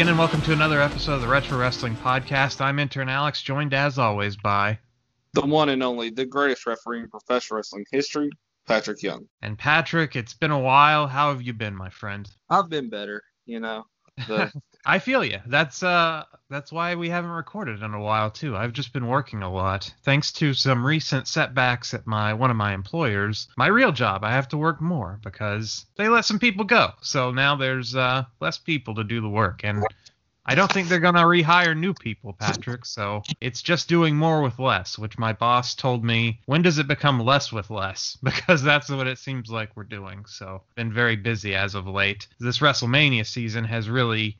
Again, and welcome to another episode of the Retro Wrestling Podcast. I'm intern Alex, joined as always by the one and only, the greatest referee in professional wrestling history, Patrick Young. and Patrick. It's been a while. How have you been, my friend? I've been better, you know. The, I feel you. That's uh, that's why we haven't recorded in a while too. I've just been working a lot, thanks to some recent setbacks at my one of my employers. My real job, I have to work more because they let some people go. So now there's uh less people to do the work, and I don't think they're gonna rehire new people, Patrick. So it's just doing more with less, which my boss told me. When does it become less with less? Because that's what it seems like we're doing. So been very busy as of late. This WrestleMania season has really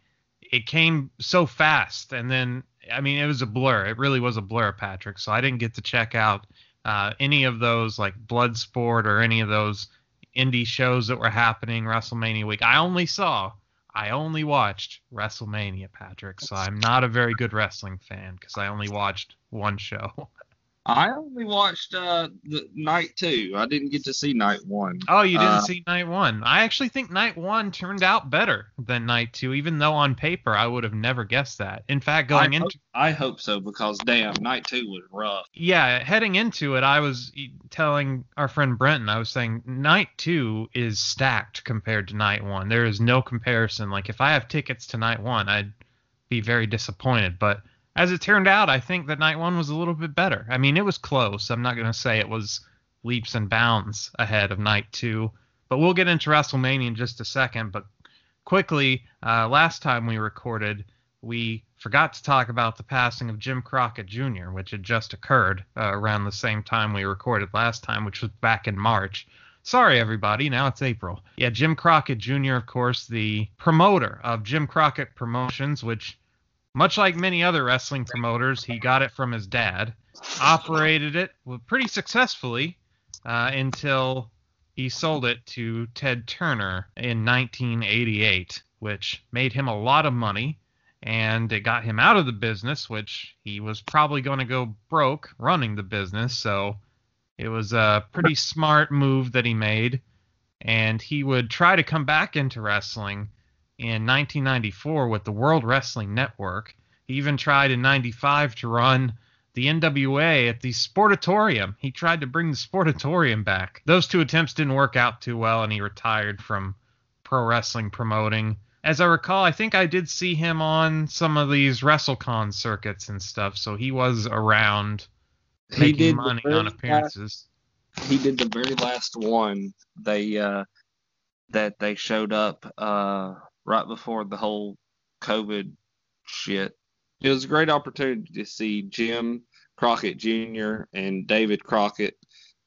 it came so fast and then I mean it was a blur. It really was a blur, Patrick. So I didn't get to check out uh, any of those like Bloodsport or any of those indie shows that were happening WrestleMania week. I only saw I only watched WrestleMania, Patrick. So I'm not a very good wrestling fan because I only watched one show. I only watched uh, the night two. I didn't get to see night one. Oh, you didn't Uh, see night one. I actually think night one turned out better than night two, even though on paper I would have never guessed that. In fact, going I into hope, I hope so because damn, night two was rough. yeah, heading into it, I was telling our friend Brenton, I was saying night two is stacked compared to night one. There is no comparison. Like if I have tickets to night one, I'd be very disappointed. But as it turned out, I think that night one was a little bit better. I mean, it was close. I'm not going to say it was leaps and bounds ahead of night two, but we'll get into WrestleMania in just a second. But quickly, uh, last time we recorded, we forgot to talk about the passing of Jim Crockett Jr., which had just occurred uh, around the same time we recorded last time, which was back in March. Sorry, everybody. Now it's April. Yeah, Jim Crockett Jr., of course, the promoter of Jim Crockett Promotions, which, much like many other wrestling promoters, he got it from his dad, operated it pretty successfully uh, until he sold it to Ted Turner in 1988, which made him a lot of money and it got him out of the business, which he was probably going to go broke running the business. So it was a pretty smart move that he made. And he would try to come back into wrestling in 1994 with the World Wrestling Network. He even tried in 95 to run the NWA at the Sportatorium. He tried to bring the Sportatorium back. Those two attempts didn't work out too well, and he retired from pro wrestling promoting. As I recall, I think I did see him on some of these WrestleCon circuits and stuff, so he was around He making did money on last- appearances. he did the very last one. They uh, that they showed up uh, right before the whole COVID shit. It was a great opportunity to see Jim Crockett Jr. and David Crockett,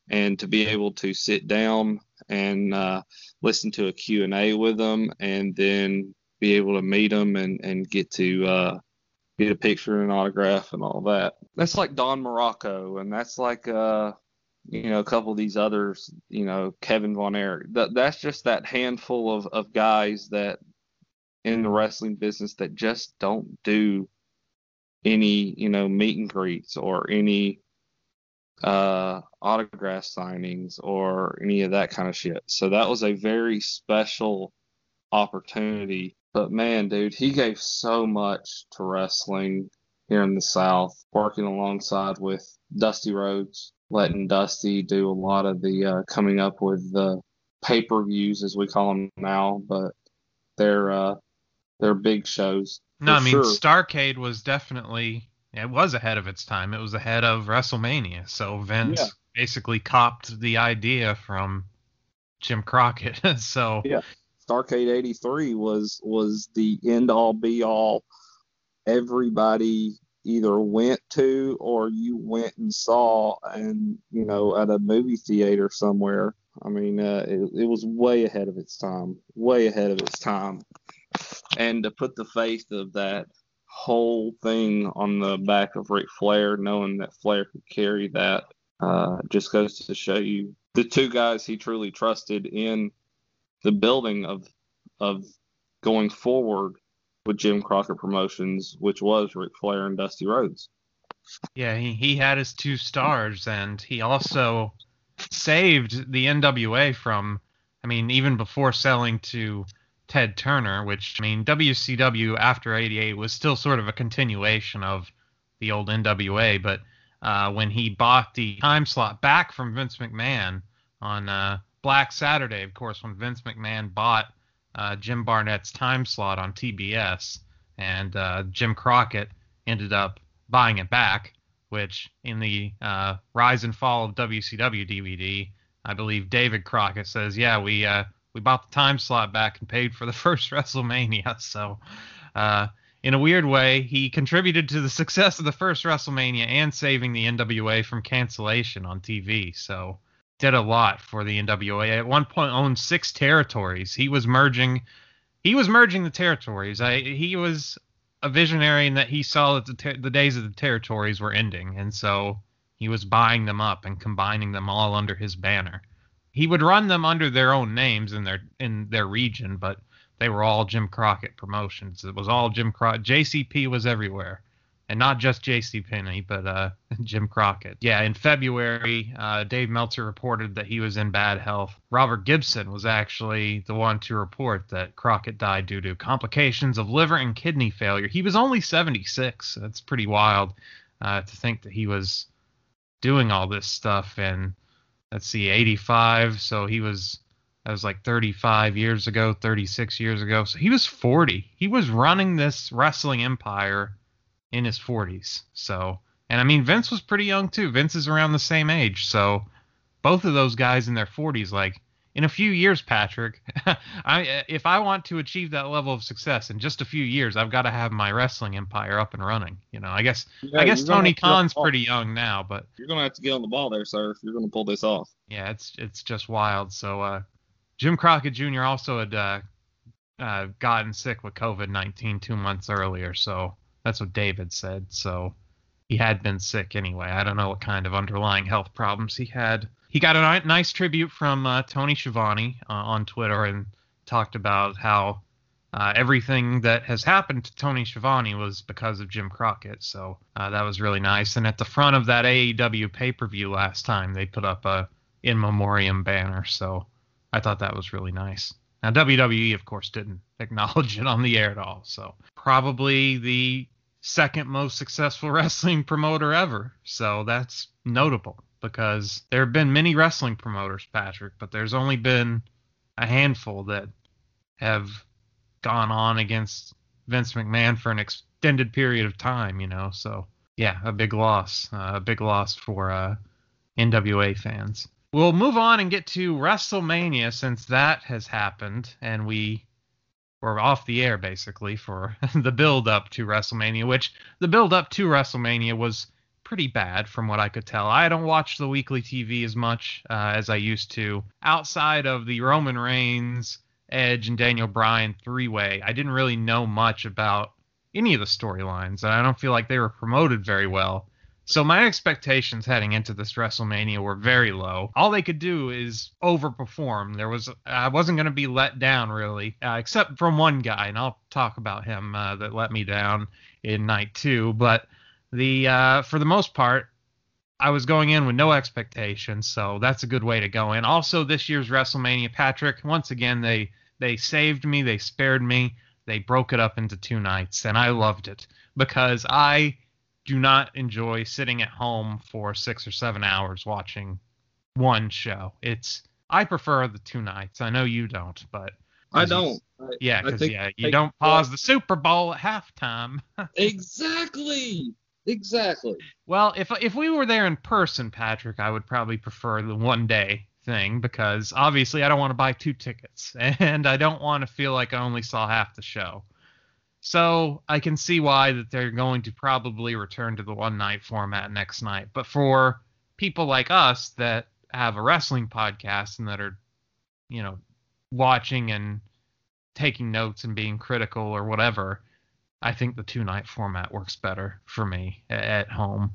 and to be able to sit down and uh, listen to a Q and A with them, and then be able to meet them and and get to uh, get a picture and an autograph and all that. That's like Don Muraco, and that's like uh you know, a couple of these others, you know, Kevin Von Erich. That that's just that handful of, of guys that in the wrestling business that just don't do any, you know, meet and greets or any uh autograph signings or any of that kind of shit. So that was a very special opportunity. But man, dude, he gave so much to wrestling here in the South, working alongside with Dusty Rhodes, letting Dusty do a lot of the uh, coming up with the pay per views as we call them now, but they're uh, they're big shows. No, I mean sure. Starcade was definitely it was ahead of its time. It was ahead of WrestleMania. So Vince Yeah. basically copped the idea from Jim Crockett. so Yeah. Starcade '83 was was the end all be all. Everybody either went to or you went and saw, and you know, at a movie theater somewhere. I mean, uh, it, it was way ahead of its time, way ahead of its time. And to put the faith of that whole thing on the back of Ric Flair, knowing that Flair could carry that, uh, just goes to show you the two guys he truly trusted in the building of of going forward with Jim Crockett Promotions, which was Ric Flair and Dusty Rhodes. Yeah, he, he had his two stars, and he also saved the NWA from, I mean, even before selling to Ted Turner, which I mean WCW after '88 was still sort of a continuation of the old NWA, but uh, when he bought the time slot back from Vince McMahon on uh, Black Saturday, of course, when Vince McMahon bought uh, Jim Barnett's time slot on TBS, and uh, Jim Crockett ended up buying it back, which in the uh, Rise and Fall of WCW DVD, I believe David Crockett says, "Yeah, we uh, we bought the time slot back and paid for the first WrestleMania." So, uh, in a weird way, he contributed to the success of the first WrestleMania and saving the NWA from cancellation on TV. So, did a lot for the NWA. At one point, owned six territories. He was merging. He was merging the territories. I, he was a visionary in that he saw that the, ter- the days of the territories were ending, and so he was buying them up and combining them all under his banner. He would run them under their own names in their in their region, but they were all Jim Crockett promotions. It was all Jim Crockett. JCP was everywhere, and not just JC Penney, but uh, Jim Crockett. Yeah, in February, uh, Dave Meltzer reported that he was in bad health. Robert Gibson was actually the one to report that Crockett died due to complications of liver and kidney failure. He was only 76. That's pretty wild uh, to think that he was doing all this stuff in let's see 85 so he was that was like 35 years ago 36 years ago. So he was 40 he was running this wrestling empire in his 40s so and i mean vince was pretty young too. Vince is around the same age. So both of those guys in their 40s like in a few years patrick i if i want to achieve that level of success in just a few years i've got to have my wrestling empire up and running you know i guess Yeah, i guess tony khan's pretty young now but You're gonna have to get on the ball there, sir, if you're gonna pull this off. yeah, it's it's just wild. So uh, Jim Crockett Jr. also had uh, uh, gotten sick with COVID 19 two months earlier. So that's what David said. So he had been sick anyway. I don't know what kind of underlying health problems he had. He got a nice tribute from uh, Tony Schiavone uh, on Twitter and talked about how uh, everything that has happened to Tony Schiavone was because of Jim Crockett. So uh, that was really nice. And at the front of that AEW pay per view last time, they put up a in memoriam banner. So I thought that was really nice. Now WWE, of course, didn't acknowledge it on the air at all. So probably the second most successful wrestling promoter ever. So that's notable because there have been many wrestling promoters, Patrick, but there's only been a handful that have gone on against Vince McMahon for an extended period of time, you know. So yeah, a big loss, uh, a big loss for uh, NWA fans. We'll move on and get to WrestleMania since that has happened, and we were off the air basically for the build up to WrestleMania, which the build up to WrestleMania was pretty bad from what I could tell. I don't watch the weekly TV as much uh, as I used to. Outside of the Roman Reigns, Edge, and Daniel Bryan three way, I didn't really know much about any of the storylines, and I don't feel like they were promoted very well. So my expectations heading into this WrestleMania were very low. All they could do is overperform. There was I wasn't going to be let down really, uh, except from one guy, and I'll talk about him uh, that let me down in night two. But the uh, for the most part, I was going in with no expectations, so that's a good way to go in. Also, this year's WrestleMania, Patrick, once again they they saved me, they spared me, they broke it up into two nights, and I loved it because I do not enjoy sitting at home for six or seven hours watching one show. It's I prefer the two nights. I know you don't, but I don't. Yeah, because yeah, you don't pause the Super Bowl at halftime. Exactly. Exactly. Well, if if we were there in person, Patrick, I would probably prefer the one day thing because obviously I don't want to buy two tickets and I don't want to feel like I only saw half the show. So I can see why that they're going to probably return to the one night format next night. But for people like us that have a wrestling podcast and that are, you know, watching and taking notes and being critical or whatever, I think the two night format works better for me at home.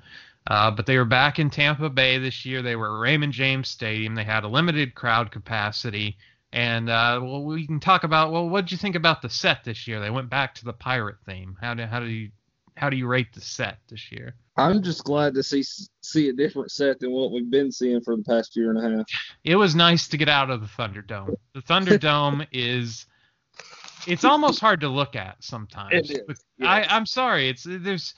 Uh, but they were back in Tampa Bay this year. They were at Raymond James Stadium. They had a limited crowd capacity. And uh, well, we can talk about well, what did you think about the set this year? They went back to the pirate theme. How do how do you how do you rate the set this year? I'm just glad to see see a different set than what we've been seeing for the past year and a half. It was nice to get out of the Thunderdome. The Thunderdome is it's almost hard to look at sometimes. It is, I. I'm sorry. It's there's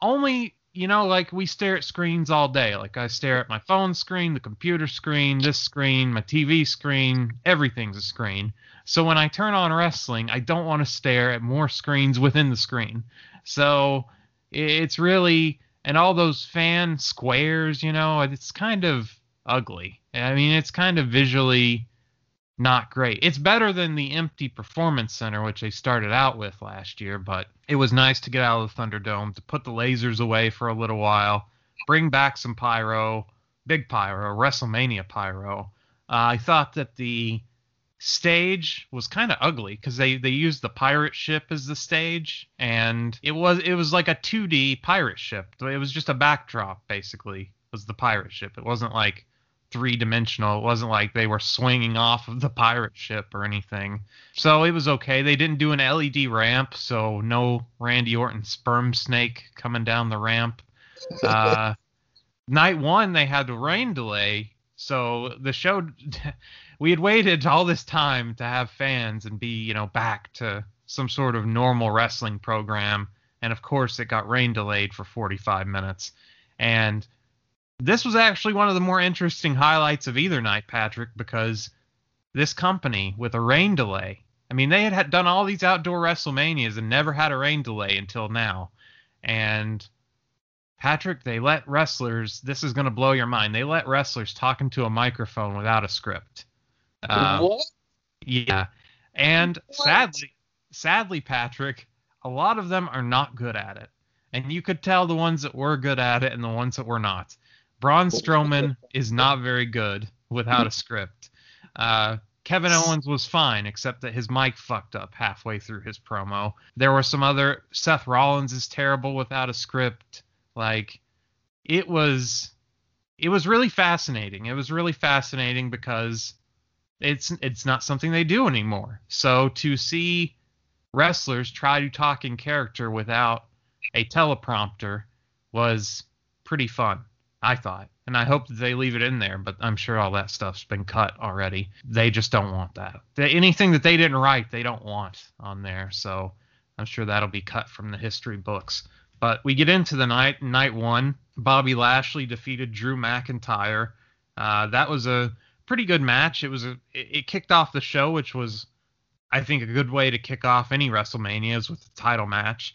only you know like we stare at screens all day. Like I stare at my phone screen, the computer screen, this screen, my TV screen. Everything's a screen. So when I turn on wrestling, I don't want to stare at more screens within the screen. So it's really and all those fan squares, you know, it's kind of ugly. I mean, it's kind of visually not great. It's better than the empty performance center, which they started out with last year, but it was nice to get out of the Thunderdome, to put the lasers away for a little while, bring back some pyro, big pyro, WrestleMania pyro. Uh, I thought that the stage was kind of ugly because they they used the pirate ship as the stage and it was it was like a 2D pirate ship. It was just a backdrop basically was the pirate ship. It wasn't like three dimensional. It wasn't like they were swinging off of the pirate ship or anything. So it was okay. They didn't do an LED ramp, so no Randy Orton sperm snake coming down the ramp. Uh, night one, they had the rain delay, so the show. We had waited all this time to have fans and be, you know, back to some sort of normal wrestling program, and of course, it got rain delayed for 45 minutes. And this was actually one of the more interesting highlights of either night, Patrick, because this company with a rain delay. I mean, they had, had done all these outdoor WrestleManias and never had a rain delay until now. And Patrick, they let wrestlers. This is going to blow your mind. They let wrestlers talk into a microphone without a script. Uh, what? yeah, and What? sadly, sadly, Patrick, a lot of them are not good at it, and you could tell the ones that were good at it and the ones that were not. Braun Strowman is not very good without a script. Uh, Kevin Owens was fine, except that his mic fucked up halfway through his promo. There were some other. Seth Rollins is terrible without a script. Like, it was, it was really fascinating. It was really fascinating because it's it's not something they do anymore. So to see wrestlers try to talk in character without a teleprompter was pretty fun, I thought. And I hope that they leave it in there, but I'm sure all that stuff's been cut already. They just don't want that. Anything that they didn't write, they don't want on there. So I'm sure that'll be cut from the history books. But we get into the night, night one. Bobby Lashley defeated Drew McIntyre. Uh, that was a pretty good match. It was a it kicked off the show, which was I think a good way to kick off any WrestleManias with a title match.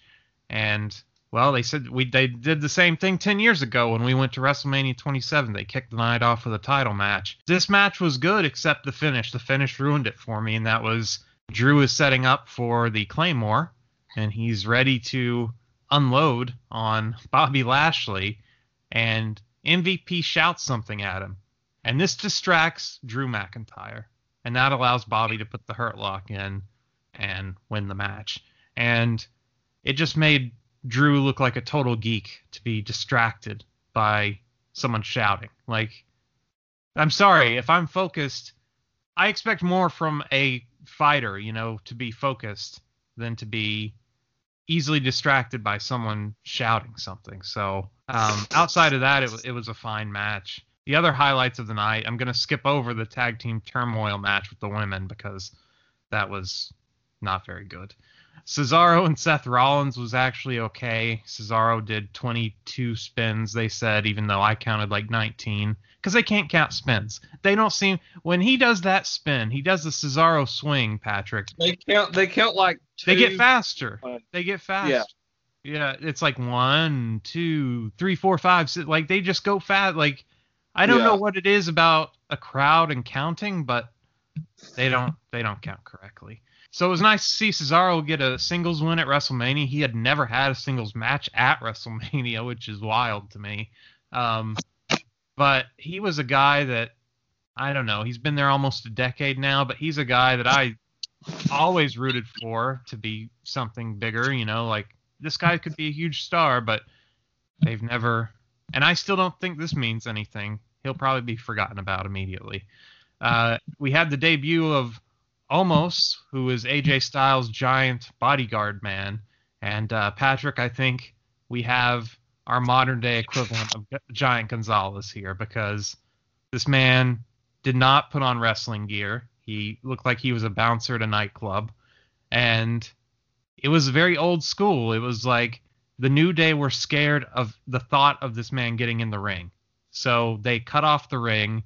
And well, they said we they did the same thing 10 years ago when we went to WrestleMania 27. They kicked the night off with a title match. This match was good except the finish. The finish ruined it for me and that was Drew is setting up for the Claymore and he's ready to unload on Bobby Lashley and MVP shouts something at him. And this distracts Drew McIntyre. And that allows Bobby to put the hurt lock in and win the match. And it just made Drew look like a total geek to be distracted by someone shouting. Like, I'm sorry, if I'm focused, I expect more from a fighter, you know, to be focused than to be easily distracted by someone shouting something. So, um, outside of that, it, it was a fine match. The other highlights of the night, I'm going to skip over the tag team turmoil match with the women because that was not very good. Cesaro and Seth Rollins was actually okay. Cesaro did 22 spins, they said, even though I counted like 19 because they can't count spins. They don't seem when he does that spin, he does the Cesaro swing, Patrick. They count. They count like. They get faster. One. They get fast. Yeah. Yeah, it's like one, two, three, four, five, six. Like they just go fast. Like I don't Yeah. know what it is about a crowd and counting, but they don't they don't count correctly. So it was nice to see Cesaro get a singles win at WrestleMania. He had never had a singles match at WrestleMania, which is wild to me. Um, but he was a guy that I don't know. He's been there almost a decade now, but he's a guy that I always rooted for to be something bigger. You know, like this guy could be a huge star, but they've never. And I still don't think this means anything. He'll probably be forgotten about immediately. Uh, we had the debut of Omos, who is AJ Styles' giant bodyguard man, and uh, Patrick. I think we have our modern day equivalent of Giant Gonzalez here because this man did not put on wrestling gear. He looked like he was a bouncer at a nightclub, and it was very old school. It was like the New Day were scared of the thought of this man getting in the ring. So they cut off the ring.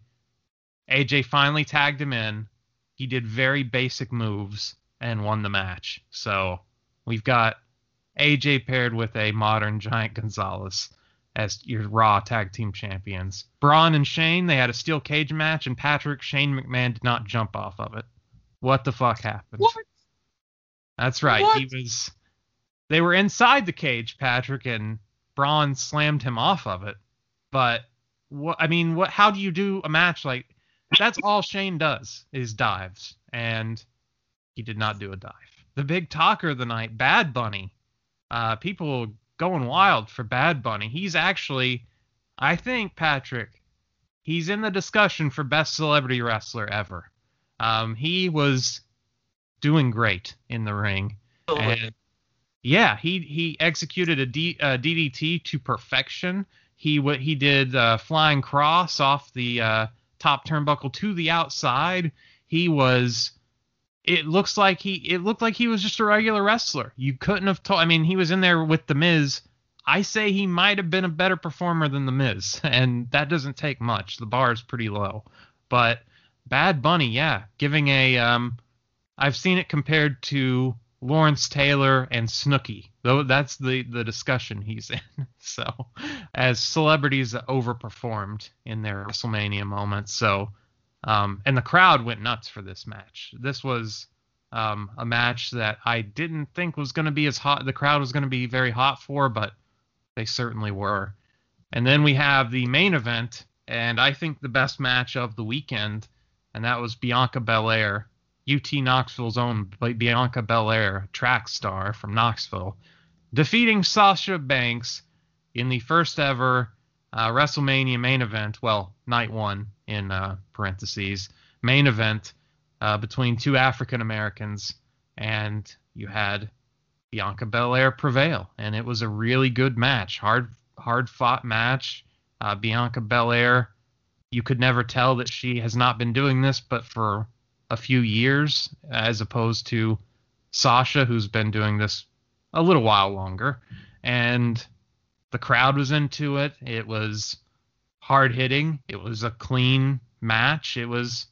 AJ finally tagged him in. He did very basic moves and won the match. So we've got AJ paired with a modern Giant Gonzalez as your Raw Tag Team Champions. Braun and Shane, they had a steel cage match, and Patrick Shane McMahon did not jump off of it. What the fuck happened? What? That's right. What? He was. They were inside the cage, Patrick, and Braun slammed him off of it. But what? I mean, what? How do you do a match like? That's all Shane does is dives, and he did not do a dive. The big talker of the night, Bad Bunny. Uh, people going wild for Bad Bunny. He's actually, I think, Patrick, he's in the discussion for best celebrity wrestler ever. Um, he was doing great in the ring. And yeah, he he executed a, D, a DDT to perfection. He what he did uh, flying cross off the uh, top turnbuckle to the outside. He was. It looks like he. It looked like he was just a regular wrestler. You couldn't have told. I mean, he was in there with the Miz. I say he might have been a better performer than the Miz, and that doesn't take much. The bar is pretty low, but Bad Bunny, yeah, giving a um, I've seen it compared to Lawrence Taylor and Snooki. Though that's the the discussion he's in. So, as celebrities overperformed in their WrestleMania moments. So, um, and the crowd went nuts for this match. This was um, a match that I didn't think was going to be as hot. The crowd was going to be very hot for, but they certainly were. And then we have the main event, and I think the best match of the weekend, and that was Bianca Belair UT Knoxville's own Bianca Belair, track star from Knoxville, defeating Sasha Banks in the first ever uh, WrestleMania main event. Well, night one in uh, parentheses, main event uh, between two African Americans, and you had Bianca Belair prevail, and it was a really good match, hard hard fought match. Uh, Bianca Belair, you could never tell that she has not been doing this, but for a few years as opposed to Sasha, who's been doing this a little while longer. And the crowd was into it. It was hard hitting. It was a clean match. It was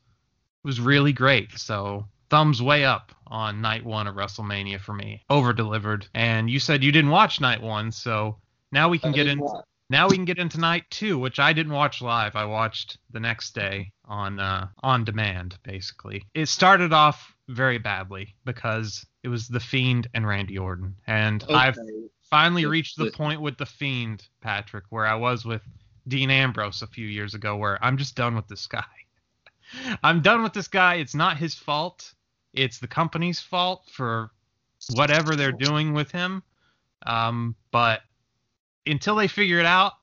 it was really great. So thumbs way up on night one of WrestleMania for me. Over delivered. And you said you didn't watch night one, so now we can get in. Now we can get into night two, which I didn't watch live. I watched the next day on uh, on demand, basically. It started off very badly because it was the Fiend and Randy Orton, and Okay. I've finally reached the the- point with the Fiend, Patrick, where I was with Dean Ambrose a few years ago, where I'm just done with this guy. I'm done with this guy. It's not his fault. It's the company's fault for whatever they're doing with him. Um, but until they figure it out,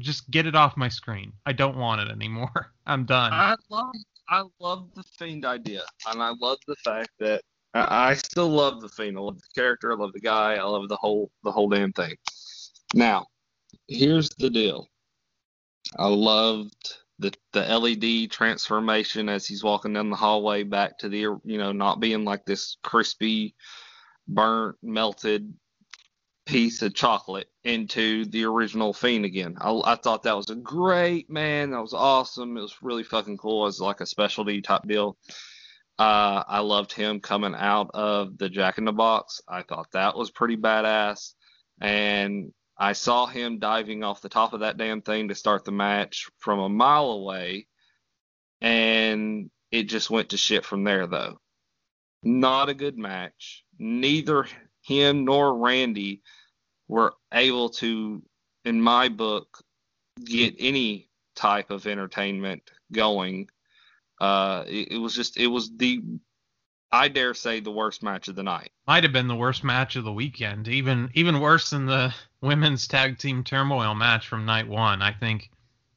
just get it off my screen. I don't want it anymore. I'm done. I love I love the Fiend idea, and I love the fact that I, still love the Fiend. I love the character. I love the guy. I love the whole the whole damn thing. Now, here's the deal. I loved the the LED transformation as he's walking down the hallway back to the you know not being like this crispy, burnt, melted piece of chocolate into the original Fiend again. I, I thought that was a great man. That was awesome. It was really fucking cool It was like a specialty type deal. Uh, I loved him coming out of the Jack in the Box. I thought that was pretty badass. And I saw him diving off the top of that damn thing to start the match from a mile away. And it just went to shit from there, though. Not a good match. Neither him nor Randy were able to, in my book, get any type of entertainment going. Uh, it, it was just, it was the, I dare say, the worst match of the night. Might have been the worst match of the weekend. Even even worse than the women's tag team turmoil match from night one, I think.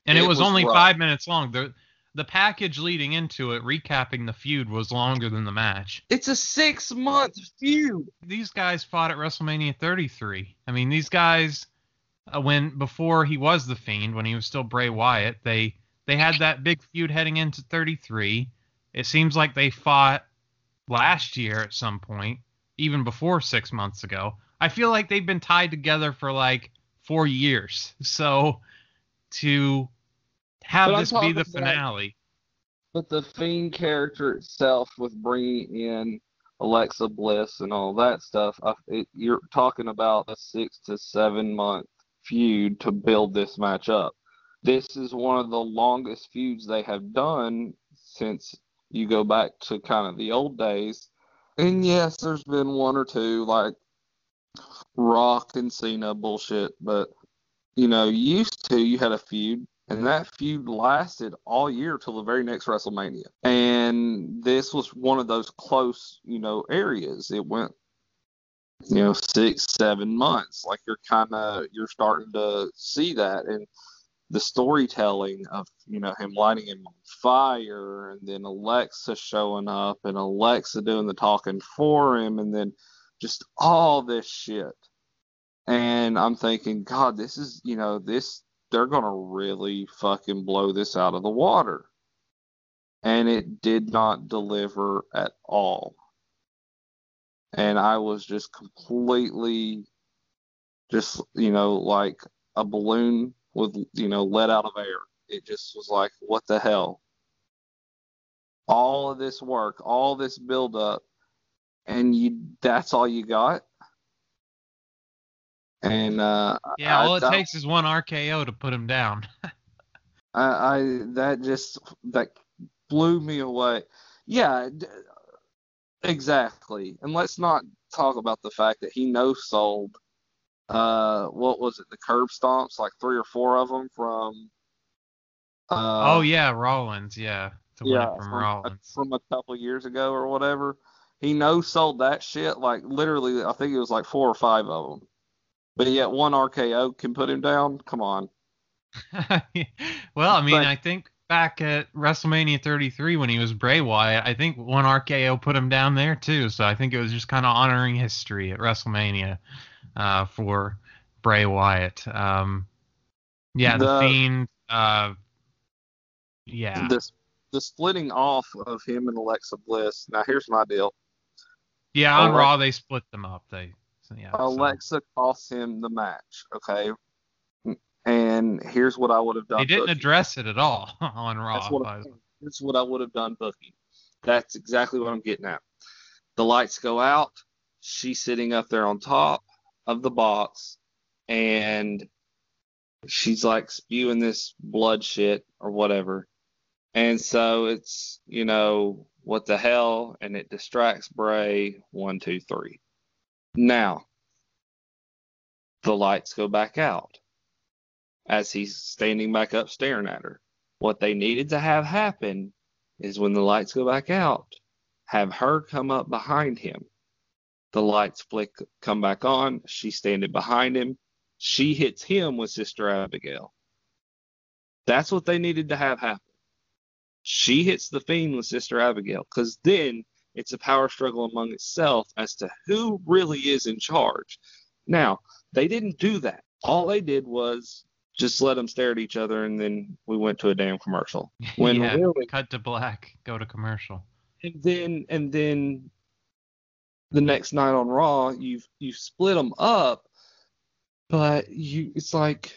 And it, It was, was only rough. five minutes long. The the package leading into it, recapping the feud, was longer than the match. It's a six month feud. these guys fought at WrestleMania 33. I mean, these guys, uh, when before he was the Fiend, when he was still Bray Wyatt, they they had that big feud heading into 33. It seems like they fought last year at some point. even before six months ago. I feel like they've been tied together for like four years. So to have But this be the about- finale. But the Fiend character itself, with bringing in Alexa Bliss and all that stuff, I, it, you're talking about a six to seven month feud to build this match up. This is one of the longest feuds they have done since you go back to kind of the old days. And yes, there's been one or two like Rock and Cena bullshit, but you know, used to you had a feud and that feud lasted all year till the very next WrestleMania. And this was one of those close, you know, areas. It went, you know, six, seven months. Like you're kind of you're starting to see that, and the storytelling of you know him lighting him on fire, and then Alexa showing up, and Alexa doing the talking for him, and then just all this shit. And I'm thinking, God, this is, you know, this they're gonna really fucking blow this out of the water. And it did not deliver at all. And I was just completely just, you know, like a balloon with, you know, let out of air. It just was like, what the hell? All of this work, all this build up, and you that's all you got? And uh Yeah, I- all it I- takes is one RKO to put him down. I, I that just that blew me away. Yeah, d- exactly. And let's not talk about the fact that he no sold. Uh, what was it? The curb stomps, like three or four of them from. Uh, oh yeah, Rollins, yeah. Yeah, from, from, a, Rollins. from a couple years ago or whatever. He no sold that shit like literally. I think it was like four or five of them. But yet one RKO can put him down. Come on. well, I mean, But- I think back at WrestleMania 33 when he was Bray Wyatt, I think one RKO put him down there too. So I think it was just kind of honoring history at WrestleMania uh, for Bray Wyatt. Um, yeah, the, The- Fiend. Uh, yeah. The the splitting off of him and Alexa Bliss. Now here's my deal. yeah, on Raw they split them up. They. Yeah. so- Alexa cost him the match, okay? And here's what I would have done. He didn't address it at all on Raw. That's what, by the what I would have done booking. That's exactly what I'm getting at. The lights go out. She's sitting up there on top of the box, and she's like spewing this blood shit or whatever. And so it's, you know, what the hell? And it distracts Bray. One, two, three. Now, the lights go back out as he's standing back up staring at her. What they needed to have happen is when the lights go back out, have her come up behind him. The lights flick, come back on. She's standing behind him. She hits him with Sister Abigail. That's what they needed to have happen. She hits the Fiend with Sister Abigail, because then it's a power struggle among itself as to who really is in charge. Now, they didn't do that. All they did was just let them stare at each other, and then we went to a damn commercial. When yeah, really, cut to black, go to commercial. and then and then the next night on Raw, you've you split them up, but you it's like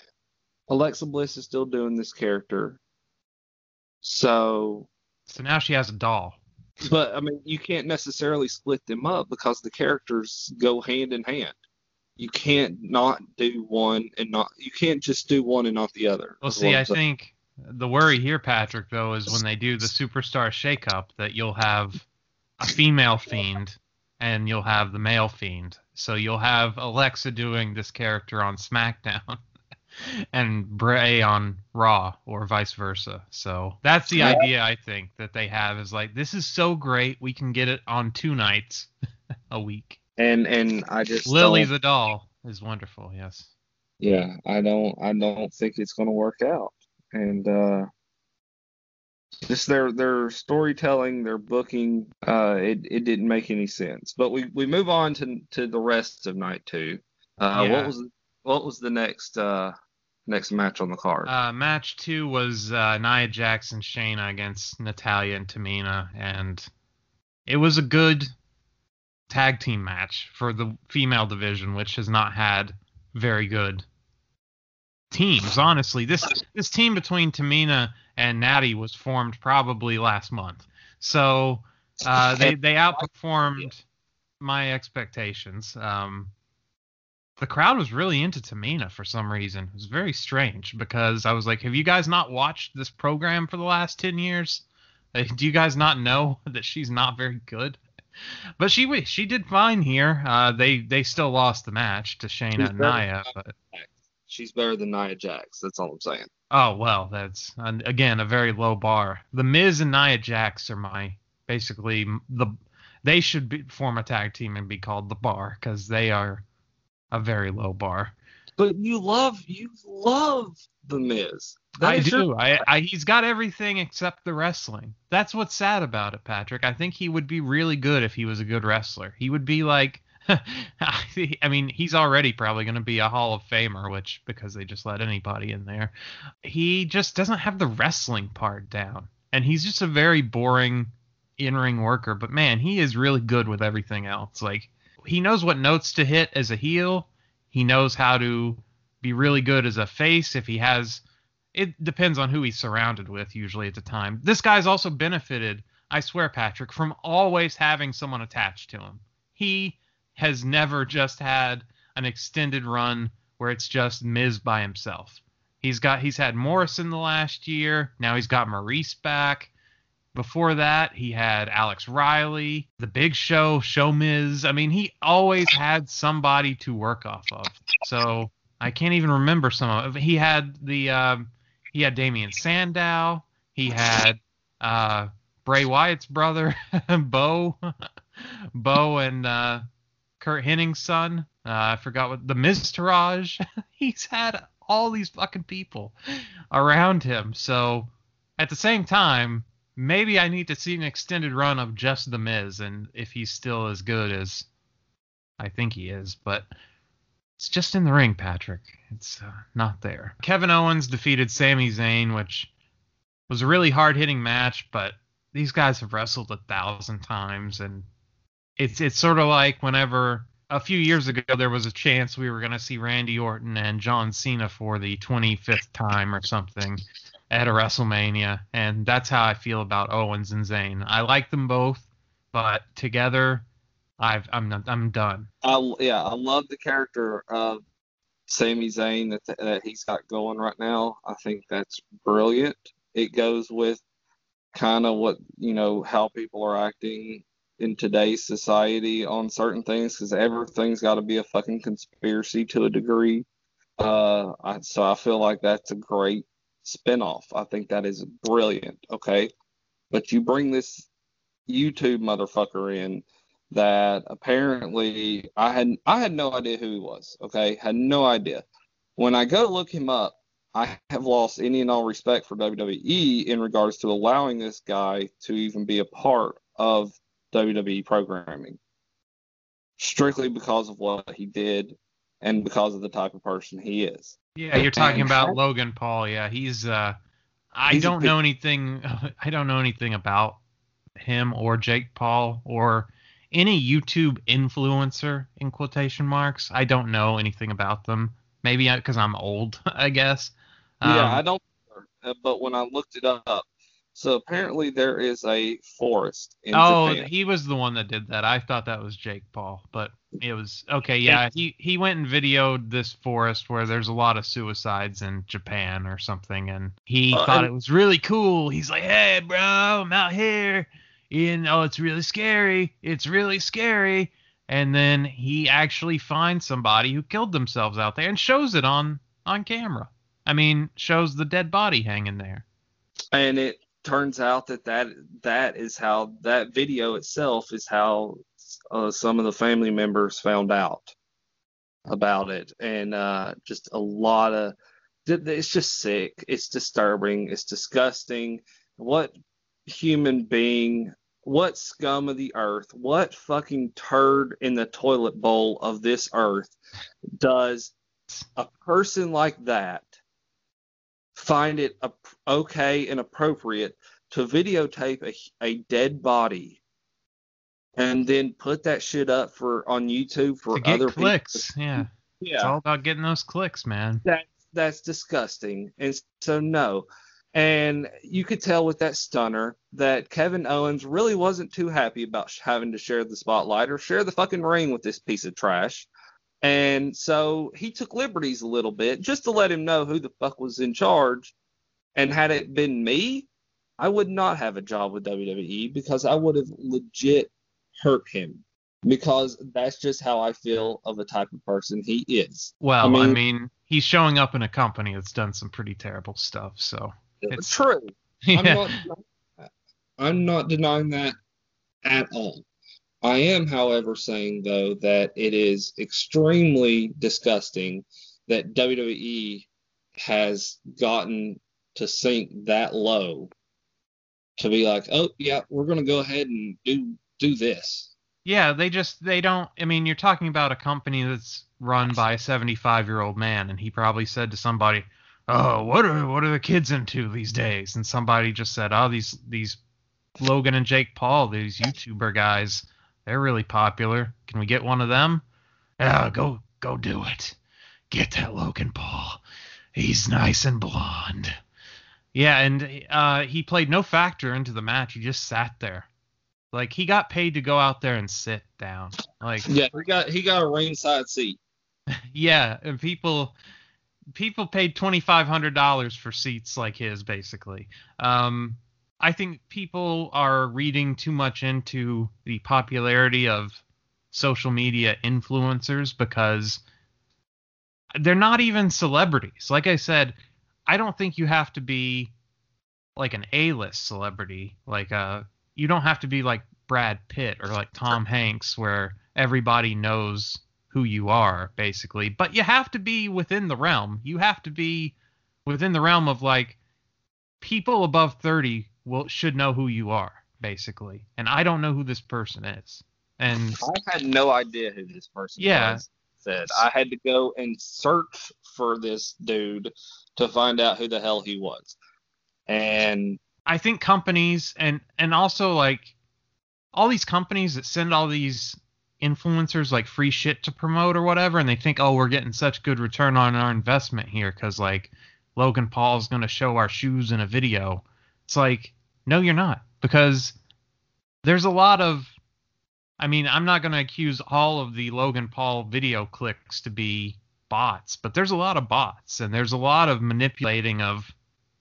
Alexa Bliss is still doing this character, so So now she has a doll. But I mean you can't necessarily split them up because the characters go hand in hand. You can't not do one and not you can't just do one and not the other. Well, see, I think the worry here, Patrick, though, is when they do the superstar shakeup that you'll have a female fiend and you'll have the male fiend. So you'll have Alexa doing this character on SmackDown and Bray on Raw or vice versa. So that's the Yeah. idea I think that they have is like this is so great we can get it on two nights a week. and and I just Lily the doll is wonderful. Yes. yeah, I don't I don't think it's going to work out. And uh just their their storytelling, their booking, uh it it didn't make any sense. But we we move on to to the rest of night 2. Uh Yeah. what was what was the next uh next match on the card? Uh, match two was uh, Nia Jackson Shayna against Natalya and Tamina, and it was a good tag team match for the female division, which has not had very good teams. Honestly, this this team between Tamina and Natty was formed probably last month, so uh, they they outperformed my expectations. Um, the crowd was really into Tamina for some reason. It was very strange because I was like, "Have you guys not watched this program for the last ten years? Like, do you guys not know that she's not very good?" But she she did fine here. Uh, they they still lost the match to Shayna and Nia, but She's better than Nia Jax. That's all I'm saying. oh well, that's again a very low bar. The Miz and Nia Jax are my basically the they should be, form a tag team and be called the Bar because they are a very low bar. But you love you love the Miz. That I do. your- I, I he's got everything except the wrestling. That's what's sad about it, Patrick. I think he would be really good if he was a good wrestler. He would be like I mean, he's already probably going to be a Hall of Famer, which because they just let anybody in there. He just doesn't have the wrestling part down. And he's just a very boring in-ring worker, but man, he is really good with everything else. Like he knows what notes to hit as a heel. He knows how to be really good as a face if he has it depends on who he's surrounded with usually at the time. This guy's also benefited, I swear, Patrick, from always having someone attached to him. He has never just had an extended run where it's just Miz by himself. He's got he's had Morrison the last year. Now he's got Maurice back. Before that, he had Alex Riley, The Big Show, Show Miz. I mean, he always had somebody to work off of. So I can't even remember some of. He had the um, he had Damien Sandow. He had uh, Bray Wyatt's brother, Bo, Bo and uh, Curt Hennig's son. Uh, I forgot what the Miztourage. He's had all these fucking people around him. So at the same time, maybe I need to see an extended run of just the Miz, and if he's still as good as I think he is, but it's just in the ring, Patrick. It's uh, not there. Kevin Owens defeated Sami Zayn, which was a really hard hitting match, but these guys have wrestled a thousand times, and it's it's sort of like whenever a few years ago there was a chance we were going to see Randy Orton and John Cena for the 25th time or something at a WrestleMania, and that's how I feel about Owens and Zayn. I like them both, but together, I've I'm not, I'm done. I, yeah, I love the character of Sami Zayn that, that he's got going right now. I think that's brilliant. It goes with kind of what you know how people are acting in today's society on certain things because everything's got to be a fucking conspiracy to a degree. Uh, I, so I feel like that's a great spinoff. I think that is brilliant. Okay, but you bring this YouTube motherfucker in that apparently I had I had no idea who he was. Okay, had no idea. When I go look him up, I have lost any and all respect for WWE in regards to allowing this guy to even be a part of WWE programming, strictly because of what he did and because of the type of person he is. Yeah, you're talking And about Logan Paul. Yeah, he's uh I He's don't know anything I don't know anything about him or Jake Paul or any YouTube influencer in quotation marks. I don't know anything about them. Maybe because I'm old, I guess. Yeah, Um, I don't. uh, But when I looked it up, so apparently there is a forest in Oh, Japan. he was the one that did that. I thought that was Jake Paul, but it was okay. Yeah, he he went and videoed this forest where there's a lot of suicides in Japan or something, and he Uh, thought and- it was really cool. He's like, "Hey, bro, I'm out here, and oh, it's really scary. It's really scary." And then he actually finds somebody who killed themselves out there and shows it on on camera. I mean, shows the dead body hanging there. and it turns out that that that is how that video itself is how uh, some of the family members found out about it. And uh, just a lot of it's just sick. It's disturbing. It's disgusting. What human being what scum of the earth what fucking turd in the toilet bowl of this earth does a person like that find it okay and appropriate to videotape a, a dead body and then put that shit up for on YouTube for to get other clicks. people. Yeah. Yeah, It's all about getting those clicks, man. that's that's disgusting. And so no. And you could tell with that stunner that Kevin Owens really wasn't too happy about sh- having to share the spotlight or share the fucking ring with this piece of trash. And so he took liberties a little bit just to let him know who the fuck was in charge. And had it been me, I would not have a job with WWE because I would have legit hurt him because that's just how I feel of the type of person he is. Well, I I mean- mean, he's showing up in a company that's done some pretty terrible stuff, so It's It's- true. yeah. I'm not. I'm not denying that at all. I am, however, saying though that it is extremely disgusting that WWE has gotten to sink that low to be like, oh yeah, we're gonna go ahead and do do this. Yeah, they just they don't. I mean, you're talking about a company that's run by a 75 year old man, and he probably said to somebody, "Oh, what are what are the kids into these days?" And somebody just said, "Oh, these these Logan and Jake Paul, these YouTuber guys, they're really popular. Can we get one of them?" Yeah, go go do it. Get that Logan Paul. He's nice and blonde. Yeah, and uh, he played no factor into the match. He just sat there. Like he got paid to go out there and sit down. Like Yeah, he got he got a ringside seat. yeah, and people people paid twenty five hundred dollars for seats like his, basically. Um, I think people are reading too much into the popularity of social media influencers because they're not even celebrities. Like I said, I don't think you have to be like an A-list celebrity. Like uh, you don't have to be like Brad Pitt or like Tom Hanks, where everybody knows who you are, basically. But you have to be within the realm. You have to be within the realm of like people above 30 will should know who you are, basically. And I don't know who this person is. And I had no idea who this person Yeah. was. Said I had to go and search for this dude to find out who the hell he was. And I think companies and and also like all these companies that send all these influencers like free shit to promote or whatever and they think oh we're getting such good return on our investment here cuz like Logan Paul's going to show our shoes in a video. It's like no you're not because there's a lot of I mean, I'm not going to accuse all of the Logan Paul video clicks to be bots, but there's a lot of bots and there's a lot of manipulating of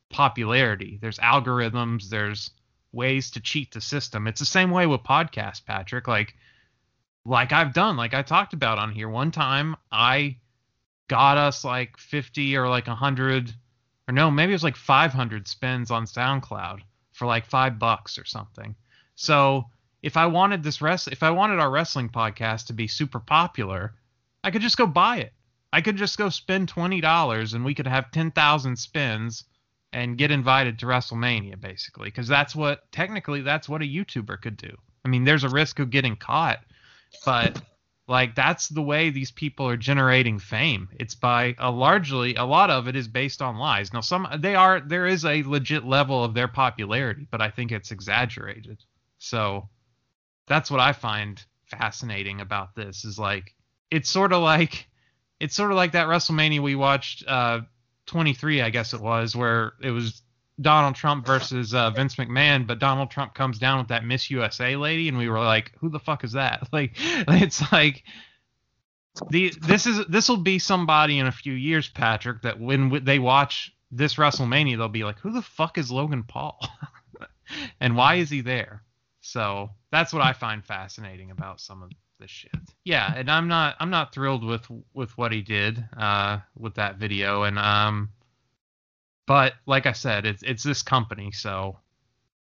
popularity. There's algorithms, there's ways to cheat the system. It's the same way with podcasts, Patrick. Like like I've done, like I talked about on here one time, I got us like 50 or like 100 or no, maybe it was like 500 spins on SoundCloud for like 5 bucks or something. So, if I wanted this rest if I wanted our wrestling podcast to be super popular, I could just go buy it. I could just go spend $20 and we could have 10,000 spins and get invited to WrestleMania basically because that's what technically that's what a YouTuber could do. I mean, there's a risk of getting caught, but like that's the way these people are generating fame. It's by a largely a lot of it is based on lies. Now some they are there is a legit level of their popularity, but I think it's exaggerated. So that's what I find fascinating about this is like it's sort of like it's sort of like that WrestleMania we watched uh 23 I guess it was where it was Donald Trump versus uh, Vince McMahon, but Donald Trump comes down with that Miss USA lady, and we were like, "Who the fuck is that?" Like, it's like the this is this will be somebody in a few years, Patrick, that when w- they watch this WrestleMania, they'll be like, "Who the fuck is Logan Paul?" and why is he there? So that's what I find fascinating about some of this shit. Yeah, and I'm not I'm not thrilled with with what he did uh, with that video, and um, but like I said, it's it's this company, so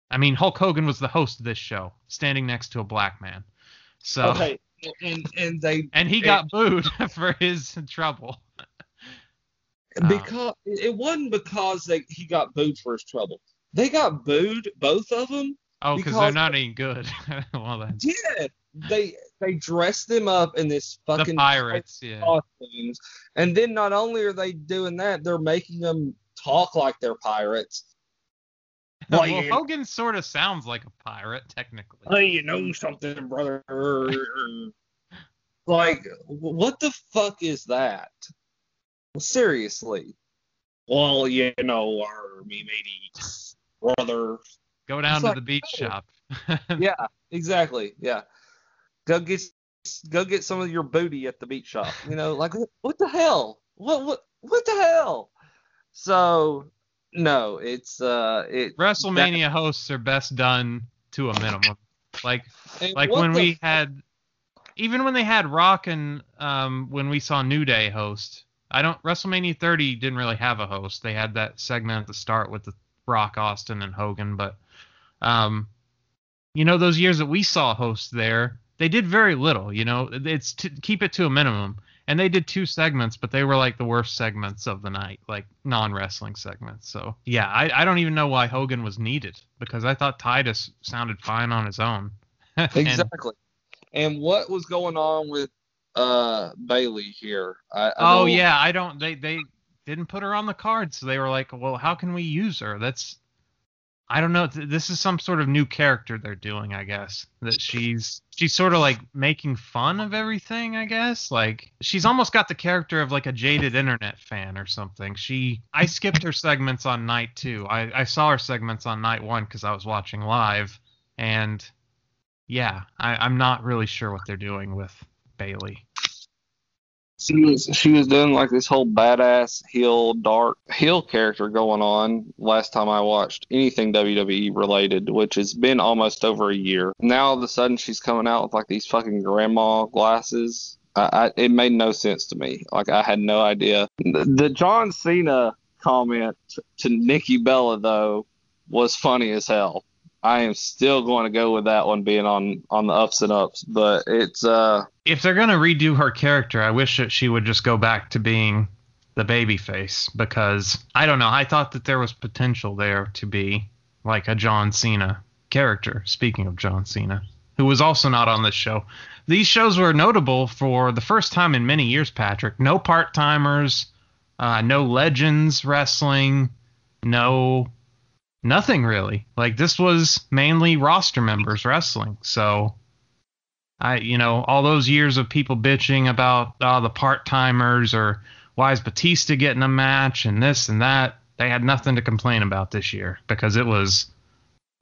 I mean Hulk Hogan was the host of this show, standing next to a black man. So okay, and and they and he got booed for his trouble. Um, because it wasn't because they he got booed for his trouble. They got booed, both of them. Oh, because they're not any good. well then, Yeah, they they dressed them up in this the fucking pirates, yeah. costumes, and then not only are they doing that, they're making them talk like they're pirates. Well, well, you- Hogan sort of sounds like a pirate, technically. hey, you know something, brother. like, what the fuck is that? Seriously. Well, you know, our me matey brother. Go down It's to like, the beach no. shop. Yeah, exactly. Yeah. Go get go get some of your booty at the beach shop. You know, like what the hell? What what what the hell? So no, it's uh it WrestleMania hosts are best done to a minimum. Like like when we f- had even when they had Rock and um when we saw New Day host. I don't WrestleMania 30 didn't really have a host. They had that segment at the start with the Rock, Austin, and Hogan, but um you know those years that we saw hosts there, they did very little. You know, it's to keep it to a minimum. And they did two segments, but they were like the worst segments of the night, like non wrestling segments. So yeah, I, I don't even know why Hogan was needed because I thought Titus sounded fine on his own. And- exactly. And what was going on with uh Bayley here? I, I oh yeah, I don't. They they didn't put her on the card, so they were like, well, how can we use her? That's I don't know. This is some sort of new character they're doing, I guess. That she's she's sort of like making fun of everything, I guess. Like she's almost got the character of like a jaded internet fan or something. She I skipped her segments on night two. I I saw her segments on night one because I was watching live, and yeah, I, I'm not really sure what they're doing with Bayley. She was she was doing like this whole badass heel dark heel character going on last time I watched anything WWE related, which has been almost over a year. Now all of a sudden she's coming out with like these fucking grandma glasses. I, I, it made no sense to me. Like I had no idea. The, the John Cena comment to Nikki Bella though was funny as hell. I am still going to go with that one being on on the ups and ups, but it's uh if they're gonna redo her character, I wish that she would just go back to being the baby face because I don't know. I thought that there was potential there to be like a John Cena character. Speaking of John Cena, who was also not on this show. These shows were notable for the first time in many years, Patrick. No part timers, uh, no legends wrestling, no nothing really. Like this was mainly roster members wrestling. So I, you know, all those years of people bitching about uh, the part timers or why is Batista getting a match and this and that, they had nothing to complain about this year because it was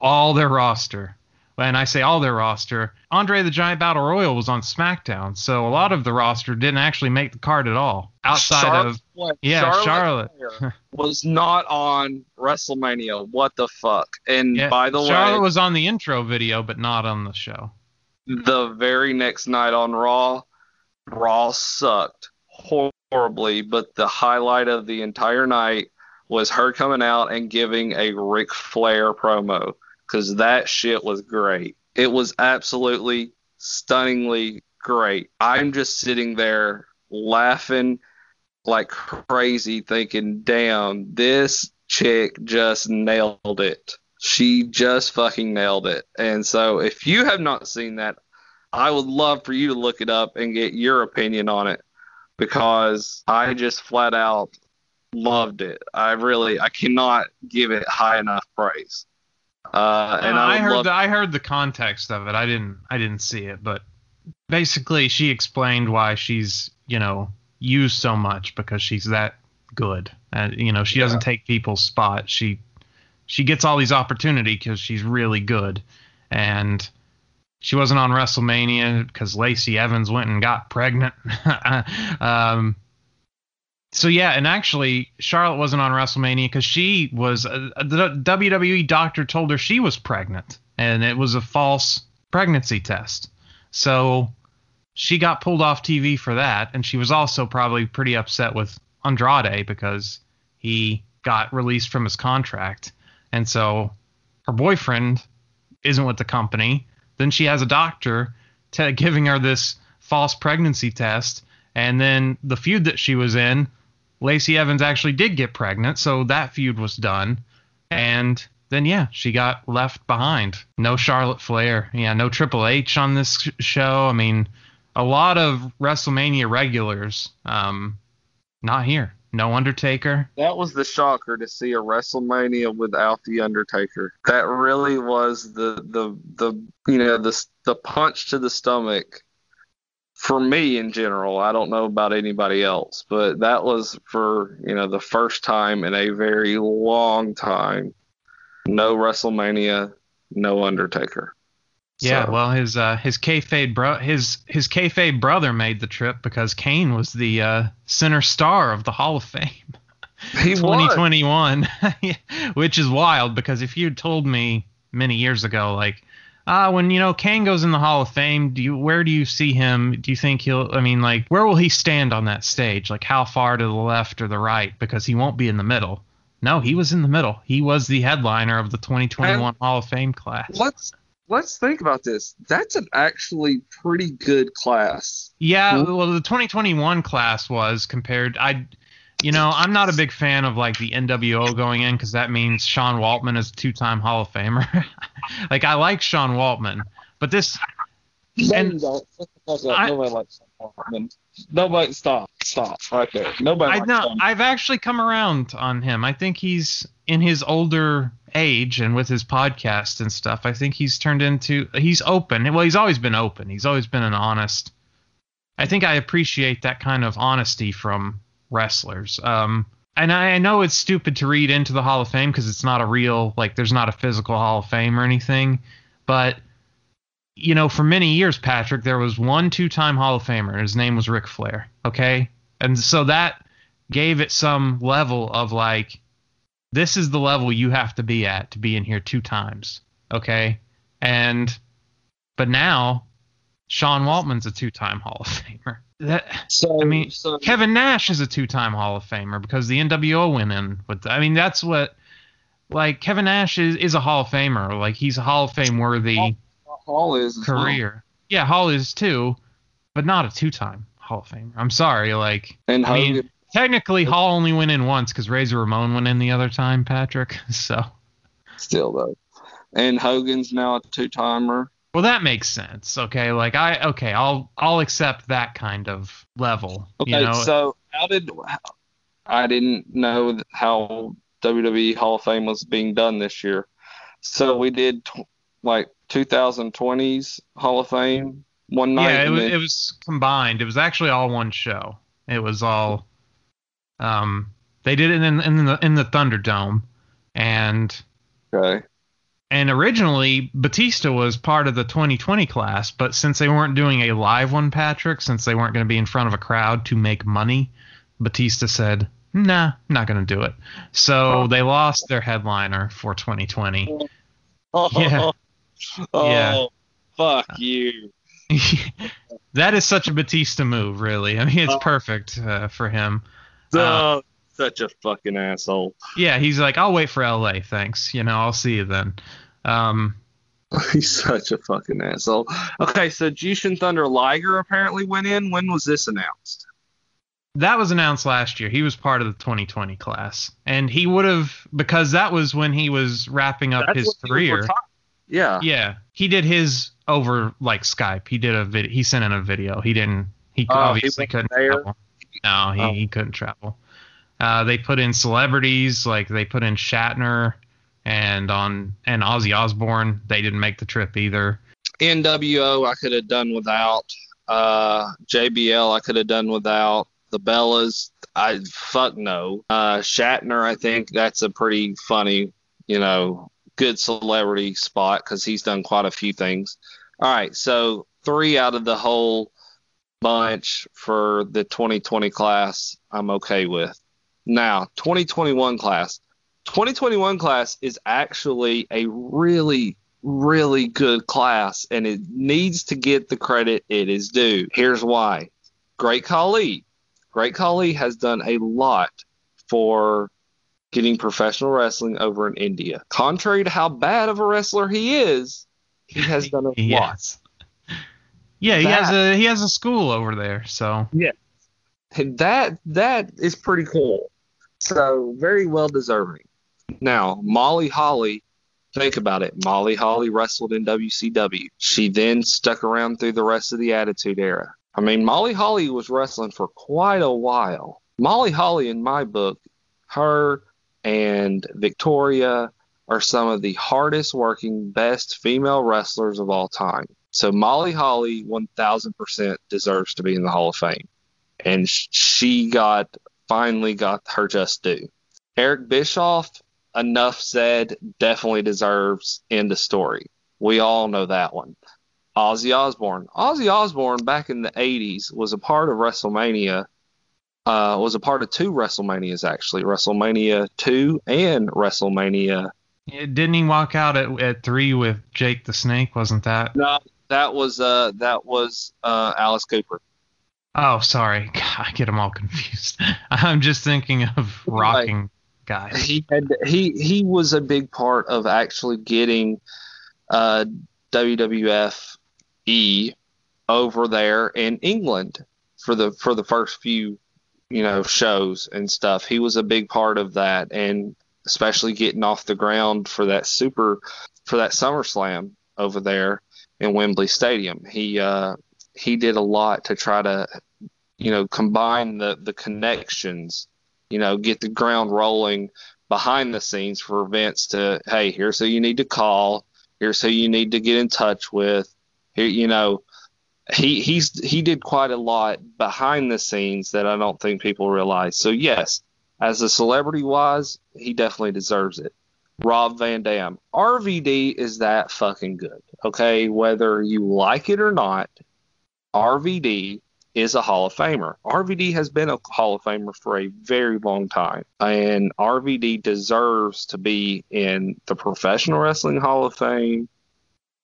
all their roster. When I say all their roster, Andre the Giant Battle Royal was on SmackDown, so a lot of the roster didn't actually make the card at all. Outside Charlotte of yeah, Charlotte. Flair was not on WrestleMania. What the fuck? And yeah, by the Charlotte way, Charlotte was on the intro video, but not on the show. the very next night on Raw, Raw sucked horribly. But the highlight of the entire night was her coming out and giving a Ric Flair promo because that shit was great. It was absolutely stunningly great. I'm just sitting there laughing like crazy, thinking, damn, this chick just nailed it. She just fucking nailed it. And so if you have not seen that, I would love for you to look it up and get your opinion on it because I just flat out loved it. I really I cannot give it high enough praise. Uh, and I, I heard love the, I heard the context of it. I didn't I didn't see it, but basically she explained why she's you know used so much because she's that good. And you know she doesn't take people's spot. She she gets all these opportunity because she's really good, and she wasn't on WrestleMania because Lacey Evans went and got pregnant. um, so yeah, and actually Charlotte wasn't on WrestleMania because she was uh, the WWE doctor told her she was pregnant, and it was a false pregnancy test. So she got pulled off TV for that, and she was also probably pretty upset with Andrade because he got released from his contract, and so her boyfriend isn't with the company. Then she has a doctor t- giving her this false pregnancy test, and then the feud that she was in, Lacey Evans actually did get pregnant, so that feud was done, and then yeah, she got left behind. No Charlotte Flair, yeah, no Triple H on this show. I mean, a lot of WrestleMania regulars, um, not here. No Undertaker. That was the shocker to see a WrestleMania without the Undertaker. That really was the the the you know the the punch to the stomach for me in general. I don't know about anybody else, but that was for you know the first time in a very long time. No WrestleMania, no Undertaker. Yeah, So- well, his uh, his kayfabe bro his his kayfabe brother made the trip because Kane was the uh, center star of the Hall of Fame. he was. 2021, which is wild because if you had told me many years ago, like, uh, when you know Kane goes in the Hall of Fame, do you where do you see him? Do you think he'll? I mean, like, where will he stand on that stage? Like, how far to the left or the right? Because he won't be in the middle. No, he was in the middle. He was the headliner of the 2021 Hall of Fame class. Let's let's think about this. That's an actually pretty good class. Yeah, Mhm. well, the 2021 class was compared. I, you know, I'm not a big fan of like the NWO going in because that means Sean Waltman is a two-time Hall of Famer. like I like Sean Waltman, but this, And- I- Nobody likes Waltman. Nobody stop. Stop right there. Nobody I know Sean. I've actually come around on him. I think he's in his older age and with his podcast and stuff. I think he's turned into he's open. Well, he's always been open. He's always been an honest. I think I appreciate that kind of honesty from wrestlers. Um, and I, know it's stupid to read into the Hall of Fame because it's not a real like there's not a physical Hall of Fame or anything, but you know, for many years, Patrick, there was one two-time Hall of Famer. His name was Ric Flair. Okay, and so that gave it some level of like, this is the level you have to be at to be in here two times. Okay, and but now, Sean Waltman's a two-time Hall of Famer. That So I mean, so, Kevin Nash is a two-time Hall of Famer because the NWO went in with. I mean, that's what. Like Kevin Nash is, is a Hall of Famer. Like he's a Hall of Fame worthy Hall is as well. career. Yeah, Hall is too, but not a two-time Hall of Famer. I'm sorry. Like And I mean, technically, Hall only went in once because Razor Ramon went in the other time, Patrick. So, still though. And Hogan's now a two timer. Well, that makes sense. Okay, like I okay, I'll I'll accept that kind of level. Okay, you know, so how did I didn't know how WWE Hall of Fame was being done this year. So we did tw- like 2020's Hall of Fame one night. yeah, it was, it was combined. It was actually all one show. It was all, um, they did it in in the in the Thunderdome, and okay. And originally Batista was part of the 2020 class, but since they weren't doing a live one, Patrick, since they weren't going to be in front of a crowd to make money, Batista said, "Nah, not going to do it." So Oh. they lost their headliner for 2020. Oh, Yeah. Oh. oh, Yeah. fuck uh, you. that is such a Batista move, really. I mean, it's Oh. perfect uh, for him. Oh, such a fucking asshole. Yeah, he's like, I'll wait for LA, thanks. You know, I'll see you then. Um, He's such a fucking asshole. Okay, so Jushin Thunder Liger apparently went in. When was this announced? that was announced last year. He was part of the 2020 class, and he would have because that was when he was wrapping up That's his he career. Yeah. Yeah, he did his over like Skype. He did a vid. He sent in a video. He didn't. He he obviously wasn't couldn't there? travel. No, he, Oh. he couldn't travel. Uh, they put in celebrities like they put in Shatner and on and Ozzy Osbourne. They didn't make the trip either. NWO I could have done without. Uh, JBL I could have done without. The Bellas I fuck no. Uh, Shatner I think that's a pretty funny, you know, good celebrity spot because he's done quite a few things. All right, so three out of the whole bunch for the 2020 class I'm okay with. Now 2021 class. 2021 class is actually a really really good class and it needs to get the credit it is due. Here's why. Great Khali. Great Khali has done a lot for getting professional wrestling over in India. Contrary to how bad of a wrestler he is, he has done a lot. Yes. Yeah, he That- has a he has a school over there. So And that that is pretty cool. So very well deserving. Now, Molly Holly, think about it. Molly Holly wrestled in WCW. She then stuck around through the rest of the Attitude Era. I mean, Molly Holly was wrestling for quite a while. Molly Holly, in my book, her and Victoria are some of the hardest working, best female wrestlers of all time. So Molly Holly, 1000% deserves to be in the Hall of Fame. And she got, finally got her just due. Eric Bischoff, enough said, definitely deserves end of story. We all know that one. Ozzy Osbourne. Ozzy Osbourne back in the 80s was a part of WrestleMania uh, was a part of two WrestleManias actually, WrestleMania two and WrestleMania. Yeah, didn't he walk out at, at three with Jake the Snake? Wasn't that? No, that was uh that was uh Alice Cooper. Oh, sorry, I get them all confused. I'm just thinking of rocking guys. He had he he was a big part of actually getting uh WWF E over there in England for the for the first few you know, shows and stuff. He was a big part of that, and especially getting off the ground for that super for that SummerSlam over there in Wembley Stadium. He uh, he did a lot to try to you know combine the the connections, you know, get the ground rolling behind the scenes for events to hey, here's who you need to call, here's who you need to get in touch with. Here, you know, he he's he did quite a lot behind the scenes that I don't think people realize. So yes, as a celebrity wise, he definitely deserves it. Rob Van Dam, RVD is that fucking good. Okay, whether you like it or not, RVD is a Hall of Famer. RVD has been a Hall of Famer for a very long time, and RVD deserves to be in the Professional Wrestling Hall of Fame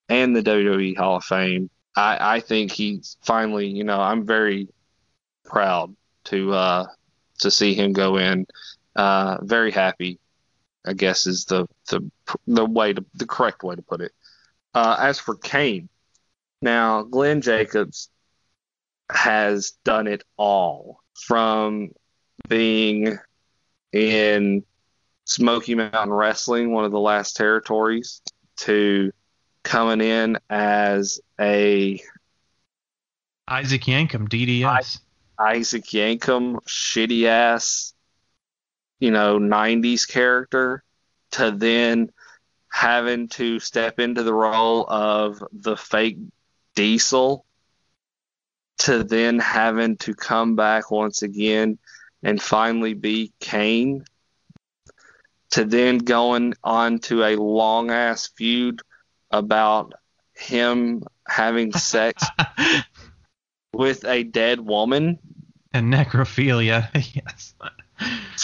and the WWE Hall of Fame I, I think he's finally, you know, I'm very proud to uh, to see him go in. Uh, very happy, I guess is the the the way to the correct way to put it. Uh, as for Kane, now Glenn Jacobs has done it all from being in Smoky Mountain Wrestling, one of the last territories, to coming in as a Isaac Yankem, DDS. Isaac Yankem, shitty ass, you know, 90s character, to then having to step into the role of the fake Diesel, to then having to come back once again and finally be Kane, to then going on to a long ass feud about him having sex with a dead woman. And necrophilia yes.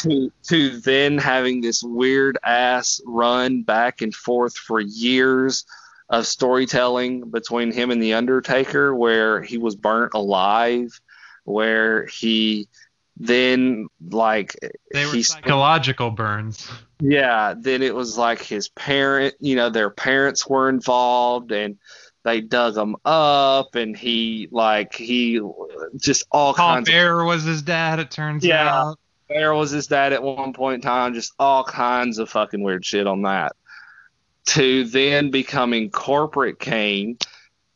To to then having this weird ass run back and forth for years of storytelling between him and the undertaker where he was burnt alive where he then like they were psychological burns. Yeah then it was like his parent you know their parents were involved and they dug him up and he like he just all Paul kinds Bear of, was his dad it turns yeah, out. Bear was his dad at one point in time just all kinds of fucking weird shit on that to then becoming corporate Kane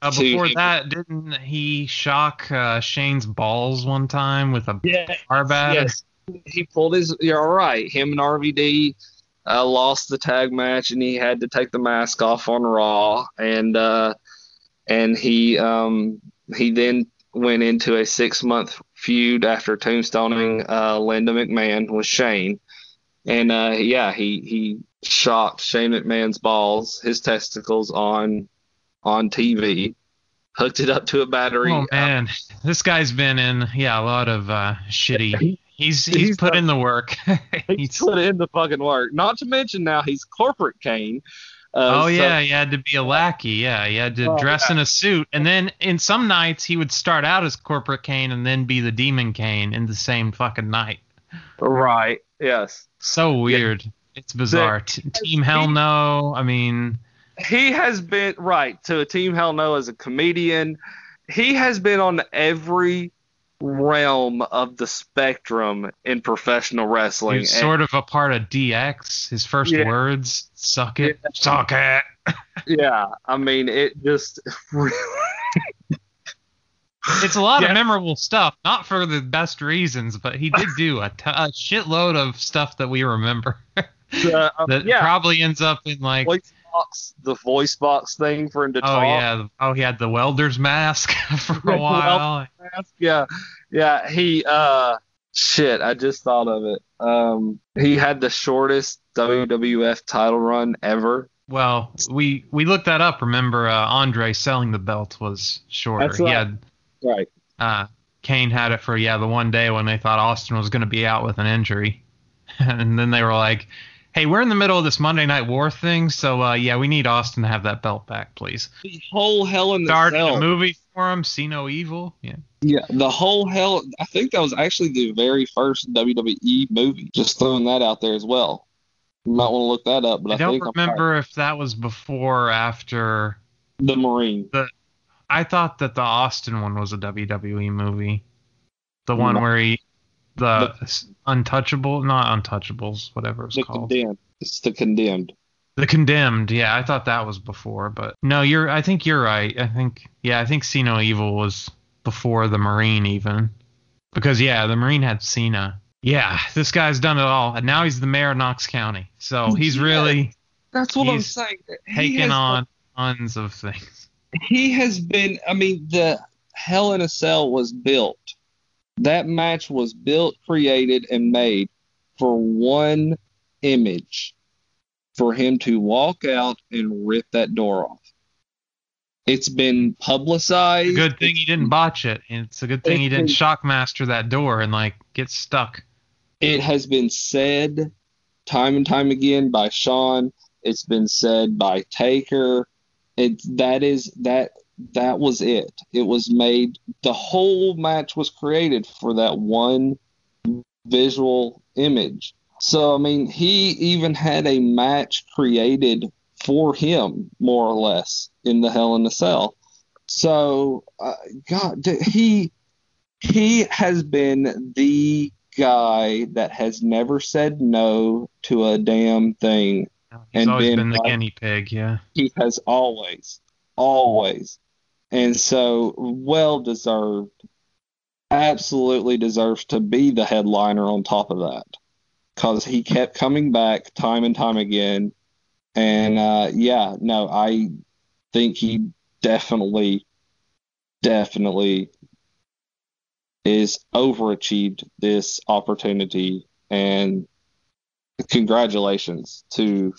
uh, before to, that, didn't he shock uh, Shane's balls one time with a yeah, bar bat? Yes, he pulled his. You're all right. Him and RVD uh, lost the tag match, and he had to take the mask off on Raw, and uh, and he um, he then went into a six month feud after tombstoning uh, Linda McMahon with Shane, and uh, yeah, he he shocked Shane McMahon's balls, his testicles on on TV, hooked it up to a battery. Oh man, this guy's been in yeah a lot of uh, shitty. He's he's, he's put done, in the work. he's put in the fucking work. Not to mention now he's corporate Kane. Uh, oh yeah, he had to be a lackey. Yeah, he had to oh, dress yeah. in a suit, and then in some nights he would start out as corporate Kane and then be the Demon Kane in the same fucking night. Right. Yes. So weird. Yeah. It's bizarre. Team Hell No. I mean, he has been right to a team hell no as a comedian. He has been on every realm of the spectrum in professional wrestling. He's sort of a part of DX. His first yeah. words, "Suck it, yeah. suck it." yeah, I mean it just really, it's a lot Yeah. of memorable stuff, not for the best reasons, but he did do a, t- a shitload of stuff that we remember Uh, uh, that yeah, probably ends up in like voice box, the voice box thing for him to oh talk. yeah, oh he had the welder's mask for a while. yeah, yeah. He uh, shit. I just thought of it. Um, he had the shortest WWF title run ever. Well, we we looked that up. Remember, uh, Andre selling the belt was shorter. That's He had Right. uh, Kane had it for yeah the one day when they thought Austin was going to be out with an injury, and then they were like, "Hey, we're in the middle of this Monday Night War thing, so uh, yeah, we need Austin to have that belt back, please." The whole Hell in the Started Cell. a movie for him, See No Evil. Yeah, Yeah, the whole Hell. I think that was actually the very first WWE movie. Just throwing that out there as well. You might want to look that up, but I, I don't remember if that was before or after. the Marine. The, I thought that the Austin one was a WWE movie, the one No. where he the untouchable, not untouchables, whatever it's The called. condemned. It's the condemned. The Condemned, yeah, I thought that was before, but no, you're. I think you're right. I think, yeah, I think See No Evil was before the Marine even, because yeah, the Marine had Cena. Yeah, this guy's done it all, and now he's the mayor of Knox County, so he's Yeah. really That's what I'm saying. He taking has- on tons of things. he has been I mean the Hell in a Cell was built. That match was built, created and made for one image for him to walk out and rip that door off. It's been publicized. Good thing he didn't botch it. and It's a good thing he didn't shockmaster that door and like get stuck. It has been said time and time again by Sean. It's been said by Taker. It that is that that was it. It was made. The whole match was created for that one visual image. So I mean, he even had a match created for him, more or less, in the Hell in a Cell. So, uh, God, he he has been the guy that has never said no to a damn thing. He's And always then, been the like- guinea pig, yeah. He has always, always. And so, well deserved. Absolutely deserves to be the headliner on top of that. Because he kept coming back time and time again. And uh, yeah, no, I think he definitely, definitely is overachieved this opportunity. And congratulations to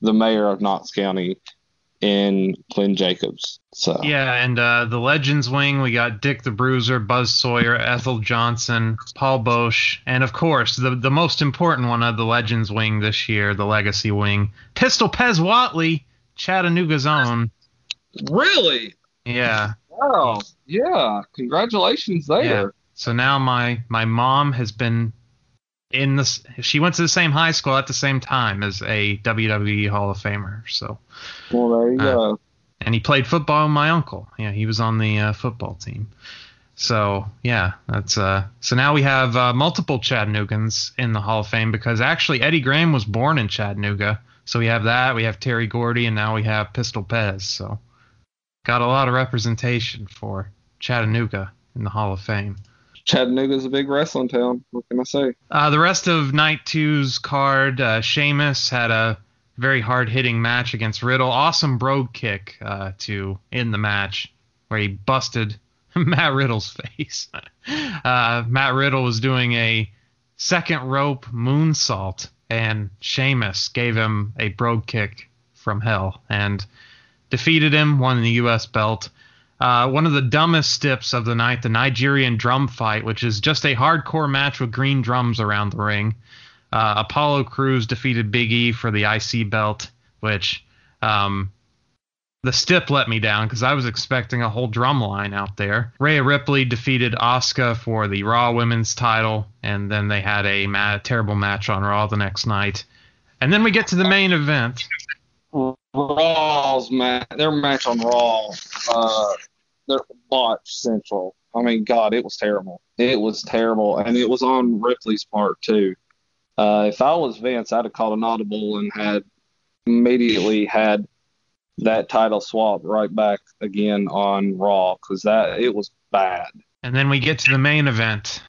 the mayor of Knox County and Glenn Jacobs. So Yeah, and uh, the Legends wing, we got Dick the Bruiser, Buzz Sawyer, Ethel Johnson, Paul Boesch, and of course, the, the most important one of the Legends wing this year, the Legacy wing, Pistol Pez Whatley, Chattanooga's own. really, Yeah. wow, yeah, congratulations there. Yeah. So now my my mom has been in this. She went to the same high school at the same time as a WWE Hall of Famer. So Well, there you Uh, go. and he played football with my uncle. Yeah, he was on the uh, football team. So yeah, that's uh. So now we have uh, multiple Chattanoogans in the Hall of Fame because actually Eddie Graham was born in Chattanooga. So we have that. We have Terry Gordy, and now we have Pistol Pez. So got a lot of representation for Chattanooga in the Hall of Fame. Chattanooga's a big wrestling town. What can I say? Uh, the rest of night two's card, uh, Sheamus had a very hard hitting match against Riddle. Awesome brogue kick uh, to end the match where he busted Matt Riddle's face. uh, Matt Riddle was doing a second rope moonsault, and Sheamus gave him a brogue kick from hell and defeated him, won the U.S. belt. Uh, one of the dumbest stips of the night, the Nigerian drum fight, which is just a hardcore match with green drums around the ring. Uh, Apollo Crews defeated Big E for the IC belt, which um, the stip let me down because I was expecting a whole drum line out there. Rhea Ripley defeated Asuka for the Raw Women's title, and then they had a ma- terrible match on Raw the next night. And then we get to the main event. Raw's match, their match on Raw, uh, botch central. I mean, God, it was terrible. It was terrible, and it was on Ripley's part too. Uh, if I was Vince, I'd have called an audible and had immediately had that title swap right back again on Raw because that it was bad. And then we get to the main event.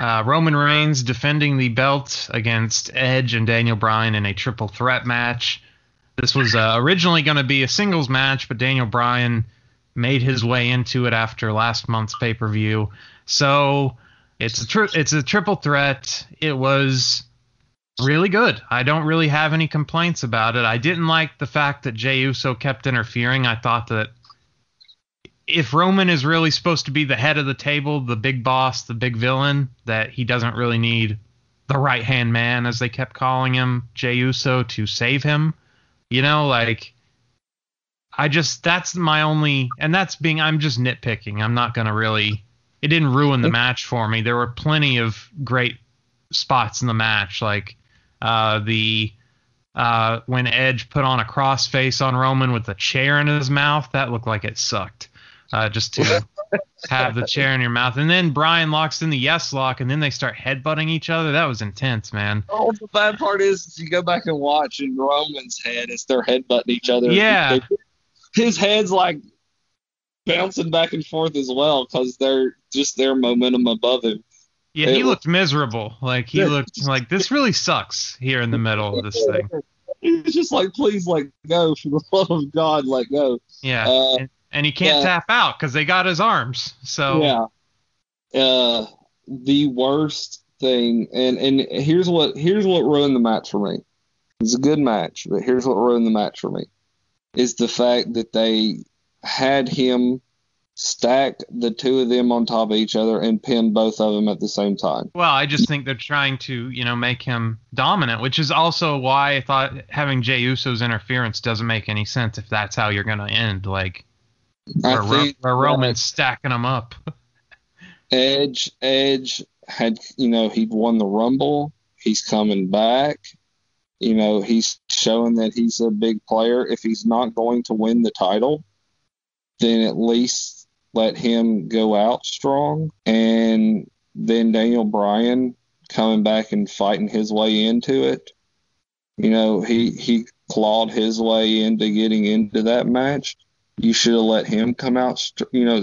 Uh, Roman Reigns defending the belt against Edge and Daniel Bryan in a triple threat match. This was uh, originally going to be a singles match, but Daniel Bryan made his way into it after last month's pay per view. So it's a tri- it's a triple threat. It was really good. I don't really have any complaints about it. I didn't like the fact that Jey Uso kept interfering. I thought that if Roman is really supposed to be the head of the table, the big boss, the big villain, that he doesn't really need the right hand man, as they kept calling him, Jey Uso, to save him. You know, like I just that's my only and that's being I'm just nitpicking. I'm not gonna really it didn't ruin the match for me. There were plenty of great spots in the match, like uh, the uh, when Edge put on a crossface on Roman with a chair in his mouth. That looked like it sucked. Uh, just to have the chair in your mouth, and then Bryan locks in the yes lock, and then they start headbutting each other. That was intense, man. Oh, the bad part is, is you go back and watch in Roman's head, it's they're headbutting each other. Yeah. His head's like bouncing back and forth as well because they're just their momentum above him. Yeah, he looked miserable. Like he looked like this really sucks here in the middle of this thing. It's just like, please let go for the love of God, let go. Yeah, Uh, and, and he can't yeah. tap out because they got his arms. So Yeah. Uh, the worst thing, and and here's what here's what ruined the match for me. It's a good match, but here's what ruined the match for me is the fact that they had him stack the two of them on top of each other and pin both of them at the same time. Well, I just think they're trying to, you know, make him dominant, which is also why I thought having Jey Uso's interference doesn't make any sense if that's how you're going to end, like I where, Ro- where Roman's stacking them up. Edge Edge had you know he'd won the Rumble. He's coming back. You know he's showing that he's a big player. If he's not going to win the title, then at least let him go out strong. And then Daniel Bryan coming back and fighting his way into it. You know he he clawed his way into getting into that match. You should have let him come out. You know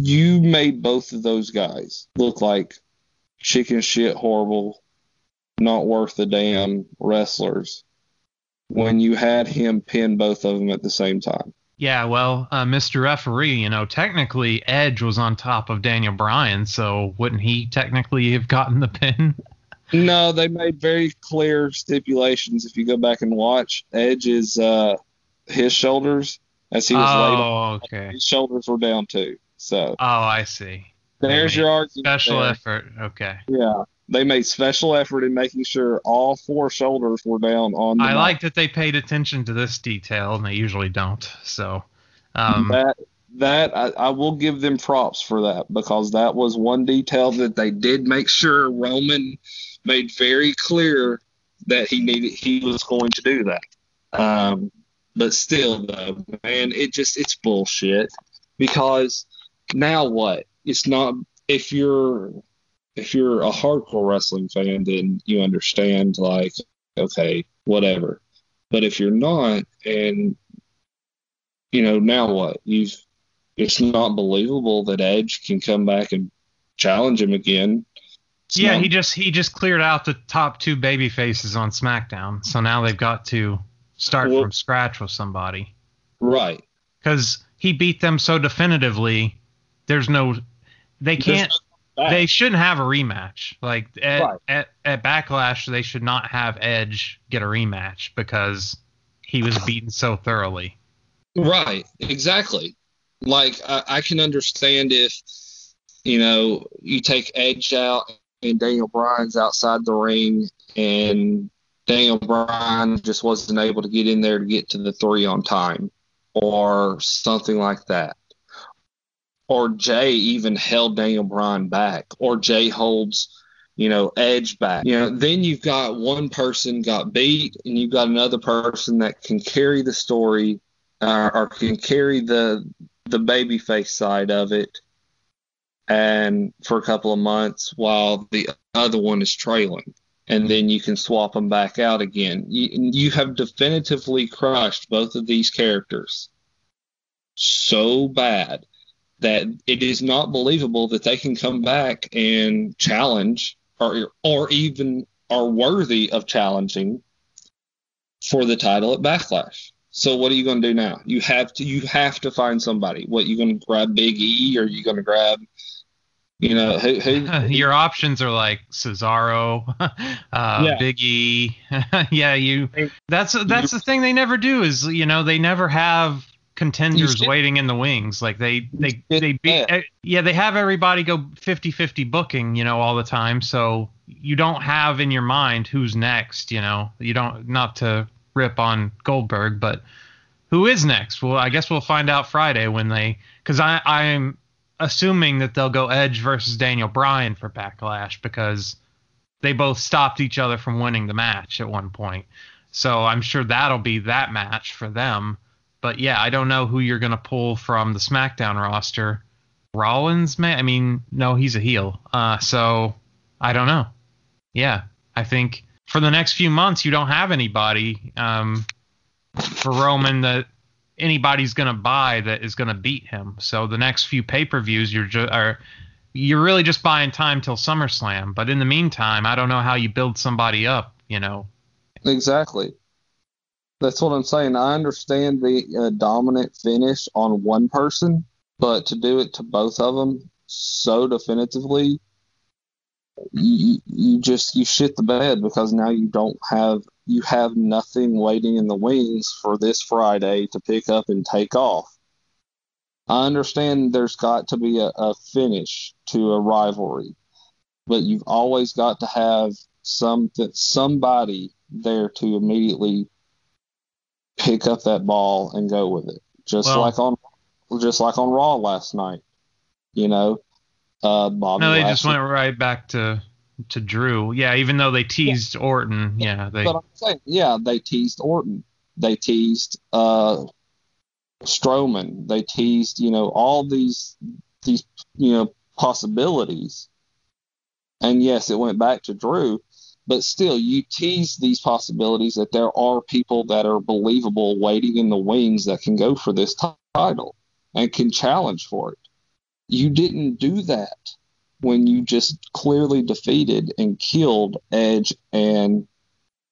you made both of those guys look like chicken shit horrible, not worth a damn wrestlers when you had him pin both of them at the same time. Yeah, well, uh, Mr. Referee, you know, technically Edge was on top of Daniel Bryan, so wouldn't he technically have gotten the pin? No, they made very clear stipulations. If you go back and watch, Edge's uh, his shoulders as he was laid on, oh, okay. his shoulders were down too. So Oh, I see. there's your argument. Special there. effort. Okay. Yeah, they made special effort in making sure all four shoulders were down on the I mat. like that they paid attention to this detail, and they usually don't. So, um, that that I, I will give them props for that because that was one detail that they did make sure Roman made very clear that he needed he was going to do that. Um, but still, though, man, it just it's bullshit because now what? It's not if you're if you're a hardcore wrestling fan, then you understand like okay, whatever. But if you're not, and you know, now what? You've it's not believable that Edge can come back and challenge him again. It's yeah, not- he just he just cleared out the top two baby faces on SmackDown, so now they've got to start Well- from scratch with somebody right. because he beat them so definitively. There's no, they can't. Back. They shouldn't have a rematch. Like at, Right. at at Backlash, they should not have Edge get a rematch because he was beaten so thoroughly. Right, exactly. Like I, I can understand if you know you take Edge out and Daniel Bryan's outside the ring and Daniel Bryan just wasn't able to get in there to get to the three on time or something like that. Or Jey even held Daniel Bryan back or Jey holds you know, Edge back. You know, then you've got one person got beat, and you've got another person that can carry the story uh, or can carry the the babyface side of it, and for a couple of months while the other one is trailing. and then you can swap them back out again. You, you have definitively crushed both of these characters so bad that it is not believable that they can come back and challenge or or even are worthy of challenging for the title at Backlash. So what are you going to do now? You have to you have to find somebody. What you going to grab Big E or are you going to grab you know who, who your options are like Cesaro, uh, yeah. Big E. yeah, you. That's that's the thing they never do is you know they never have contenders waiting in the wings. Like they they they beat uh, yeah they have everybody go 50-50 booking you know all the time. So you don't have in your mind who's next. You know you don't not to rip on Goldberg, but who is next? Well, I guess we'll find out Friday when they because I I'm assuming that they'll go Edge versus Daniel Bryan for Backlash because they both stopped each other from winning the match at one point. So I'm sure that'll be that match for them. But yeah, I don't know who you're gonna pull from the SmackDown roster. Rollins, man. I mean, no, he's a heel. Uh, so I don't know. Yeah, I think for the next few months you don't have anybody um, for Roman that anybody's gonna buy that is gonna beat him. So the next few pay per views you're just are you're really just buying time till SummerSlam. But in the meantime, I don't know how you build somebody up. You know. Exactly. That's what I'm saying. I understand the uh, dominant finish on one person, but to do it to both of them so definitively, you, you just you shit the bed because now you don't have you have nothing waiting in the wings for this Friday to pick up and take off. I understand there's got to be a, a finish to a rivalry, but you've always got to have some somebody there to immediately pick up that ball and go with it. Just well, like on just like on Raw last night. You know, uh, Bobby. No, they Lashley. just went right back to to Drew. Yeah, even though they teased yeah. Orton. Yeah, they. But I'm saying, yeah, they teased Orton. They teased uh, Strowman. They teased, you know, all these these you know possibilities. And yes, it went back to Drew, but still, you tease these possibilities that there are people that are believable waiting in the wings that can go for this t- title and can challenge for it. You didn't do that when you just clearly defeated and killed Edge and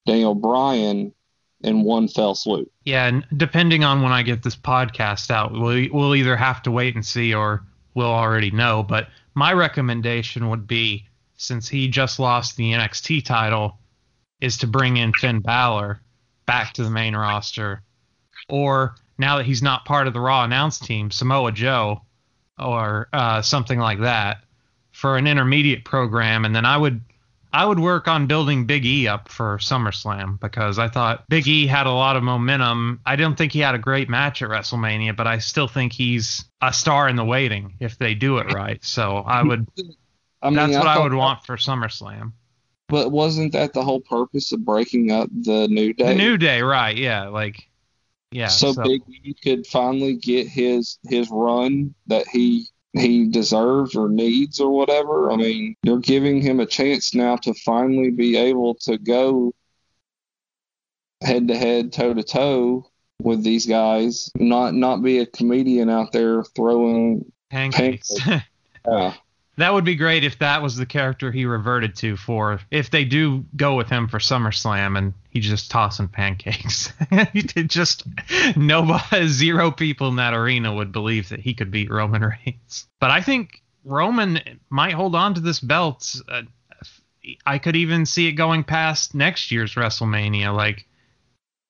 Daniel Bryan in one fell swoop. Yeah, and depending on when I get this podcast out, we'll, we'll either have to wait and see or we'll already know. But my recommendation would be since he just lost the NXT title, is to bring in Finn Balor back to the main roster. Or now that he's not part of the Raw announce team, Samoa Joe or uh, something like that for an intermediate program. And then I would I would work on building Big E up for SummerSlam because I thought Big E had a lot of momentum. I don't think he had a great match at WrestleMania, but I still think he's a star in the waiting if they do it right. So I would I mean, that's what I, I would want for SummerSlam. But wasn't that the whole purpose of breaking up the New Day? The New Day, right? Yeah, like yeah. So, so. Big E could finally get his his run that he he deserves or needs or whatever. I mean, you're giving him a chance now to finally be able to go head to head, toe to toe with these guys, not not be a comedian out there throwing pancakes. pancakes. yeah. That would be great if that was the character he reverted to for if they do go with him for SummerSlam and he's just tossing pancakes. just nobody, zero people in that arena would believe that he could beat Roman Reigns. But I think Roman might hold on to this belt. Uh, I could even see it going past next year's WrestleMania, like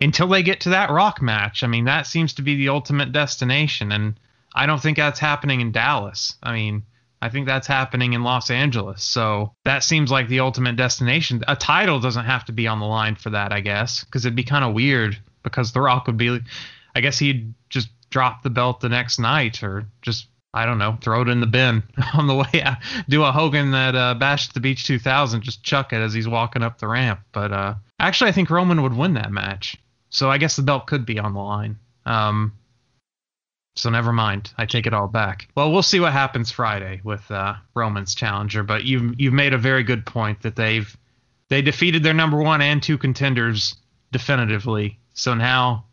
until they get to that Rock match. I mean, that seems to be the ultimate destination, and I don't think that's happening in Dallas. I mean I think that's happening in Los Angeles. So that seems like the ultimate destination. A title doesn't have to be on the line for that, I guess, because it'd be kind of weird because The Rock would be, I guess he'd just drop the belt the next night or just, I don't know, throw it in the bin on the way out. Do a Hogan that uh, Bash at the Beach 2000, just chuck it as he's walking up the ramp. But uh, actually, I think Roman would win that match. So I guess the belt could be on the line. Um, so never mind. I take it all back. Well, we'll see what happens Friday with uh, Roman's challenger. But you've you've made a very good point that they've they defeated their number one and two contenders definitively. So now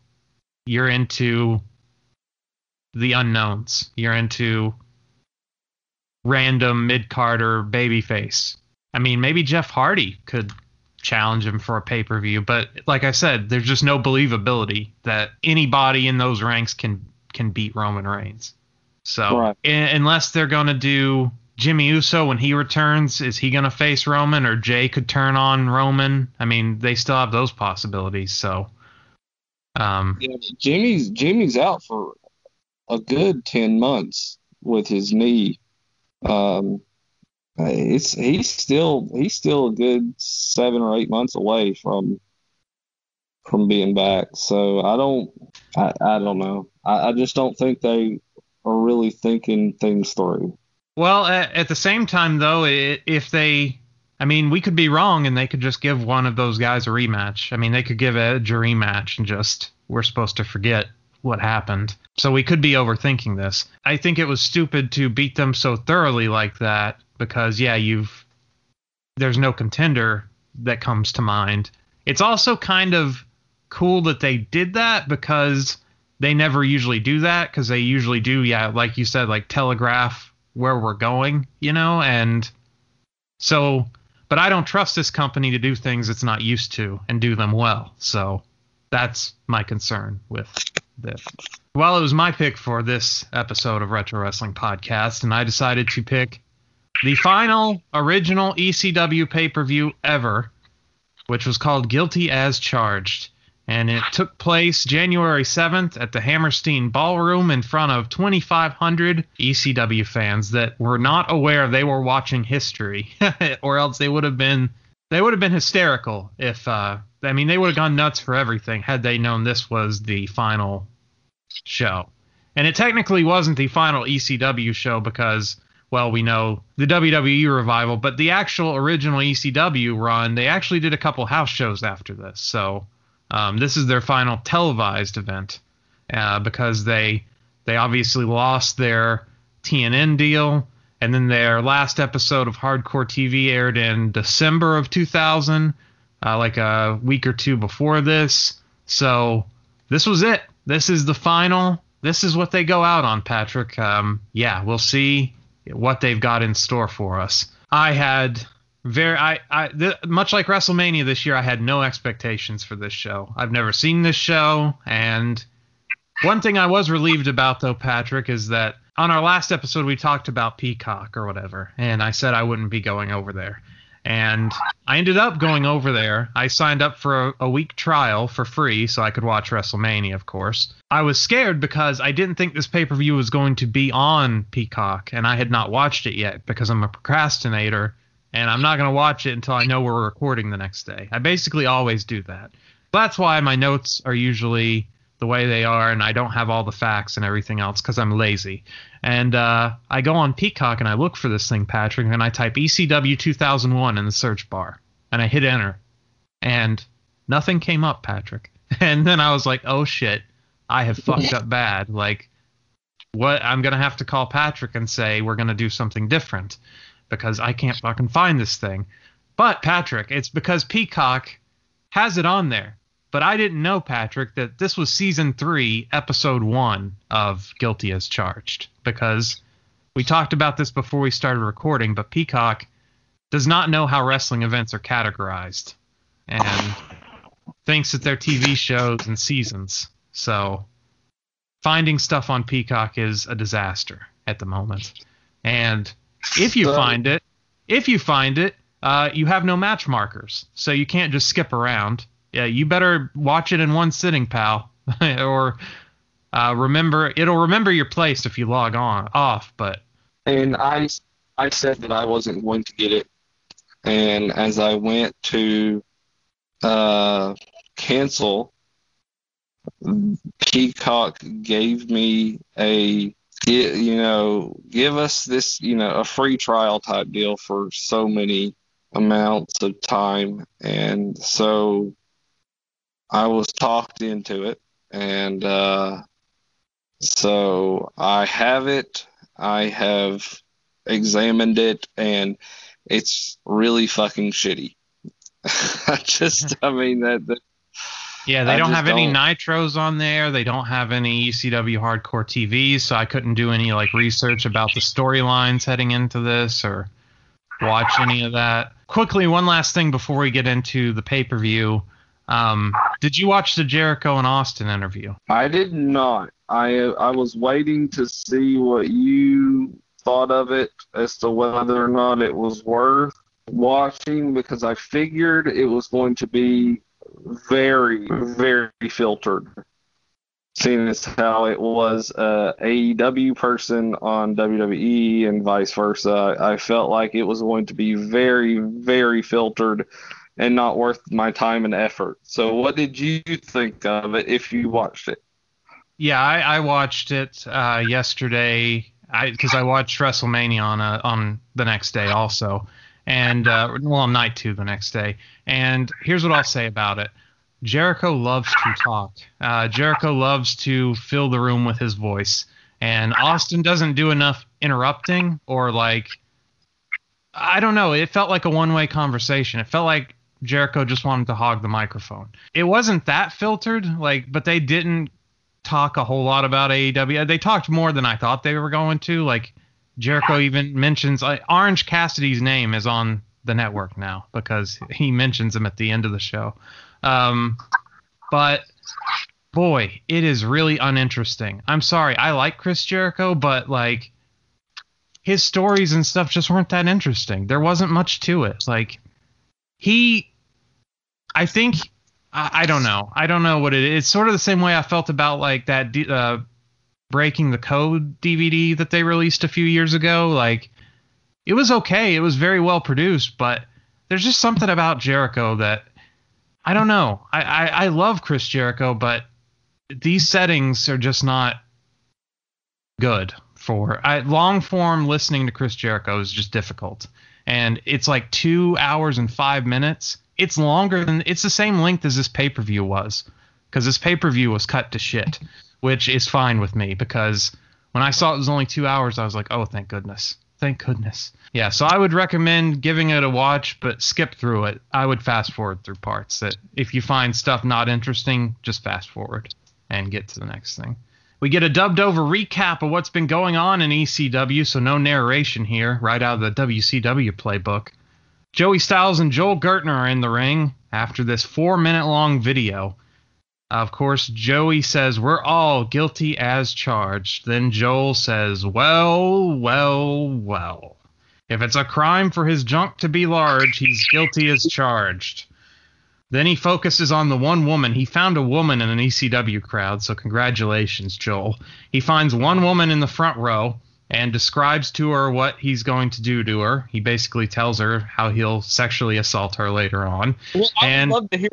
you're into the unknowns. You're into random mid carder babyface. I mean, maybe Jeff Hardy could challenge him for a pay per view, but like I said, there's just no believability that anybody in those ranks can can beat Roman Reigns. So Right. in- unless they're gonna do Jimmy Uso when he returns, is he gonna face Roman or Jey could turn on Roman? I mean, they still have those possibilities. So, um, Yeah, Jimmy's Jimmy's out for a good ten months with his knee. Um, it's he's still he's still a good seven or eight months away from from being back. So I don't I, I don't know. I, I just don't think they are really thinking things through. Well, at, at the same time, though, i if they, I mean, we could be wrong, and they could just give one of those guys a rematch. I mean, they could give Edge a rematch, and just we're supposed to forget what happened. So we could be overthinking this. I think it was stupid to beat them so thoroughly like that because, yeah, you've there's no contender that comes to mind. It's also kind of cool that they did that because they never usually do that because they usually do, yeah, like you said, like telegraph where we're going, you know, and so, but I don't trust this company to do things it's not used to and do them well. So that's my concern with this. Well, it was my pick for this episode of Retro Wrestling Podcast, and I decided to pick the final original ECW pay per view ever, which was called Guilty as Charged. And it took place January 7th at the Hammerstein Ballroom in front of 2,500 ECW fans that were not aware they were watching history, or else they would have been they would have been hysterical if uh, I mean they would have gone nuts for everything had they known this was the final show. And it technically wasn't the final ECW show because well, we know the WWE revival, but the actual original ECW run, they actually did a couple house shows after this. So um, this is their final televised event uh, because they they obviously lost their TNN deal, and then their last episode of Hardcore TV aired in December of 2000, uh, like a week or two before this. So this was it. This is the final. This is what they go out on, Patrick. Um, yeah, we'll see what they've got in store for us. I had very I, I th- much like WrestleMania this year, I had no expectations for this show. I've never seen this show, and one thing I was relieved about though, Patrick, is that on our last episode we talked about Peacock or whatever, and I said I wouldn't be going over there. And I ended up going over there. I signed up for a, a week trial for free so I could watch WrestleMania, of course. I was scared because I didn't think this pay per view was going to be on Peacock, and I had not watched it yet because I'm a procrastinator and I'm not going to watch it until I know we're recording the next day. I basically always do that. That's why my notes are usually the way they are, and I don't have all the facts and everything else because I'm lazy. And uh, I go on Peacock and I look for this thing, Patrick, and I type ECW 2001 in the search bar, and I hit enter, and nothing came up, Patrick. And then I was like, oh shit, I have fucked up bad. Like, what? I'm gonna have to call Patrick and say we're gonna do something different because I can't fucking find this thing. But Patrick, it's because Peacock has it on there. But I didn't know, Patrick, that this was season three, episode one of Guilty as Charged. Because we talked about this before we started recording, but Peacock does not know how wrestling events are categorized and thinks that they're TV shows and seasons. So finding stuff on Peacock is a disaster at the moment. And if you find it, if you find it, uh, you have no match markers, so you can't just skip around. Yeah, you better watch it in one sitting, pal, or uh, remember it'll remember your place if you log on off. But And I, I said that I wasn't going to get it. And as I went to uh, cancel, Peacock gave me a, you know, give us this, you know, a free trial type deal for so many amounts of time. And so I was talked into it. And uh, so I have it. I have examined it and it's really fucking shitty. I just, I mean that. that Yeah, they I don't have any don't- nitros on there. They don't have any ECW hardcore TV, so I couldn't do any like research about the storylines heading into this or watch any of that. Quickly, one last thing before we get into the pay per view. Um, did you watch the Jericho and Austin interview? I did not. I I was waiting to see what you thought of it as to whether or not it was worth watching because I figured it was going to be very very filtered. Seeing as how it was a AEW person on WWE and vice versa, I felt like it was going to be very very filtered and not worth my time and effort. So, what did you think of it if you watched it? Yeah, I, I watched it uh, yesterday because I, watched WrestleMania on uh, on the next day also, and uh, well, night two the next day. And here's what I'll say about it: Jericho loves to talk. Uh, Jericho loves to fill the room with his voice, and Austin doesn't do enough interrupting or like. I don't know. It felt like a one-way conversation. It felt like Jericho just wanted to hog the microphone. It wasn't that filtered, like, but they didn't talk a whole lot about AEW. They talked more than I thought they were going to. Like Jericho even mentions like, Orange Cassidy's name is on the network now because he mentions him at the end of the show. Um, but boy, it is really uninteresting. I'm sorry, I like Chris Jericho, but like his stories and stuff just weren't that interesting. There wasn't much to it. Like he, I think I, I don't know. I don't know what it is. It's sort of the same way I felt about like that uh, Breaking the Code DVD that they released a few years ago. Like it was okay. It was very well produced, but there's just something about Jericho that I don't know. I, I, I love Chris Jericho, but these settings are just not good for I, long form listening to Chris Jericho is just difficult. And it's like two hours and five minutes it's longer than it's the same length as this pay per view was, because this pay per view was cut to shit, which is fine with me because when I saw it was only two hours, I was like, oh, thank goodness, thank goodness. Yeah, so I would recommend giving it a watch, but skip through it. I would fast forward through parts that if you find stuff not interesting, just fast forward and get to the next thing. We get a dubbed over recap of what's been going on in ECW, so no narration here, right out of the WCW playbook. Joey Styles and Joel Gertner are in the ring after this four minute long video. Of course, Joey says, We're all guilty as charged. Then Joel says, Well, well, well. If it's a crime for his junk to be large, he's guilty as charged. Then he focuses on the one woman. He found a woman in an ECW crowd, so congratulations, Joel. He finds one woman in the front row and describes to her what he's going to do to her. He basically tells her how he'll sexually assault her later on. Well, I And- would love to hear.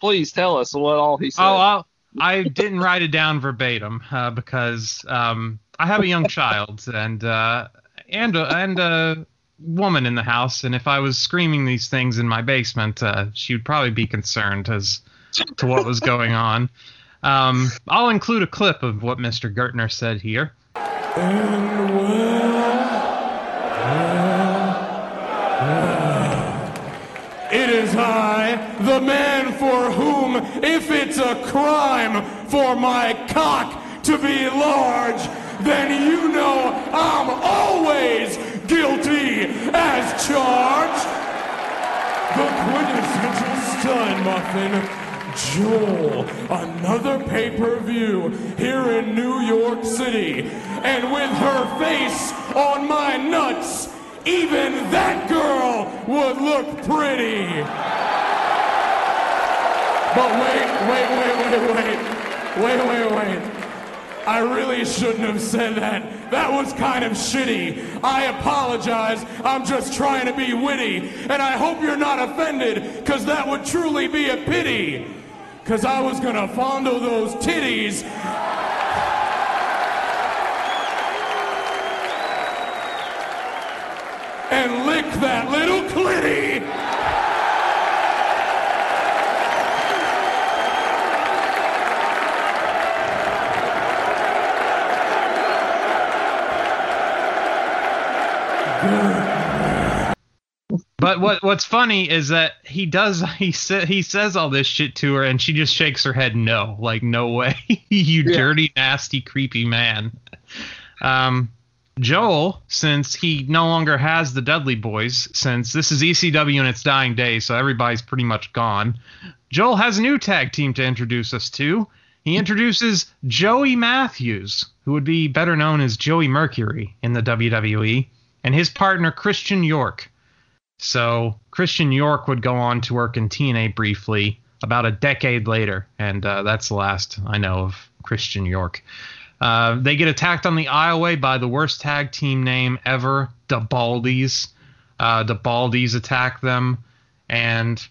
Please tell us what all he said. Oh, I'll, I didn't write it down verbatim uh, because um, I have a young child and uh, and a, and a woman in the house, and if I was screaming these things in my basement, uh, she would probably be concerned as to what was going on. Um, I'll include a clip of what Mr. Gertner said here. I, the man for whom, if it's a crime for my cock to be large, then you know I'm always guilty as charged. The quintessential stun muffin. Joel, another pay-per-view here in New York City. And with her face on my nuts, even that girl would look pretty. But wait, wait, wait, wait, wait. Wait, wait, wait. I really shouldn't have said that. That was kind of shitty. I apologize. I'm just trying to be witty. And I hope you're not offended, because that would truly be a pity. Because I was going to fondle those titties. And lick that little clitty. But what what's funny is that he does he sa- he says all this shit to her and she just shakes her head no, like no way, you Yeah. dirty, nasty, creepy man. Um, Joel, since he no longer has the Dudley Boyz, since this is ECW in its dying days, so everybody's pretty much gone. Joel has a new tag team to introduce us to. He introduces Joey Matthews, who would be better known as Joey Mercury in the WWE, and his partner Christian York. So Christian York would go on to work in TNA briefly about a decade later, and uh, that's the last I know of Christian York. Uh, they get attacked on the aisleway by the worst tag team name ever, the Baldies. Uh, the Baldies attack them, and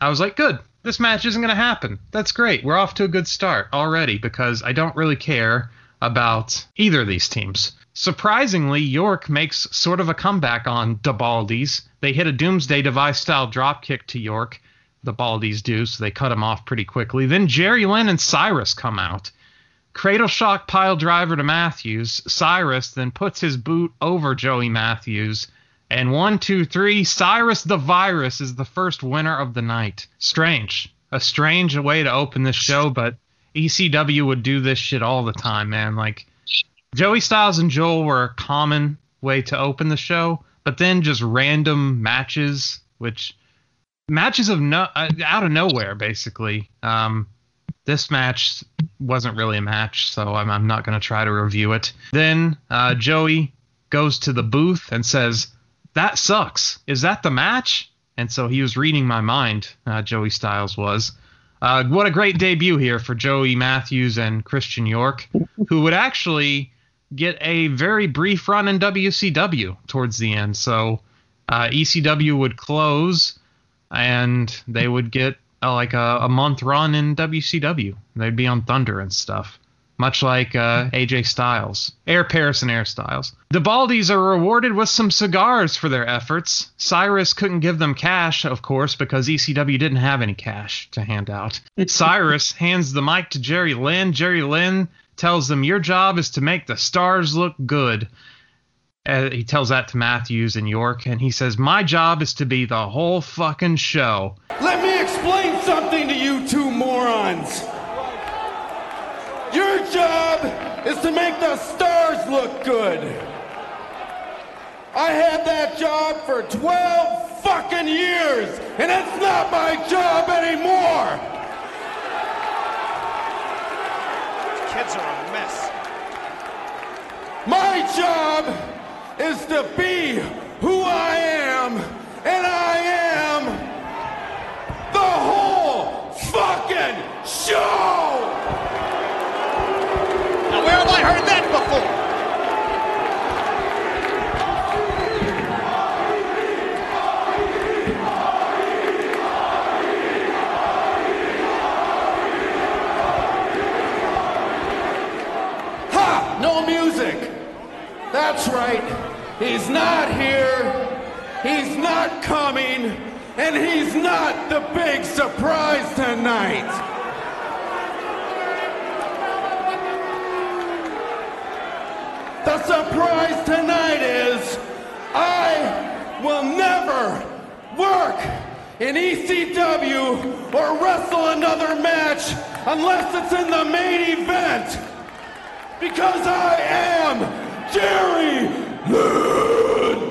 I was like, good. This match isn't going to happen. That's great. We're off to a good start already because I don't really care about either of these teams. Surprisingly, York makes sort of a comeback on the Baldies. They hit a Doomsday Device style dropkick to York. The Baldies do, so they cut him off pretty quickly. Then Jerry Lynn and Cyrus come out. Cradle shock pile driver to Matthews. Cyrus then puts his boot over Joey Matthews. And one, two, three, Cyrus the Virus is the first winner of the night. Strange. A strange way to open this show, but ECW would do this shit all the time, man. Like, Joey Styles and Joel were a common way to open the show, but then just random matches, which matches of no uh, out of nowhere, basically. Um, this match wasn't really a match, so I'm, I'm not going to try to review it. Then uh, Joey goes to the booth and says, "That sucks. Is that the match?" And so he was reading my mind. Uh, Joey Styles was. Uh, what a great debut here for Joey Matthews and Christian York, who would actually get a very brief run in WCW towards the end. So uh, ECW would close, and they would get uh, like a, a month run in WCW. They'd be on Thunder and stuff, much like uh, AJ Styles, Air Paris and Air Styles. The Baldies are rewarded with some cigars for their efforts. Cyrus couldn't give them cash, of course, because ECW didn't have any cash to hand out. Cyrus hands the mic to Jerry Lynn. Jerry Lynn tells them, Your job is to make the stars look good. Uh, he tells that to Matthews and York, and he says, My job is to be the whole fucking show. Let me explain something to you two morons. Your job is to make the stars look good. I had that job for 12 fucking years, and it's not my job anymore. Kids are a mess. My job is to be who I am, and I am the whole fucking show! Where have I heard that before? Ha! No music! That's right. He's not here. He's not coming. And he's not the big surprise tonight. The surprise tonight is I will never work in ECW or wrestle another match unless it's in the main event. Because I am Jerry Lynn.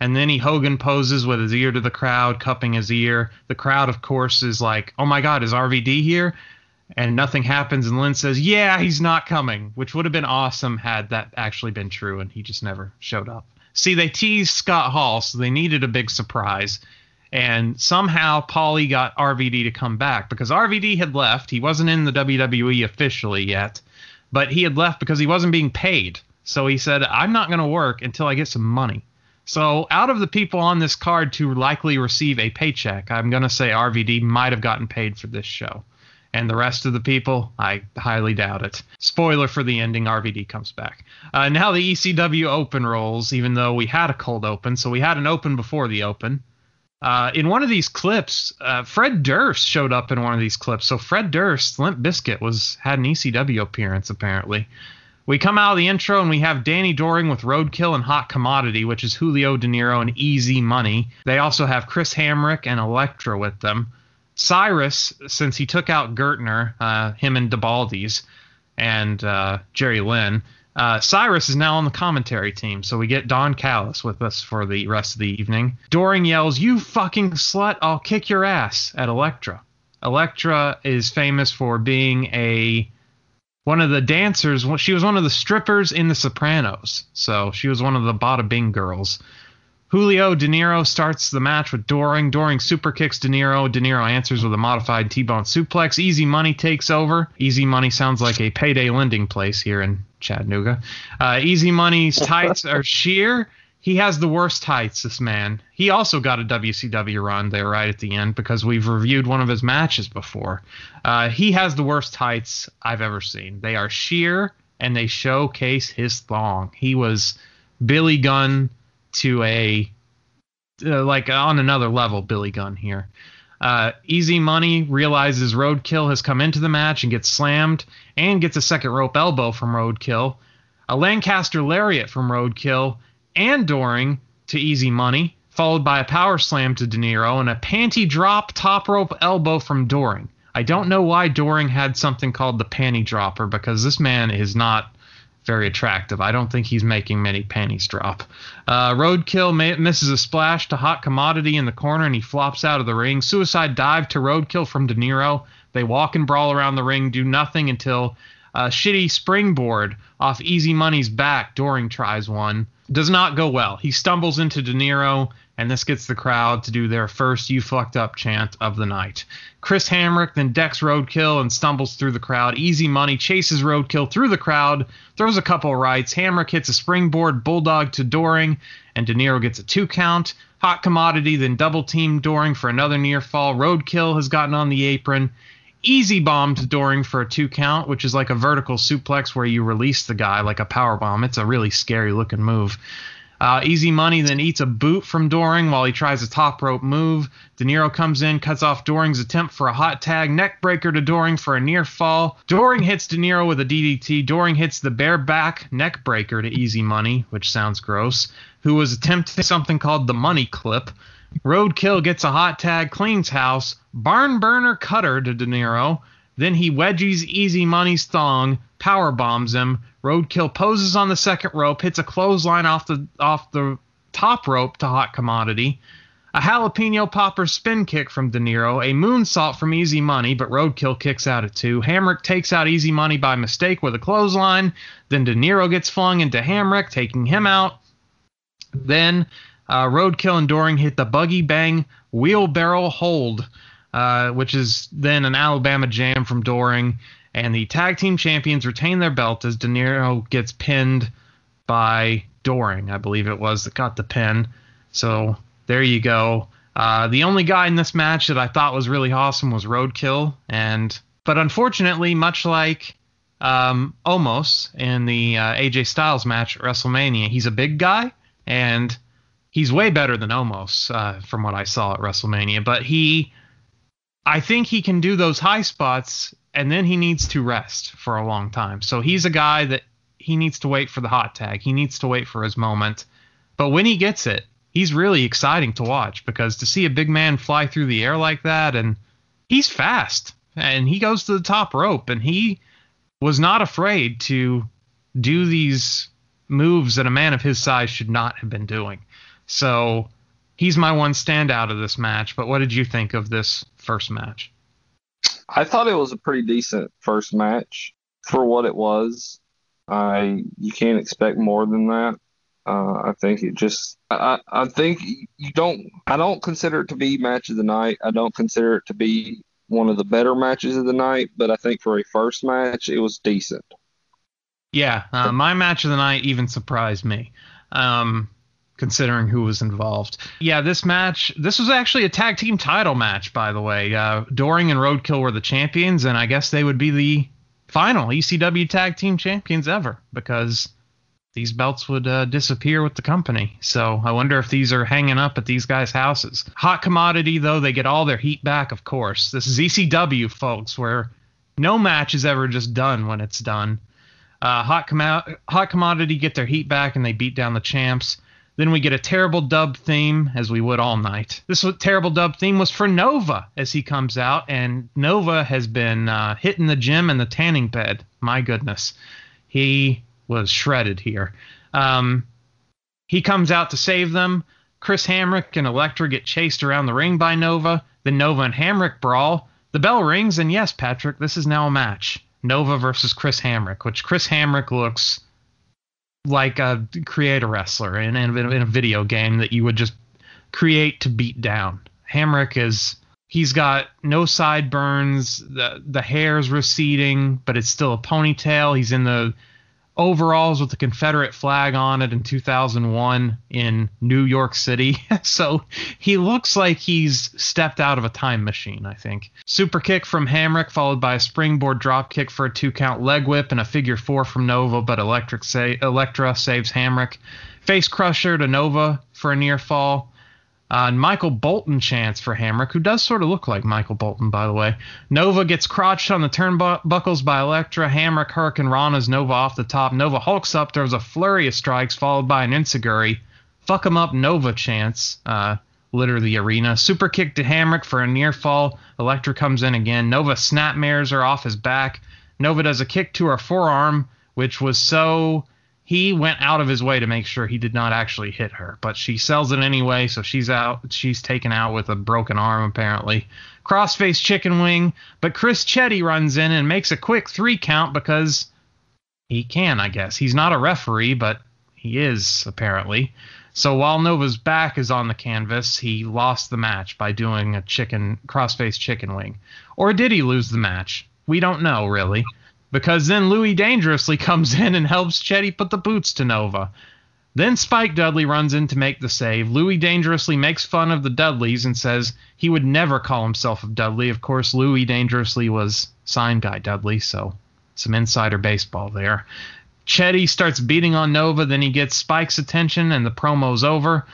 And then he Hogan poses with his ear to the crowd, cupping his ear. The crowd, of course, is like, "Oh my God, is RVD here?" And nothing happens. And Lynn says, "Yeah, he's not coming," which would have been awesome had that actually been true, and he just never showed up. See, they teased Scott Hall, so they needed a big surprise. And somehow Paulie got RVD to come back because RVD had left. He wasn't in the WWE officially yet, but he had left because he wasn't being paid. So he said, I'm not going to work until I get some money. So out of the people on this card to likely receive a paycheck, I'm going to say RVD might have gotten paid for this show. And the rest of the people, I highly doubt it. Spoiler for the ending, RVD comes back. Uh, now the ECW Open rolls, even though we had a cold open. So we had an open before the open. Uh, in one of these clips, uh, Fred Durst showed up in one of these clips. So Fred Durst, Limp Bizkit, was had an ECW appearance apparently. We come out of the intro and we have Danny Doring with Roadkill and Hot Commodity, which is Julio Dinero and Easy Money. They also have Chris Hamrick and Elektra with them. Cyrus, since he took out Gertner, uh, him and the Baldies, and uh, Jerry Lynn, uh, Cyrus is now on the commentary team, so we get Don Callis with us for the rest of the evening. Doring yells, You fucking slut, I'll kick your ass at Elektra. Elektra is famous for being a one of the dancers. She was one of the strippers in The Sopranos, so she was one of the Bada Bing girls. Julio Dinero starts the match with Doring. Doring super kicks Dinero. De Niro answers with a modified T-bone suplex. Easy Money takes over. Easy Money sounds like a payday lending place here in Chattanooga. Uh, Easy Money's tights are sheer. He has the worst tights, this man. He also got a WCW run there right at the end because we've reviewed one of his matches before. Uh, he has the worst tights I've ever seen. They are sheer and they showcase his thong. He was Billy Gunn to a uh, like on another level. Billy Gunn here. Uh, Easy Money realizes Roadkill has come into the match and gets slammed and gets a second rope elbow from Roadkill, a Lancaster lariat from Roadkill, and Doring to Easy Money, followed by a power slam to Dinero and a panty drop top rope elbow from Doring. I don't know why Doring had something called the panty dropper because this man is not very attractive. I don't think he's making many panties drop. Uh, Roadkill misses a splash to Hot Commodity in the corner and he flops out of the ring. Suicide dive to Roadkill from Dinero. They walk and brawl around the ring, do nothing until a shitty springboard off Easy Money's back. Doring tries one. Does not go well. He stumbles into Dinero and this gets the crowd to do their first "You fucked up" chant of the night. Chris Hamrick then decks Roadkill and stumbles through the crowd. Easy Money chases Roadkill through the crowd, throws a couple of rights. Hamrick hits a springboard bulldog to Doring, and Dinero gets a two count. Hot Commodity then double team Doring for another near fall. Roadkill has gotten on the apron. Easy bomb to Doring for a two count, which is like a vertical suplex where you release the guy like a power bomb. It's a really scary looking move. Uh, Easy Money then eats a boot from Doring while he tries a top rope move. Dinero comes in, cuts off Doring's attempt for a hot tag, neck breaker to Doring for a near fall. Doring hits Dinero with a DDT. Doring hits the bare back neck breaker to Easy Money, which sounds gross, who was attempting something called the money clip. Roadkill gets a hot tag, cleans house, barn burner cutter to Dinero. Then he wedgies Easy Money's thong, power bombs him. Roadkill poses on the second rope, hits a clothesline off the off the top rope to Hot Commodity. A jalapeno popper spin kick from Dinero, a moonsault from Easy Money, but Roadkill kicks out at two. Hamrick takes out Easy Money by mistake with a clothesline. Then Dinero gets flung into Hamrick, taking him out. Then uh, Roadkill and Doring hit the buggy bang wheelbarrow hold, uh, which is then an Alabama jam from Doring. And the tag team champions retain their belt as Dinero gets pinned by Doring, I believe it was, that got the pin. So there you go. Uh, the only guy in this match that I thought was really awesome was Roadkill, and but unfortunately, much like um, Omos in the uh, AJ Styles match at WrestleMania, he's a big guy, and he's way better than Omos uh, from what I saw at WrestleMania. But he, I think he can do those high spots, and then he needs to rest for a long time. So he's a guy that he needs to wait for the hot tag. He needs to wait for his moment. But when he gets it, he's really exciting to watch because to see a big man fly through the air like that, and he's fast, and he goes to the top rope, and he was not afraid to do these moves that a man of his size should not have been doing. So he's my one standout of this match. But what did you think of this first match? I thought it was a pretty decent first match for what it was. I you can't expect more than that. Uh, I think it just I, I think you don't I don't consider it to be match of the night. I don't consider it to be one of the better matches of the night, but I think for a first match it was decent. Yeah, uh, my match of the night even surprised me. Um, considering who was involved. Yeah, this match, this was actually a tag team title match, by the way. Uh, Doring and Roadkill were the champions, and I guess they would be the final ECW tag team champions ever because these belts would uh, disappear with the company. So I wonder if these are hanging up at these guys' houses. Hot commodity, though, they get all their heat back, of course. This is ECW, folks, where no match is ever just done when it's done. Uh, hot, com- hot commodity get their heat back and they beat down the champs. Then we get a terrible dub theme, as we would all night. This terrible dub theme was for Nova as he comes out, and Nova has been uh, hitting the gym and the tanning bed. My goodness, he was shredded here. Um, he comes out to save them. Chris Hamrick and Elektra get chased around the ring by Nova. Then Nova and Hamrick brawl. The bell rings, and yes, Patrick, this is now a match. Nova versus Chris Hamrick, which Chris Hamrick looks like a create a wrestler in, in, in a video game that you would just create to beat down. Hamrick is he's got no sideburns, the the hair's receding, but it's still a ponytail. He's in the overalls with the Confederate flag on it in 2001 in New York City. so he looks like he's stepped out of a time machine, I think. Super kick from Hamrick, followed by a springboard drop kick for a two count leg whip and a figure four from Nova, but Electric sa- Elektra saves Hamrick. Face crusher to Nova for a near fall. Uh, and Michael Bolton chants for Hamrick, who does sort of look like Michael Bolton, by the way. Nova gets crotched on the turnbuckles by Elektra. Hamrick hurricanrana's Nova off the top. Nova hulks up. There's a flurry of strikes, followed by an Enzuigiri. Fuck him up, Nova chants. Uh, litter the arena. Super kick to Hamrick for a near fall. Elektra comes in again. Nova snapmares her off his back. Nova does a kick to her forearm, which was so he went out of his way to make sure he did not actually hit her, but she sells it anyway, so she's out. She's taken out with a broken arm apparently. Crossface chicken wing, but Chris Chetti runs in and makes a quick three count because he can, I guess. He's not a referee, but he is apparently. So while Nova's back is on the canvas, he lost the match by doing a chicken crossface chicken wing. Or did he lose the match? We don't know really because then Louis dangerously comes in and helps Chetti put the boots to Nova. Then Spike Dudley runs in to make the save. Louis dangerously makes fun of the Dudleys and says he would never call himself a Dudley. Of course, Louis dangerously was Sign Guy Dudley, so some insider baseball there. Chetti starts beating on Nova, then he gets Spike's attention and the promo's over.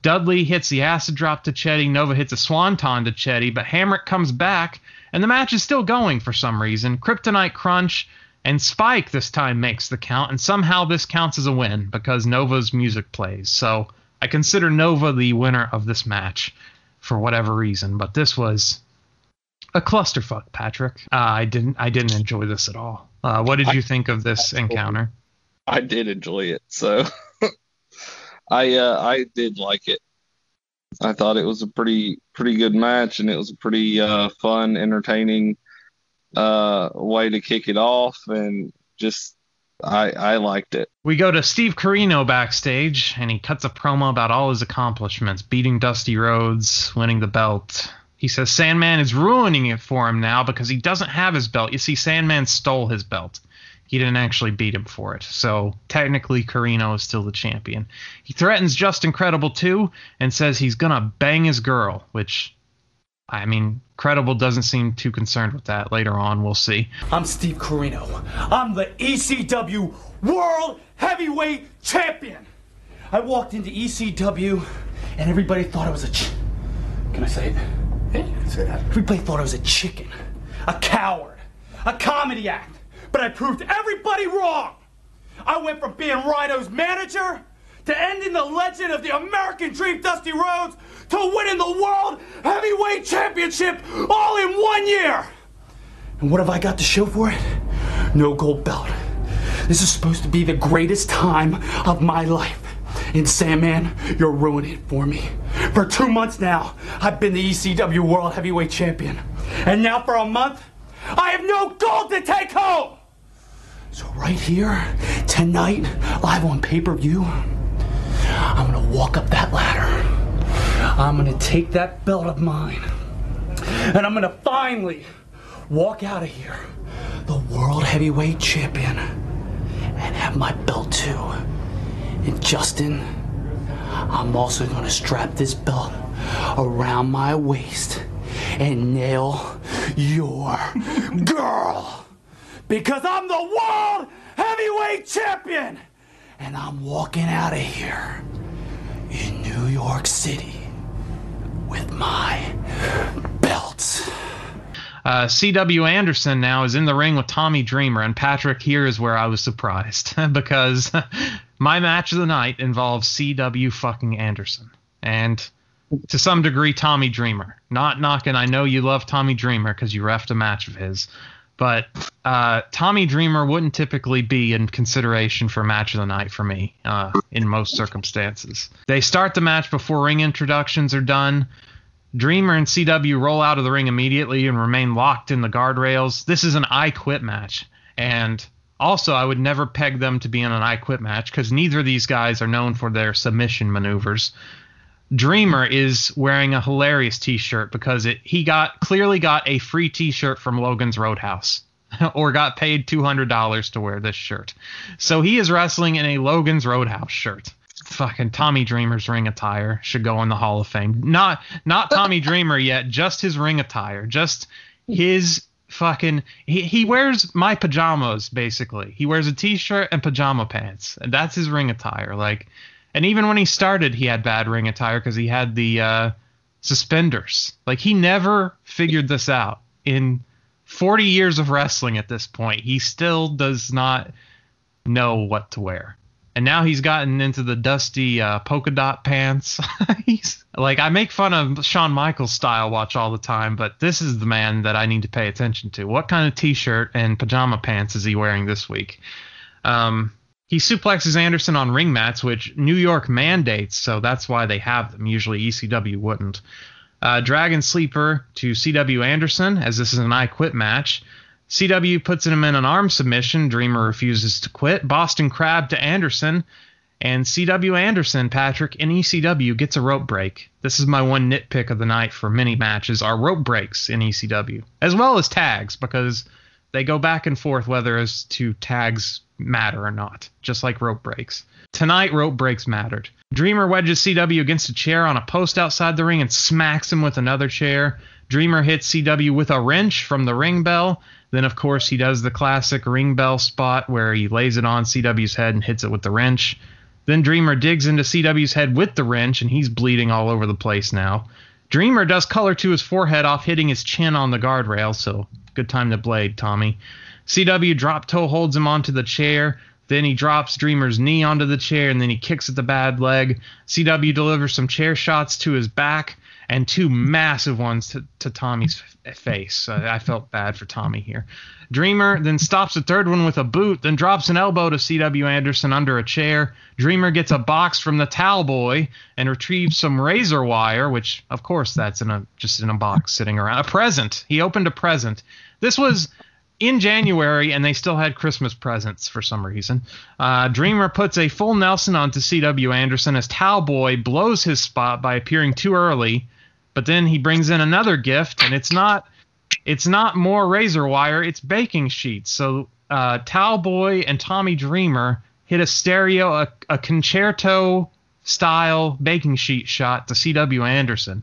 Dudley hits the acid drop to Chetti. Nova hits a swanton to Chetti, but Hamrick comes back and the match is still going for some reason. Kryptonite Crunch and Spike this time makes the count, and somehow this counts as a win because Nova's music plays. So I consider Nova the winner of this match for whatever reason, but this was a clusterfuck, Patrick. Uh, I didn't I didn't enjoy this at all. Uh, what did you think of this encounter? I did enjoy it, so I uh, I did like it. I thought it was a pretty pretty good match, and it was a pretty uh, fun, entertaining uh, way to kick it off, and just I I liked it. We go to Steve Corino backstage, and he cuts a promo about all his accomplishments, beating Dusty Rhodes, winning the belt. He says Sandman is ruining it for him now because he doesn't have his belt. You see, Sandman stole his belt he didn't actually beat him for it. So technically, Corino is still the champion. He threatens Justin Credible too and says he's gonna bang his girl, which I mean, Credible doesn't seem too concerned with that. Later on, we'll see. I'm Steve Corino. I'm the ECW World Heavyweight Champion. I walked into ECW and everybody thought I was a. Ch- Can I say it? Yeah, you can say that. Everybody thought I was a chicken, a coward, a comedy act but I proved everybody wrong. I went from being Rhino's manager to ending the legend of the American Dream Dusty Rhodes to winning the World Heavyweight Championship all in one year. And what have I got to show for it? No gold belt. This is supposed to be the greatest time of my life. And Sandman, you're ruining it for me. For two months now, I've been the ECW World Heavyweight Champion. And now for a month, I have no gold to take home! So, right here, tonight, live on pay per view, I'm gonna walk up that ladder. I'm gonna take that belt of mine. And I'm gonna finally walk out of here, the World Heavyweight Champion, and have my belt too. And Justin, I'm also gonna strap this belt around my waist and nail your girl because I'm the world heavyweight champion. And I'm walking out of here in New York City with my belts. Uh, C.W. Anderson now is in the ring with Tommy Dreamer, and Patrick, here is where I was surprised because my match of the night involves C.W. fucking Anderson. And to some degree, Tommy Dreamer. Not knocking, I know you love Tommy Dreamer because you refed a match of his. But uh, Tommy Dreamer wouldn't typically be in consideration for match of the night for me uh, in most circumstances. They start the match before ring introductions are done. Dreamer and CW roll out of the ring immediately and remain locked in the guardrails. This is an I Quit match. And also, I would never peg them to be in an I Quit match because neither of these guys are known for their submission maneuvers. Dreamer is wearing a hilarious T-shirt because it he got clearly got a free T-shirt from Logan's Roadhouse, or got paid two hundred dollars to wear this shirt. So he is wrestling in a Logan's Roadhouse shirt. Fucking Tommy Dreamer's ring attire should go in the Hall of Fame. Not not Tommy Dreamer yet, just his ring attire, just his fucking he, he wears my pajamas basically. He wears a t-shirt and pajama pants, and that's his ring attire. Like and even when he started, he had bad ring attire because he had the uh, suspenders. Like he never figured this out. In 40 years of wrestling at this point, he still does not know what to wear. And now he's gotten into the dusty uh, polka dot pants. he's like I make fun of Shawn Michaels style watch all the time, but this is the man that I need to pay attention to. What kind of t-shirt and pajama pants is he wearing this week? Um, he suplexes Anderson on ring mats, which New York mandates, so that's why they have them. Usually ECW wouldn't. Uh, Dragon Sleeper to CW Anderson, as this is an I Quit match. CW puts him in an arm submission. Dreamer refuses to quit. Boston Crab to Anderson. And CW Anderson, Patrick, in ECW gets a rope break. This is my one nitpick of the night for many matches are rope breaks in ECW, as well as tags, because they go back and forth whether as to tags matter or not, just like rope breaks. Tonight, rope breaks mattered. Dreamer wedges CW against a chair on a post outside the ring and smacks him with another chair. Dreamer hits CW with a wrench from the ring bell. Then, of course, he does the classic ring bell spot where he lays it on CW's head and hits it with the wrench. Then Dreamer digs into CW's head with the wrench, and he's bleeding all over the place now. Dreamer does color to his forehead off hitting his chin on the guardrail, so good time to blade, Tommy. CW drop toe holds him onto the chair. Then he drops Dreamer's knee onto the chair and then he kicks at the bad leg. CW delivers some chair shots to his back and two massive ones to, to Tommy's face. I felt bad for Tommy here. Dreamer then stops the third one with a boot, then drops an elbow to CW Anderson under a chair. Dreamer gets a box from the towel boy and retrieves some razor wire, which of course that's in a just in a box sitting around. A present. He opened a present. This was in January, and they still had Christmas presents for some reason. Uh, Dreamer puts a full Nelson onto C.W. Anderson as Towboy blows his spot by appearing too early, but then he brings in another gift, and it's not it's not more razor wire, it's baking sheets. So uh, Towboy and Tommy Dreamer hit a stereo, a, a concerto style baking sheet shot to C.W. Anderson.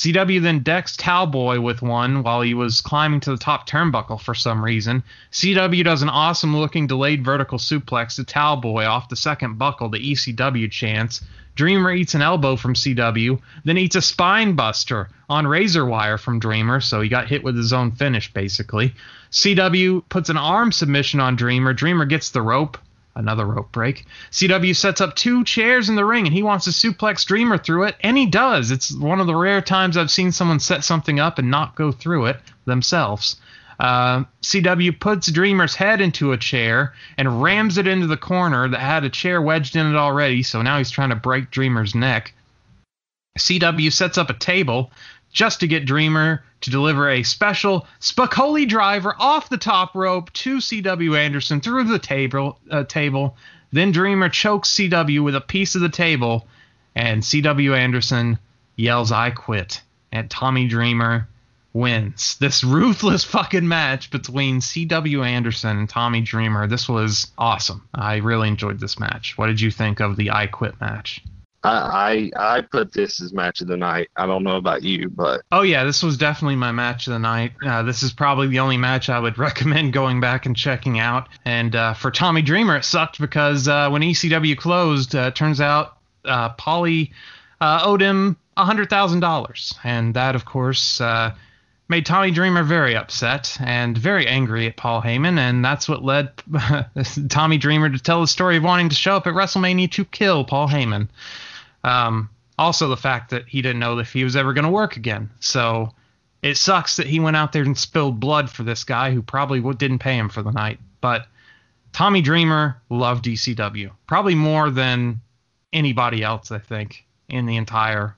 CW then decks Towboy with one while he was climbing to the top turnbuckle for some reason. CW does an awesome looking delayed vertical suplex to Towboy off the second buckle, the ECW chance. Dreamer eats an elbow from CW, then eats a spine buster on razor wire from Dreamer, so he got hit with his own finish basically. CW puts an arm submission on Dreamer. Dreamer gets the rope another rope break. CW sets up two chairs in the ring and he wants to suplex Dreamer through it, and he does. It's one of the rare times I've seen someone set something up and not go through it themselves. Uh, CW puts Dreamer's head into a chair and rams it into the corner that had a chair wedged in it already, so now he's trying to break Dreamer's neck. CW sets up a table just to get Dreamer to deliver a special Spicolli driver off the top rope to CW Anderson through the table. Uh, table. Then Dreamer chokes CW with a piece of the table, and CW Anderson yells, "I quit!" And Tommy Dreamer wins this ruthless fucking match between CW Anderson and Tommy Dreamer. This was awesome. I really enjoyed this match. What did you think of the I Quit match? I, I I put this as match of the night. I don't know about you, but oh yeah, this was definitely my match of the night. Uh, this is probably the only match I would recommend going back and checking out. And uh, for Tommy Dreamer, it sucked because uh, when ECW closed, uh, turns out uh, Paulie uh, owed him hundred thousand dollars, and that of course made Tommy Dreamer very upset and very angry at Paul Heyman, and that's what led Tommy Dreamer to tell the story of wanting to show up at WrestleMania to kill Paul Heyman. Um, also, the fact that he didn't know if he was ever going to work again. So it sucks that he went out there and spilled blood for this guy who probably didn't pay him for the night. But Tommy Dreamer loved ECW probably more than anybody else, I think, in the entire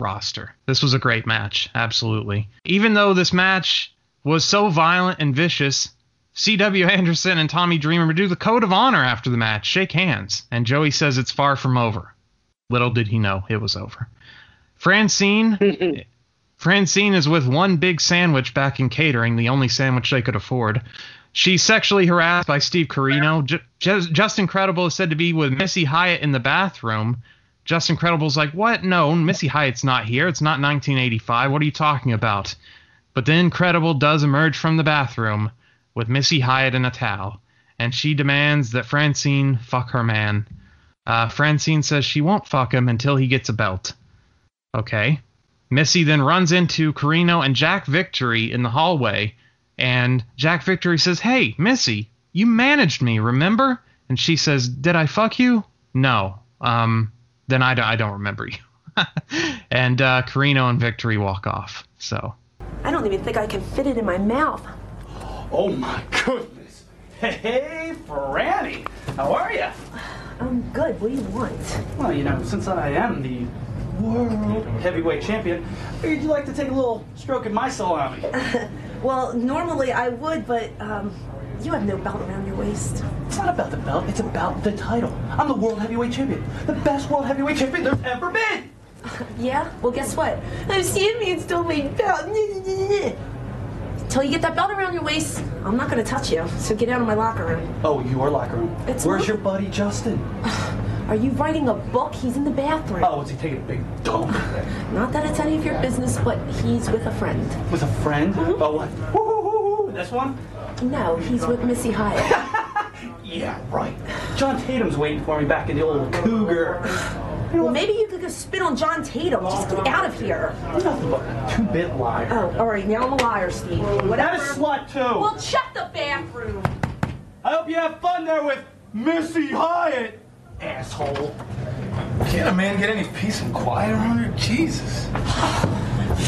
roster. This was a great match, absolutely. Even though this match was so violent and vicious, C.W. Anderson and Tommy Dreamer do the code of honor after the match, shake hands, and Joey says it's far from over. Little did he know it was over. Francine Francine is with one big sandwich back in catering, the only sandwich they could afford. She's sexually harassed by Steve Corino. J- J- Justin Credible is said to be with Missy Hyatt in the bathroom. Justin Credible's like, What? No, Missy Hyatt's not here. It's not 1985. What are you talking about? But then Credible does emerge from the bathroom with Missy Hyatt in a towel, and she demands that Francine fuck her man. Uh, Francine says she won't fuck him until he gets a belt. Okay. Missy then runs into Corino and Jack Victory in the hallway, and Jack Victory says, Hey, Missy, you managed me, remember? And she says, Did I fuck you? No. Um, then I, don't- I don't remember you. and uh, Corino and Victory walk off. So I don't even think I can fit it in my mouth. Oh my goodness. Hey, Franny. How are you? I'm good. What do you want? Well, you know, since I am the world heavyweight champion, would you like to take a little stroke at my salami? Well, normally I would, but um, you have no belt around your waist. It's not about the belt, it's about the title. I'm the world heavyweight champion. The best world heavyweight champion there's ever been. Yeah? Well, guess what? I'm seeing me and still my belt. Until you get that belt around your waist, I'm not gonna touch you. So get out of my locker room. Oh, your locker room. It's Where's your buddy Justin? Are you writing a book? He's in the bathroom. Oh, is he taking a big dump? Not that it's any of your business, but he's with a friend. With a friend? Mm-hmm. Oh, what? Woo. This one? No, he's with Missy Hyatt. Yeah, right. John Tatum's waiting for me back in the old Cougar. well, maybe you could go spit on John Tatum. Just get out of here. You're nothing but a two-bit liar. Oh, all right. Now I'm a liar, Steve. That Whatever. is slut too. Well, check the bathroom. I hope you have fun there with Missy Hyatt, asshole. Can't a man get any peace and quiet around here? Jesus.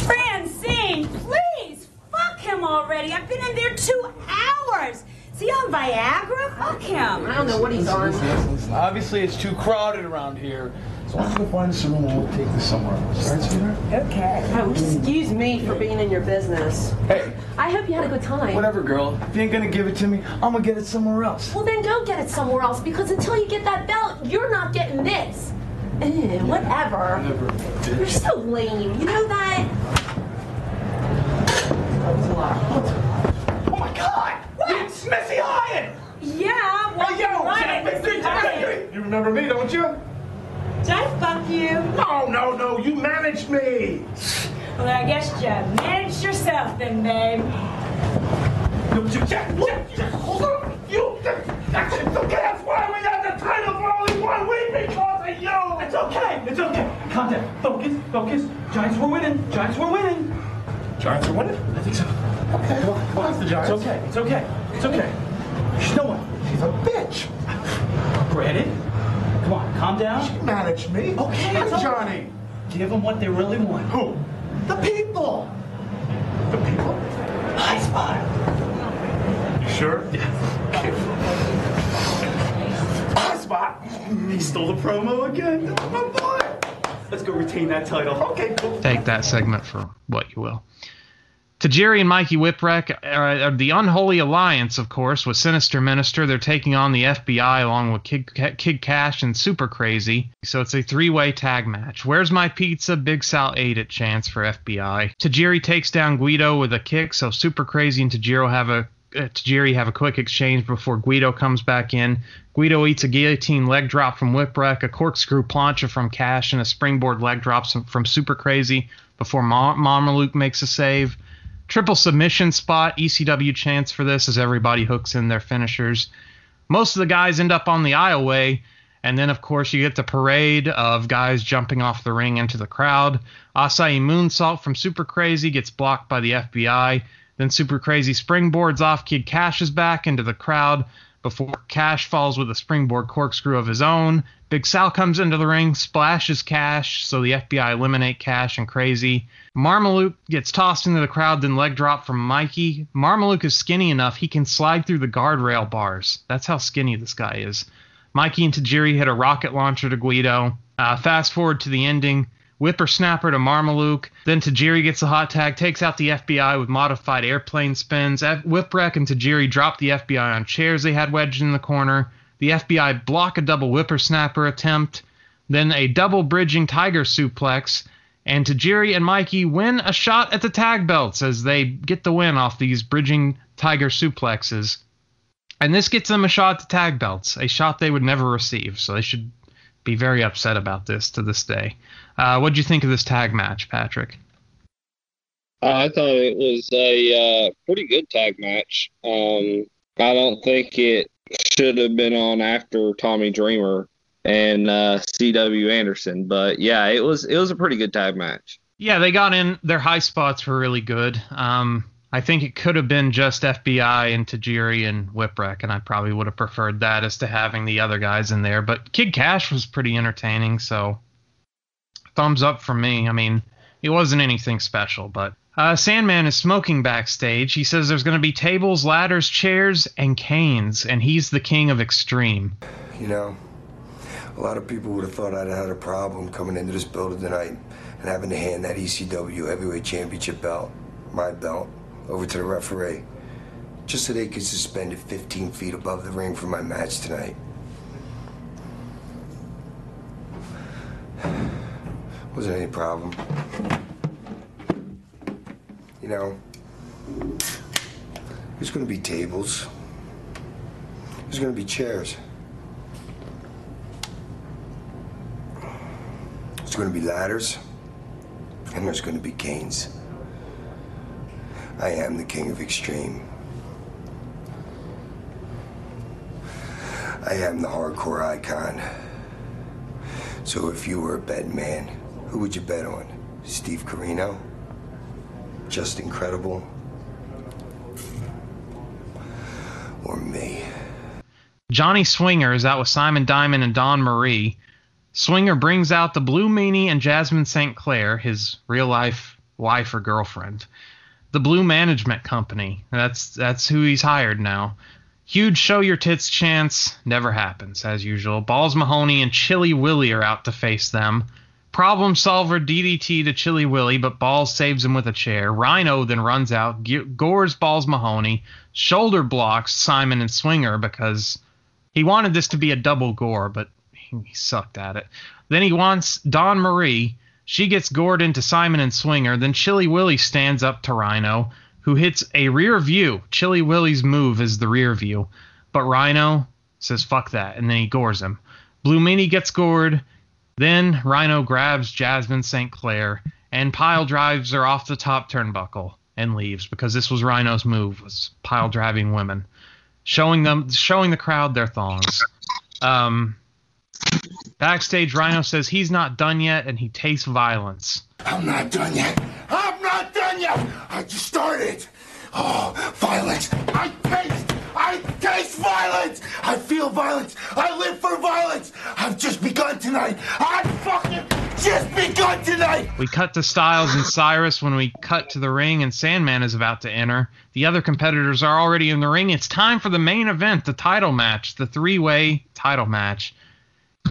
Francine, please, fuck him already. I've been in there two hours. Is he on Viagra? Fuck him. I don't know what he's on. Listen, listen. Obviously, it's too crowded around here. So why don't you go find us a room and we'll take this somewhere else. All right, sweetheart? Okay. Oh, excuse me for being in your business. Hey, I hope you had a good time. whatever, girl. If you ain't gonna give it to me, I'm gonna get it somewhere else. Well, then go get it somewhere else because until you get that belt, you're not getting this. Eh, whatever. Never, You're so lame. You know that? Oh my God! It's Missy Hyatt! Yeah, well, Hey, you're yo, right. Jack, Missy Hyatt. You remember me, don't you? Did I fuck you? No, no, no. You managed me. Well, I guess you managed yourself then, babe. No, Jack, Jack, Jack, Jack, hold on. You, that, that's it's okay. That's why we had the title for only one week because of you. It's okay, it's okay. Calm down. Focus, focus. Giants were winning. Giants were winning. Giants are winning. I think so. Okay, well, well, it's the Giants. It's okay, it's okay, it's okay. She's no one. She's a bitch. Granted. Come on, calm down. She managed me. Okay, and it's all- Johnny. Give them what they really want. Who? The people. The people. High spot. You sure? Yeah. Okay. High spot. He stole the promo again. My boy. Let's go retain that title. Okay, cool. take that segment for what you will. Tajiri and Mikey Whipwreck are the unholy alliance, of course, with Sinister Minister. They're taking on the FBI along with Kid, Kid Cash and Super Crazy. So it's a three-way tag match. Where's my pizza? Big Sal ate it. Chance for FBI. Tajiri takes down Guido with a kick. So Super Crazy and Tajiri have a uh, Tajiri have a quick exchange before Guido comes back in. Guido eats a guillotine leg drop from Whipwreck, a corkscrew plancha from Cash, and a springboard leg drop from- Super Crazy before Ma- Mamaluke makes a save. Triple submission spot, ECW chance for this as everybody hooks in their finishers. Most of the guys end up on the aisleway And then, of course, you get the parade of guys jumping off the ring into the crowd. Asai moonsault from Super Crazy gets blocked by the FBI. Then Super Crazy springboards off Kid Cash's back into the crowd before Cash falls with a springboard corkscrew of his own. Big Sal comes into the ring, splashes Cash, so the FBI eliminate Cash and Crazy. Mamaluke gets tossed into the crowd, then leg drop from Mikey. Mamaluke is skinny enough he can slide through the guardrail bars. That's how skinny this guy is. Mikey and Tajiri hit a rocket launcher to Guido. Uh, fast forward to the ending. Whippersnapper to Mamaluke. Then Tajiri gets a hot tag, takes out the FBI with modified airplane spins. F- Whipwreck and Tajiri drop the FBI on chairs they had wedged in the corner. The FBI block a double Whippersnapper attempt. Then a double bridging Tiger suplex. And Tajiri and Mikey win a shot at the tag belts as they get the win off these bridging Tiger suplexes. And this gets them a shot at the tag belts, a shot they would never receive. So they should be very upset about this to this day. Uh, what do you think of this tag match, Patrick? I thought it was a uh, pretty good tag match. Um, I don't think it should have been on after Tommy Dreamer and uh, C.W. Anderson, but yeah, it was it was a pretty good tag match. Yeah, they got in. Their high spots were really good. Um, I think it could have been just FBI and Tajiri and Whipwreck, and I probably would have preferred that as to having the other guys in there. But Kid Cash was pretty entertaining, so thumbs up for me. I mean, it wasn't anything special, but uh, Sandman is smoking backstage. He says there's going to be tables, ladders, chairs, and canes, and he's the king of extreme. You know, a lot of people would have thought I'd had a problem coming into this building tonight and having to hand that ECW Heavyweight Championship belt, my belt, over to the referee, just so they could suspend it 15 feet above the ring for my match tonight. Wasn't any problem. You know, there's gonna be tables. There's gonna be chairs. There's gonna be ladders. And there's gonna be canes. I am the king of extreme. I am the hardcore icon. So if you were a bet man, who would you bet on? Steve Corino? Justin Credible? Or me? Johnny Swinger is out with Simon Diamond and Dawn Marie. Swinger brings out the Blue Meanie and Jasmine St. Clair, his real life wife or girlfriend. The Blue Management Company. That's that's who he's hired now. Huge show your tits chance never happens as usual. Balls Mahoney and Chilly Willy are out to face them. Problem solver DDT to Chilly Willy, but Balls saves him with a chair. Rhino then runs out, gores Balls Mahoney, shoulder blocks Simon and Swinger because he wanted this to be a double gore, but he sucked at it. Then he wants Dawn Marie. She gets gored into Simon and Swinger. Then Chilly Willy stands up to Rhino, who hits a rear view. Chilly Willy's move is the rear view, but Rhino says fuck that, and then he gores him. Blue Meanie gets gored. Then Rhino grabs Jasmine St. Clair and pile drives her off the top turnbuckle and leaves because this was Rhino's move was pile driving women, showing them showing the crowd their thongs. Um, backstage, Rhino says he's not done yet and he tastes violence. I'm not done yet. I'm not done yet. I just started. Oh, violence. I taste. I taste violence. I feel violence. I live for violence. I've just begun tonight. I fucking just begun tonight. We cut to Styles and Cyrus when we cut to the ring and Sandman is about to enter. The other competitors are already in the ring. It's time for the main event, the title match, the three-way title match.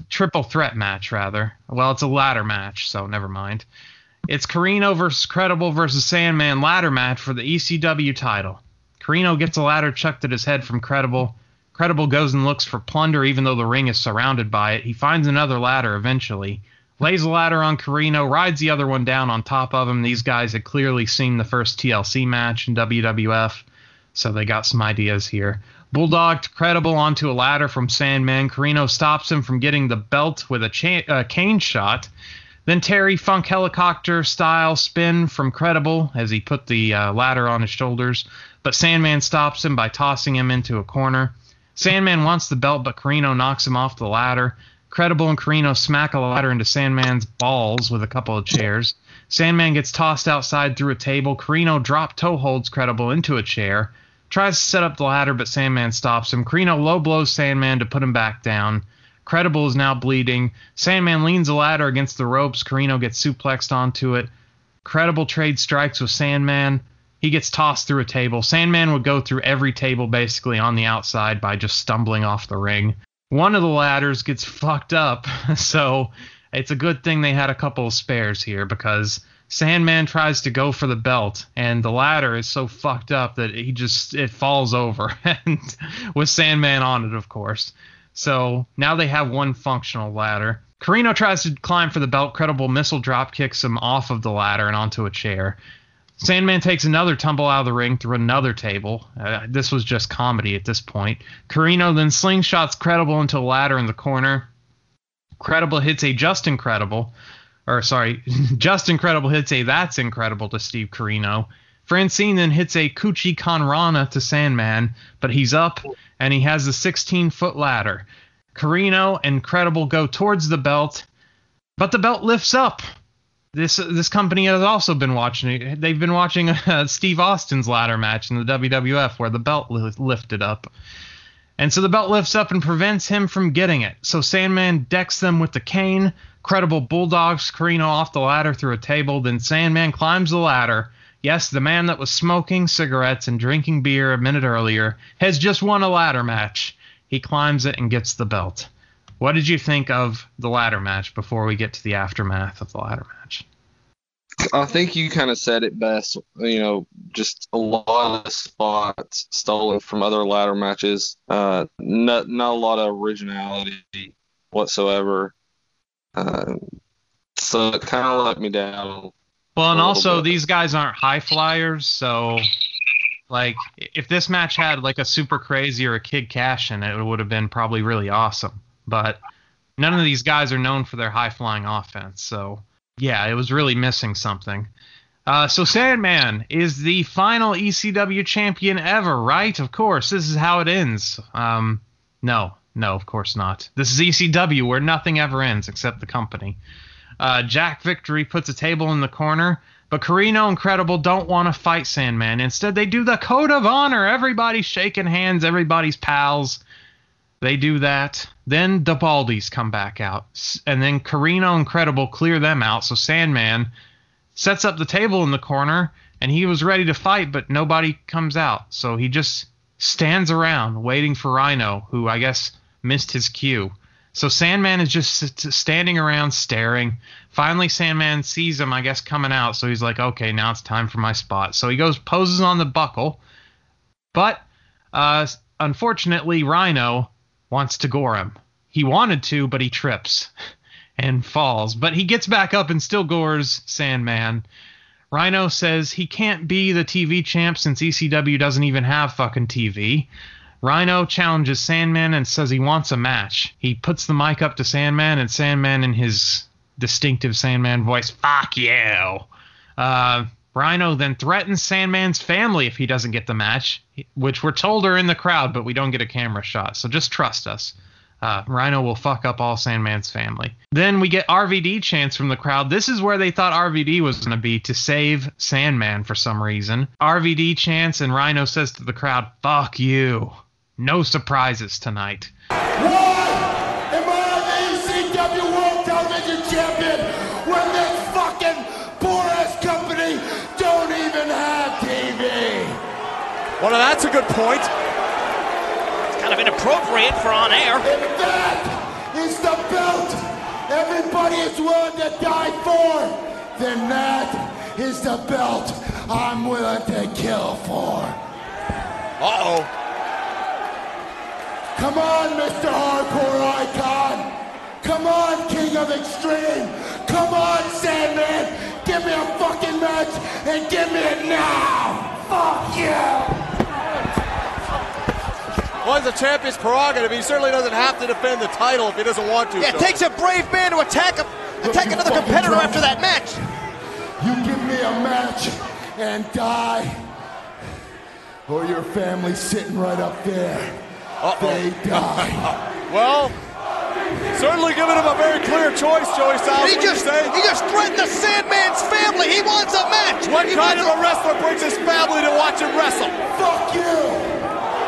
Triple threat match, rather. Well, it's a ladder match, so never mind. It's Corino versus Credible versus Sandman ladder match for the ECW title. Corino gets a ladder chucked at his head from Credible. Credible goes and looks for plunder even though the ring is surrounded by it. He finds another ladder eventually. Lays a ladder on Corino, rides the other one down on top of him. These guys had clearly seen the first TLC match in WWF, so they got some ideas here. Bulldogged Credible onto a ladder from Sandman. Corino stops him from getting the belt with a cha- cane shot. Then Terry Funk helicopter style spin from Credible as he put the uh, ladder on his shoulders, but Sandman stops him by tossing him into a corner. Sandman wants the belt, but Corino knocks him off the ladder. Credible and Corino smack a ladder into Sandman's balls with a couple of chairs. Sandman gets tossed outside through a table. Corino drop toe holds Credible into a chair. Tries to set up the ladder, but Sandman stops him. Corino low blows Sandman to put him back down. Credible is now bleeding. Sandman leans the ladder against the ropes. Corino gets suplexed onto it. Credible trades strikes with Sandman. He gets tossed through a table. Sandman would go through every table basically on the outside by just stumbling off the ring. One of the ladders gets fucked up, so it's a good thing they had a couple of spares here because Sandman tries to go for the belt and the ladder is so fucked up that he just it falls over and with Sandman on it of course. So now they have one functional ladder. Corino tries to climb for the belt. Credible missile drop kicks him off of the ladder and onto a chair. Sandman takes another tumble out of the ring through another table. Uh, this was just comedy at this point. Corino then slingshots Credible into a ladder in the corner. Credible hits a just incredible, or sorry, Justin Credible hits a that's incredible to Steve Corino. Francine then hits a Kuchi Kanrana to Sandman, but he's up and he has a 16 foot ladder. Corino and Credible go towards the belt, but the belt lifts up. This this company has also been watching. They've been watching uh, Steve Austin's ladder match in the WWF where the belt li- lifted up. And so the belt lifts up and prevents him from getting it. So Sandman decks them with the cane. Credible bulldogs Corino off the ladder through a table. Then Sandman climbs the ladder. Yes, the man that was smoking cigarettes and drinking beer a minute earlier has just won a ladder match. He climbs it and gets the belt. What did you think of the ladder match before we get to the aftermath of the ladder match? I think you kind of said it best. You know, just a lot of spots stolen from other ladder matches. Uh, not not a lot of originality whatsoever. Uh, so it kind of let me down. Well, and also bit. these guys aren't high flyers, so like if this match had like a super crazy or a kid cash in it, it would have been probably really awesome. But none of these guys are known for their high flying offense, so yeah, it was really missing something. Uh, so Sandman is the final ECW champion ever, right? Of course, this is how it ends. Um, no, no, of course not. This is ECW where nothing ever ends except the company. Uh, Jack Victory puts a table in the corner, but Corino and Credible don't want to fight Sandman. Instead, they do the code of honor. Everybody's shaking hands, everybody's pals. They do that. Then the Baldies come back out. And then Corino and Credible clear them out. So Sandman sets up the table in the corner, and he was ready to fight, but nobody comes out. So he just stands around waiting for Rhino, who I guess missed his cue. So Sandman is just standing around staring. Finally, Sandman sees him, I guess, coming out. So he's like, okay, now it's time for my spot. So he goes, poses on the buckle. But uh, unfortunately, Rhino wants to gore him. He wanted to, but he trips and falls. But he gets back up and still gores Sandman. Rhino says he can't be the TV champ since ECW doesn't even have fucking TV. Rhino challenges Sandman and says he wants a match. He puts the mic up to Sandman, and Sandman, in his distinctive Sandman voice, fuck you. Uh, Rhino then threatens Sandman's family if he doesn't get the match, which we're told are in the crowd, but we don't get a camera shot. So just trust us. Uh, Rhino will fuck up all Sandman's family. Then we get RVD chants from the crowd. This is where they thought RVD was going to be to save Sandman for some reason. RVD chants, and Rhino says to the crowd, fuck you. No surprises tonight. Why am I the ECW World Television Champion when this fucking poor-ass company don't even have TV? Well, that's a good point. It's kind of inappropriate for on air. If that is the belt everybody is willing to die for, then that is the belt I'm willing to kill for. Uh-oh. Come on, Mr. Hardcore Icon. Come on, King of Extreme. Come on, Sandman. Give me a fucking match and give me it now. Fuck you. Well, it's a champion's prerogative. He certainly doesn't have to defend the title if he doesn't want to. Yeah, it Sean. takes a brave man to attack him, attack you another competitor drunk. after that match. You give me a match and die, or your family's sitting right up there. They die. Well, Certainly giving him a very clear choice, Joey Styles. He What do you just, he just threatened the Sandman's family. He wants a match. What He kind of a wrestler brings his family to watch him wrestle? Fuck you!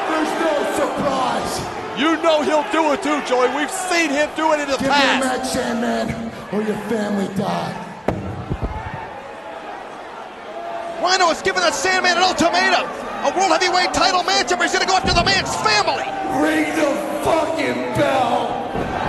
There's no surprise. You know he'll do it too, Joey. We've seen him do it in the Give me a past. match, Sandman, or your family die. Rhino is giving the Sandman an ultimatum. A world heavyweight title match, and he's going to go after the man's family. Ring the fucking bell.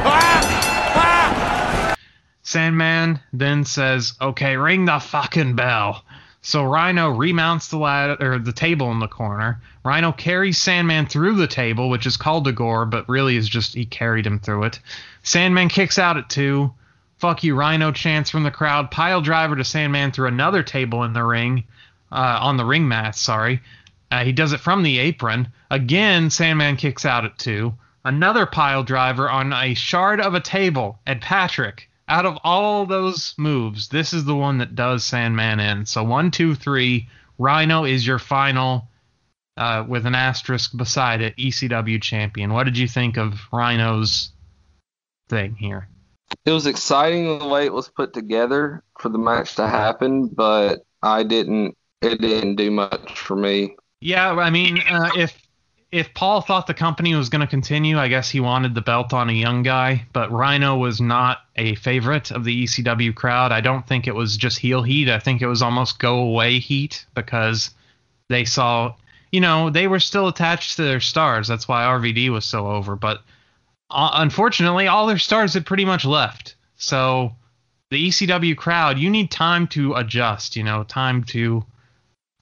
Ah! Ah! Sandman then says, "Okay, ring the fucking bell." So Rhino remounts the ladder or the table in the corner. Rhino carries Sandman through the table, which is called a gore, but really is just he carried him through it. Sandman kicks out at two. Fuck you, Rhino chants from the crowd. Pile driver to Sandman through another table in the ring, uh, on the ring mat. Sorry, uh, he does it from the apron. Again, Sandman kicks out at two. Another pile driver on a shard of a table. And Patrick, out of all those moves, this is the one that does Sandman in. So one, two, three. Rhino is your final, uh, with an asterisk beside it, ECW champion. What did you think of Rhino's thing here? It was exciting the way it was put together for the match to happen, but I didn't. It didn't do much for me. Yeah, I mean, uh, if if Paul thought the company was going to continue, I guess he wanted the belt on a young guy. But Rhino was not a favorite of the ECW crowd. I don't think it was just heel heat. I think it was almost go away heat because they saw, you know, they were still attached to their stars. That's why RVD was so over. But uh, unfortunately, all their stars had pretty much left. So the ECW crowd, you need time to adjust. You know, time to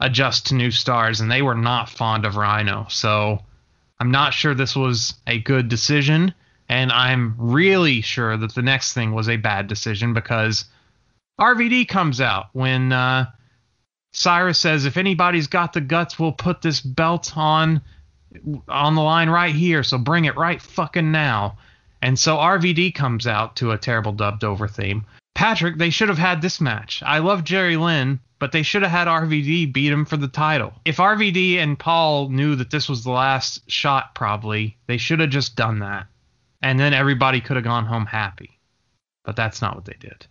adjust to new stars, and they were not fond of Rhino. So I'm not sure this was a good decision, and I'm really sure that the next thing was a bad decision because RVD comes out when uh, Cyrus says, "If anybody's got the guts, we'll put this belt on on the line right here. So bring it right fucking now." And so RVD comes out to a terrible dubbed over theme. Patrick, they should have had this match. I love Jerry Lynn, but they should have had RVD beat him for the title. If RVD and Paul knew that this was the last shot, probably, they should have just done that. And then everybody could have gone home happy. But that's not what they did.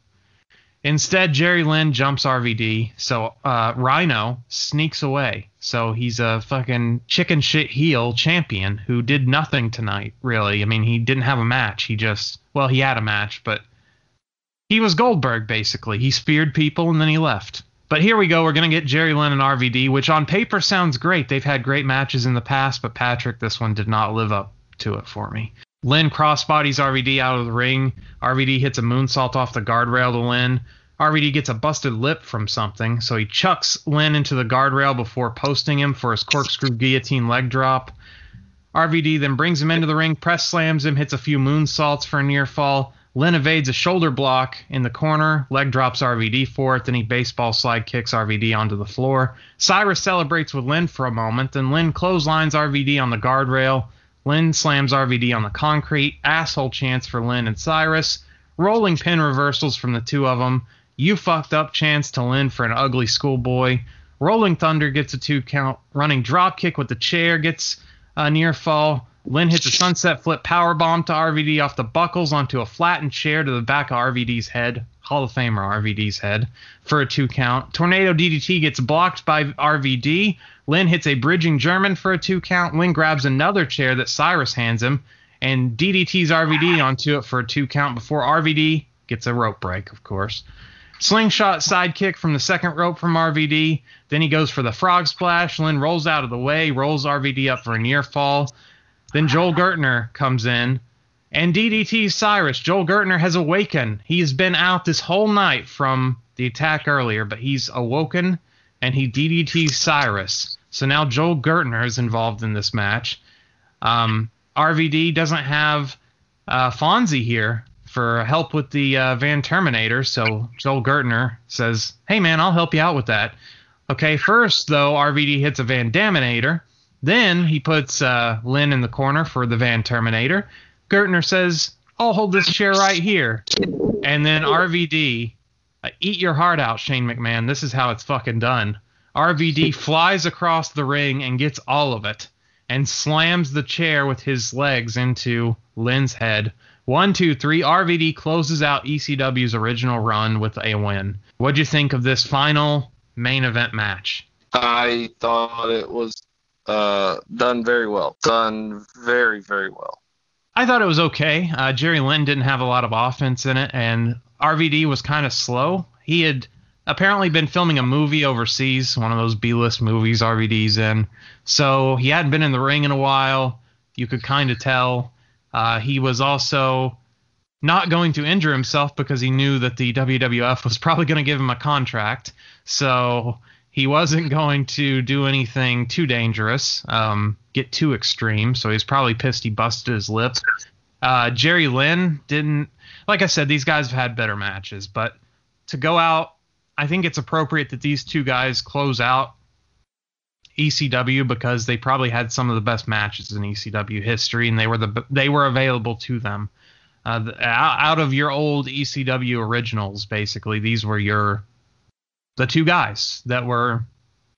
Instead, Jerry Lynn jumps RVD, so uh, Rhino sneaks away. So he's a fucking chicken shit heel champion who did nothing tonight, really. I mean, he didn't have a match. He just, well, he had a match, but he was Goldberg, basically. He speared people and then he left. But here we go. We're going to get Jerry Lynn and RVD, which on paper sounds great. They've had great matches in the past, but Patrick, this one did not live up to it for me. Lynn crossbodies RVD out of the ring. RVD hits a moonsault off the guardrail to Lynn. RVD gets a busted lip from something, so he chucks Lynn into the guardrail before posting him for his corkscrew guillotine leg drop. RVD then brings him into the ring, press slams him, hits a few moonsaults for a near fall. Lynn evades a shoulder block in the corner, leg drops RVD for it, then he baseball slide kicks RVD onto the floor. Cyrus celebrates with Lynn for a moment, then Lynn clotheslines RVD on the guardrail. Lynn slams RVD on the concrete, asshole chance for Lynn and Cyrus, rolling pin reversals from the two of them. You fucked up chance to Lynn for an ugly schoolboy. Rolling Thunder gets a two count. Running drop kick with the chair gets a near fall. Lynn hits a sunset flip power bomb to RVD off the buckles onto a flattened chair to the back of RVD's head. Hall of Famer RVD's head for a two count. Tornado DDT gets blocked by RVD. Lynn hits a bridging German for a two count. Lynn grabs another chair that Cyrus hands him and DDT's RVD onto it for a two count before RVD gets a rope break, of course. Slingshot sidekick from the second rope from RVD. Then he goes for the frog splash. Lynn rolls out of the way, rolls RVD up for a near fall. Then Joel Gertner comes in and DDT's Cyrus. Joel Gertner has awakened. He's been out this whole night from the attack earlier, but he's awoken and he DDT's Cyrus. So now Joel Gertner is involved in this match. Um, RVD doesn't have uh, Fonzie here for help with the uh, Van Terminator, so Joel Gertner says, "Hey man, I'll help you out with that." Okay, first though, RVD hits a Van Daminator. Then he puts uh, Lynn in the corner for the Van Terminator. Gertner says, I'll hold this chair right here. And then RVD, uh, eat your heart out, Shane McMahon. This is how it's fucking done. RVD flies across the ring and gets all of it. and slams the chair with his legs into Lynn's head. One, two, three. RVD closes out ECW's original run with a win. What'd you think of this final main event match? I thought it was uh, done very well. Done very, very well. I thought it was okay. Uh, Jerry Lynn didn't have a lot of offense in it, and RVD was kind of slow. He had apparently been filming a movie overseas, one of those B-list movies RVD's in. So he hadn't been in the ring in a while. You could kind of tell. Uh, he was also not going to injure himself because he knew that the WWF was probably going to give him a contract. So he wasn't going to do anything too dangerous, um, get too extreme. So he's probably pissed he busted his lip. Uh, Jerry Lynn didn't, like I said, these guys have had better matches, but to go out, I think it's appropriate that these two guys close out ECW because they probably had some of the best matches in ECW history, and they were the they were available to them. Uh, the, out of your old ECW originals, basically, these were your the two guys that were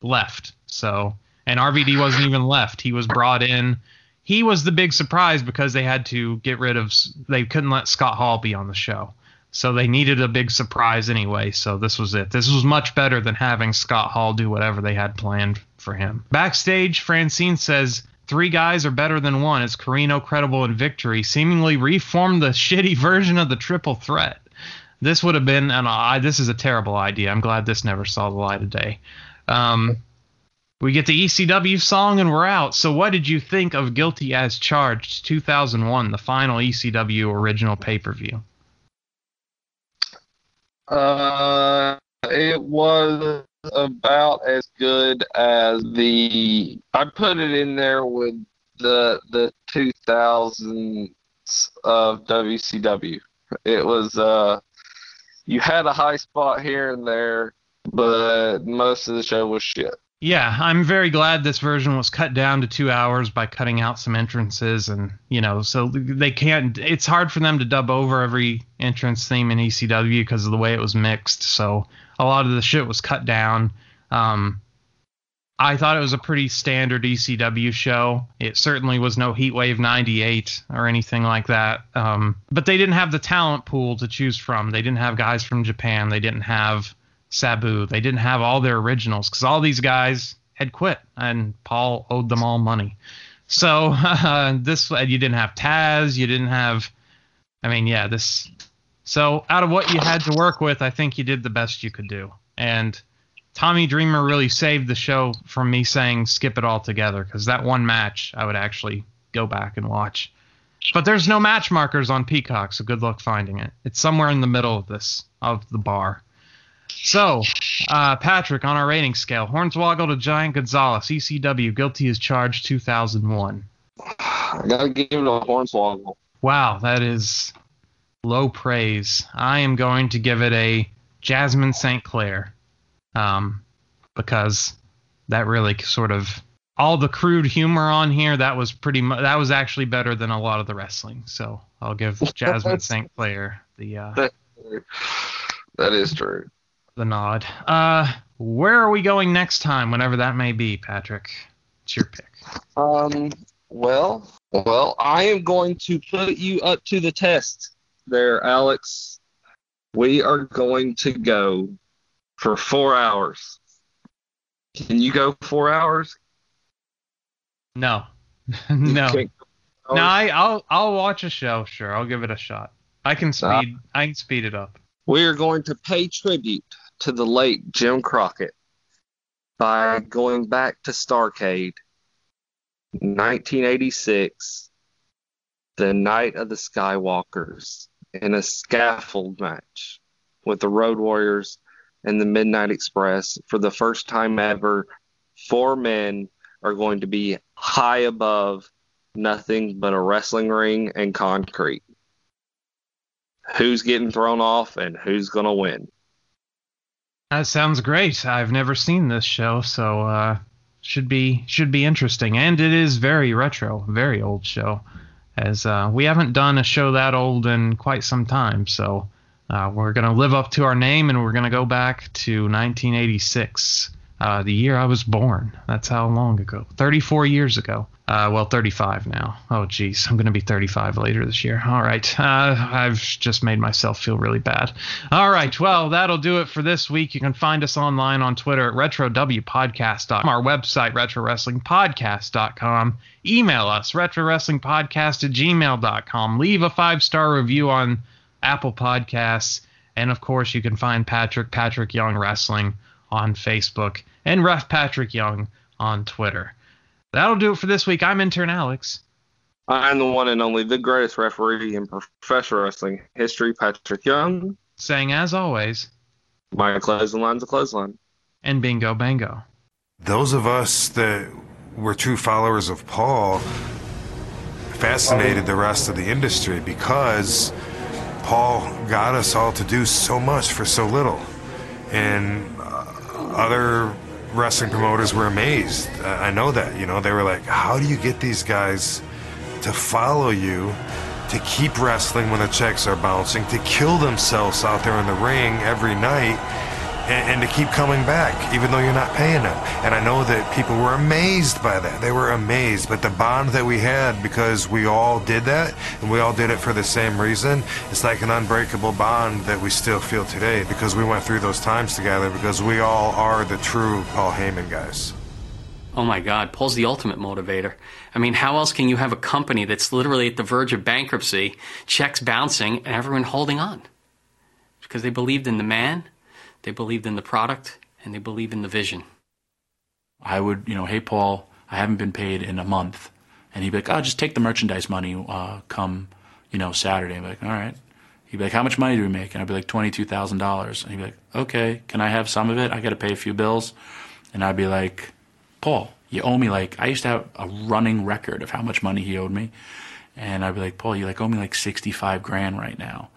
left. So, and RVD wasn't even left; he was brought in. He was the big surprise because they had to get rid of. They couldn't let Scott Hall be on the show. So they needed a big surprise anyway. So this was it. This was much better than having Scott Hall do whatever they had planned for him. Backstage, Francine says three guys are better than one as Corino, Credible, and Victory seemingly reformed the shitty version of the triple threat. This would have been an uh, this is a terrible idea. I'm glad this never saw the light of day. Um, we get the ECW song and we're out. So what did you think of Guilty as Charged 2001, the final ECW original pay-per-view? Uh, it was about as good as the. I put it in there with the the 2000s of WCW. It was uh, you had a high spot here and there, but most of the show was shit. Yeah, I'm very glad this version was cut down to two hours by cutting out some entrances, and you know, so they can't. It's hard for them to dub over every entrance theme in ECW because of the way it was mixed. So a lot of the shit was cut down. Um, I thought it was a pretty standard ECW show. It certainly was no Heatwave 98 or anything like that. Um, but they didn't have the talent pool to choose from. They didn't have guys from Japan. They didn't have Sabu. They didn't have all their originals because all these guys had quit and Paul owed them all money. So uh, this you didn't have Taz, you didn't have. I mean, yeah, this. So out of what you had to work with, I think you did the best you could do. And Tommy Dreamer really saved the show from me saying skip it all together because that one match I would actually go back and watch. But there's no match markers on Peacock, so good luck finding it. It's somewhere in the middle of this of the bar. So, uh, Patrick, on our rating scale, Hornswoggle to Giant Gonzalez, ECW, guilty as charged, 2001. I gotta give it a Hornswoggle. Wow, that is low praise. I am going to give it a Jasmine St. Clair, um, because that really sort of all the crude humor on here. That was pretty. Mu- that was actually better than a lot of the wrestling. So I'll give Jasmine St. Clair the. Uh, that is true the nod. Uh, where are we going next time, whenever that may be, Patrick? It's your pick. Um, well, well, I am going to put you up to the test there, Alex. We are going to go for four hours. Can you go four hours? No, no, no. I, I'll I'll watch a show. Sure, I'll give it a shot. I can speed. Uh, I can speed it up. We are going to pay tribute to the late Jim Crockett by going back to Starcade, 1986, the night of the Skywalkers, in a scaffold match with the Road Warriors and the Midnight Express. For the first time ever, four men are going to be high above nothing but a wrestling ring and concrete. Who's getting thrown off and who's going to win? That sounds great. I've never seen this show, so uh, should be should be interesting. And it is very retro, very old show, as uh, we haven't done a show that old in quite some time. So uh, we're gonna live up to our name, and we're gonna go back to 1986, uh, the year I was born. That's how long ago, 34 years ago. Uh, Uh, well, 35 now. Oh, geez, I'm going to be 35 later this year. All right, uh, I've just made myself feel really bad. All right, well, that'll do it for this week. You can find us online on Twitter at RetroWPodcast.com, our website, RetroWrestlingPodcast.com. Email us, RetroWrestlingPodcast at gmail.com. Leave a five star review on Apple Podcasts. And of course, you can find Patrick, Patrick Young Wrestling on Facebook, and Ref Patrick Young on Twitter. That'll do it for this week. I'm intern Alex. I'm the one and only, the greatest referee in professional wrestling history, Patrick Young. Saying, as always, my clothesline's a clothesline. And bingo bango. Those of us that were true followers of Paul fascinated the rest of the industry because Paul got us all to do so much for so little. And uh, other wrestling promoters were amazed. I know that. You know, they were like, how do you get these guys to follow you, to keep wrestling when the checks are bouncing, to kill themselves out there in the ring every night? And, and, to keep coming back, even though you're not paying them. And I know that people were amazed by that. They were amazed. But the bond that we had, because we all did that, and we all did it for the same reason, it's like an unbreakable bond that we still feel today because we went through those times together, because we all are the true Paul Heyman guys. Oh my God, Paul's the ultimate motivator. I mean, how else can you have a company that's literally at the verge of bankruptcy, checks bouncing, and everyone holding on? Because they believed in the man they believed in the product and they believed in the vision. I would, you know, hey, Paul, I haven't been paid in a month. And he'd be like, oh, just take the merchandise money uh, come, you know, Saturday. Be like, all right. He'd be like, how much money do we make? And I'd be like, $22,000. And he'd be like, okay, can I have some of it? I got to pay a few bills. And I'd be like, Paul, you owe me like, I used to have a running record of how much money he owed me. And I'd be like, Paul, you like owe me like 65 grand right now,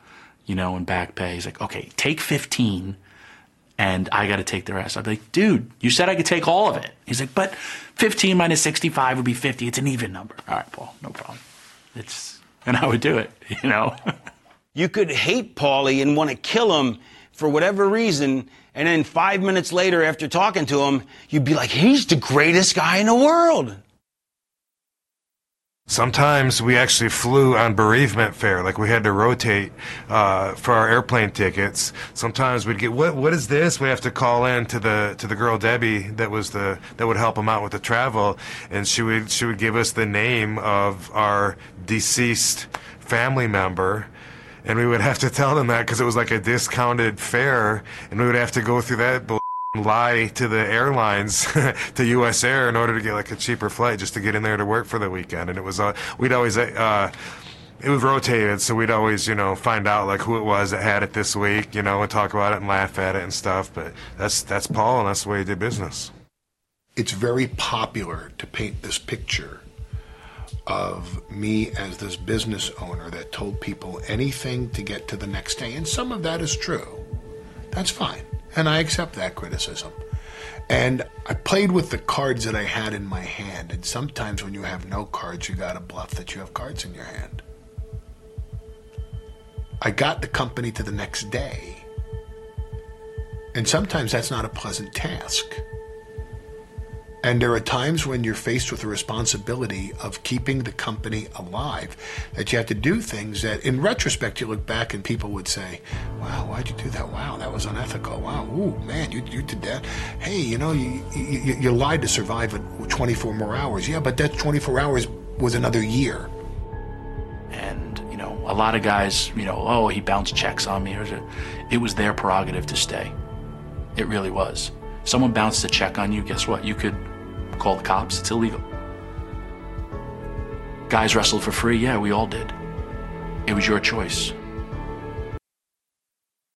you know, in back pay. He's like, okay, take 15 and I got to take the rest. I'd be like, dude, you said I could take all of it. He's like, but 15 minus 65 would be 50. It's an even number. All right, Paul, no problem. It's, and I would do it, you know? you could hate Paulie and want to kill him for whatever reason. And then five minutes later, after talking to him, you'd be like, he's the greatest guy in the world. Sometimes we actually flew on bereavement fare, like we had to rotate uh, for our airplane tickets. Sometimes we'd get what what is this? We have to call in to the to the girl Debbie that was the that would help him out with the travel, and she would she would give us the name of our deceased family member, and we would have to tell them that because it was like a discounted fare, and we would have to go through that. Lie to the airlines to US Air in order to get like a cheaper flight just to get in there to work for the weekend. And it was uh, we'd always uh, it was rotated so we'd always you know find out like who it was that had it this week you know and talk about it and laugh at it and stuff. But that's that's Paul and that's the way he did business. It's very popular to paint this picture of me as this business owner that told people anything to get to the next day. And some of that is true. That's fine and I accept that criticism. And I played with the cards that I had in my hand. And sometimes when you have no cards, you got to bluff that you have cards in your hand. I got the company to the next day. And sometimes that's not a pleasant task. And there are times when you're faced with the responsibility of keeping the company alive that you have to do things that, in retrospect, you look back and people would say, wow, why'd you do that? Wow, that was unethical. Wow, ooh, man, you, you did that. Hey, you know, you, you, you lied to survive 24 more hours. Yeah, but that 24 hours was another year. And, you know, a lot of guys, you know, oh, he bounced checks on me. It was their prerogative to stay. It really was. Someone bounced a check on you, guess what? You could Call the cops. It's illegal. Guys wrestled for free. Yeah, we all did. It was your choice.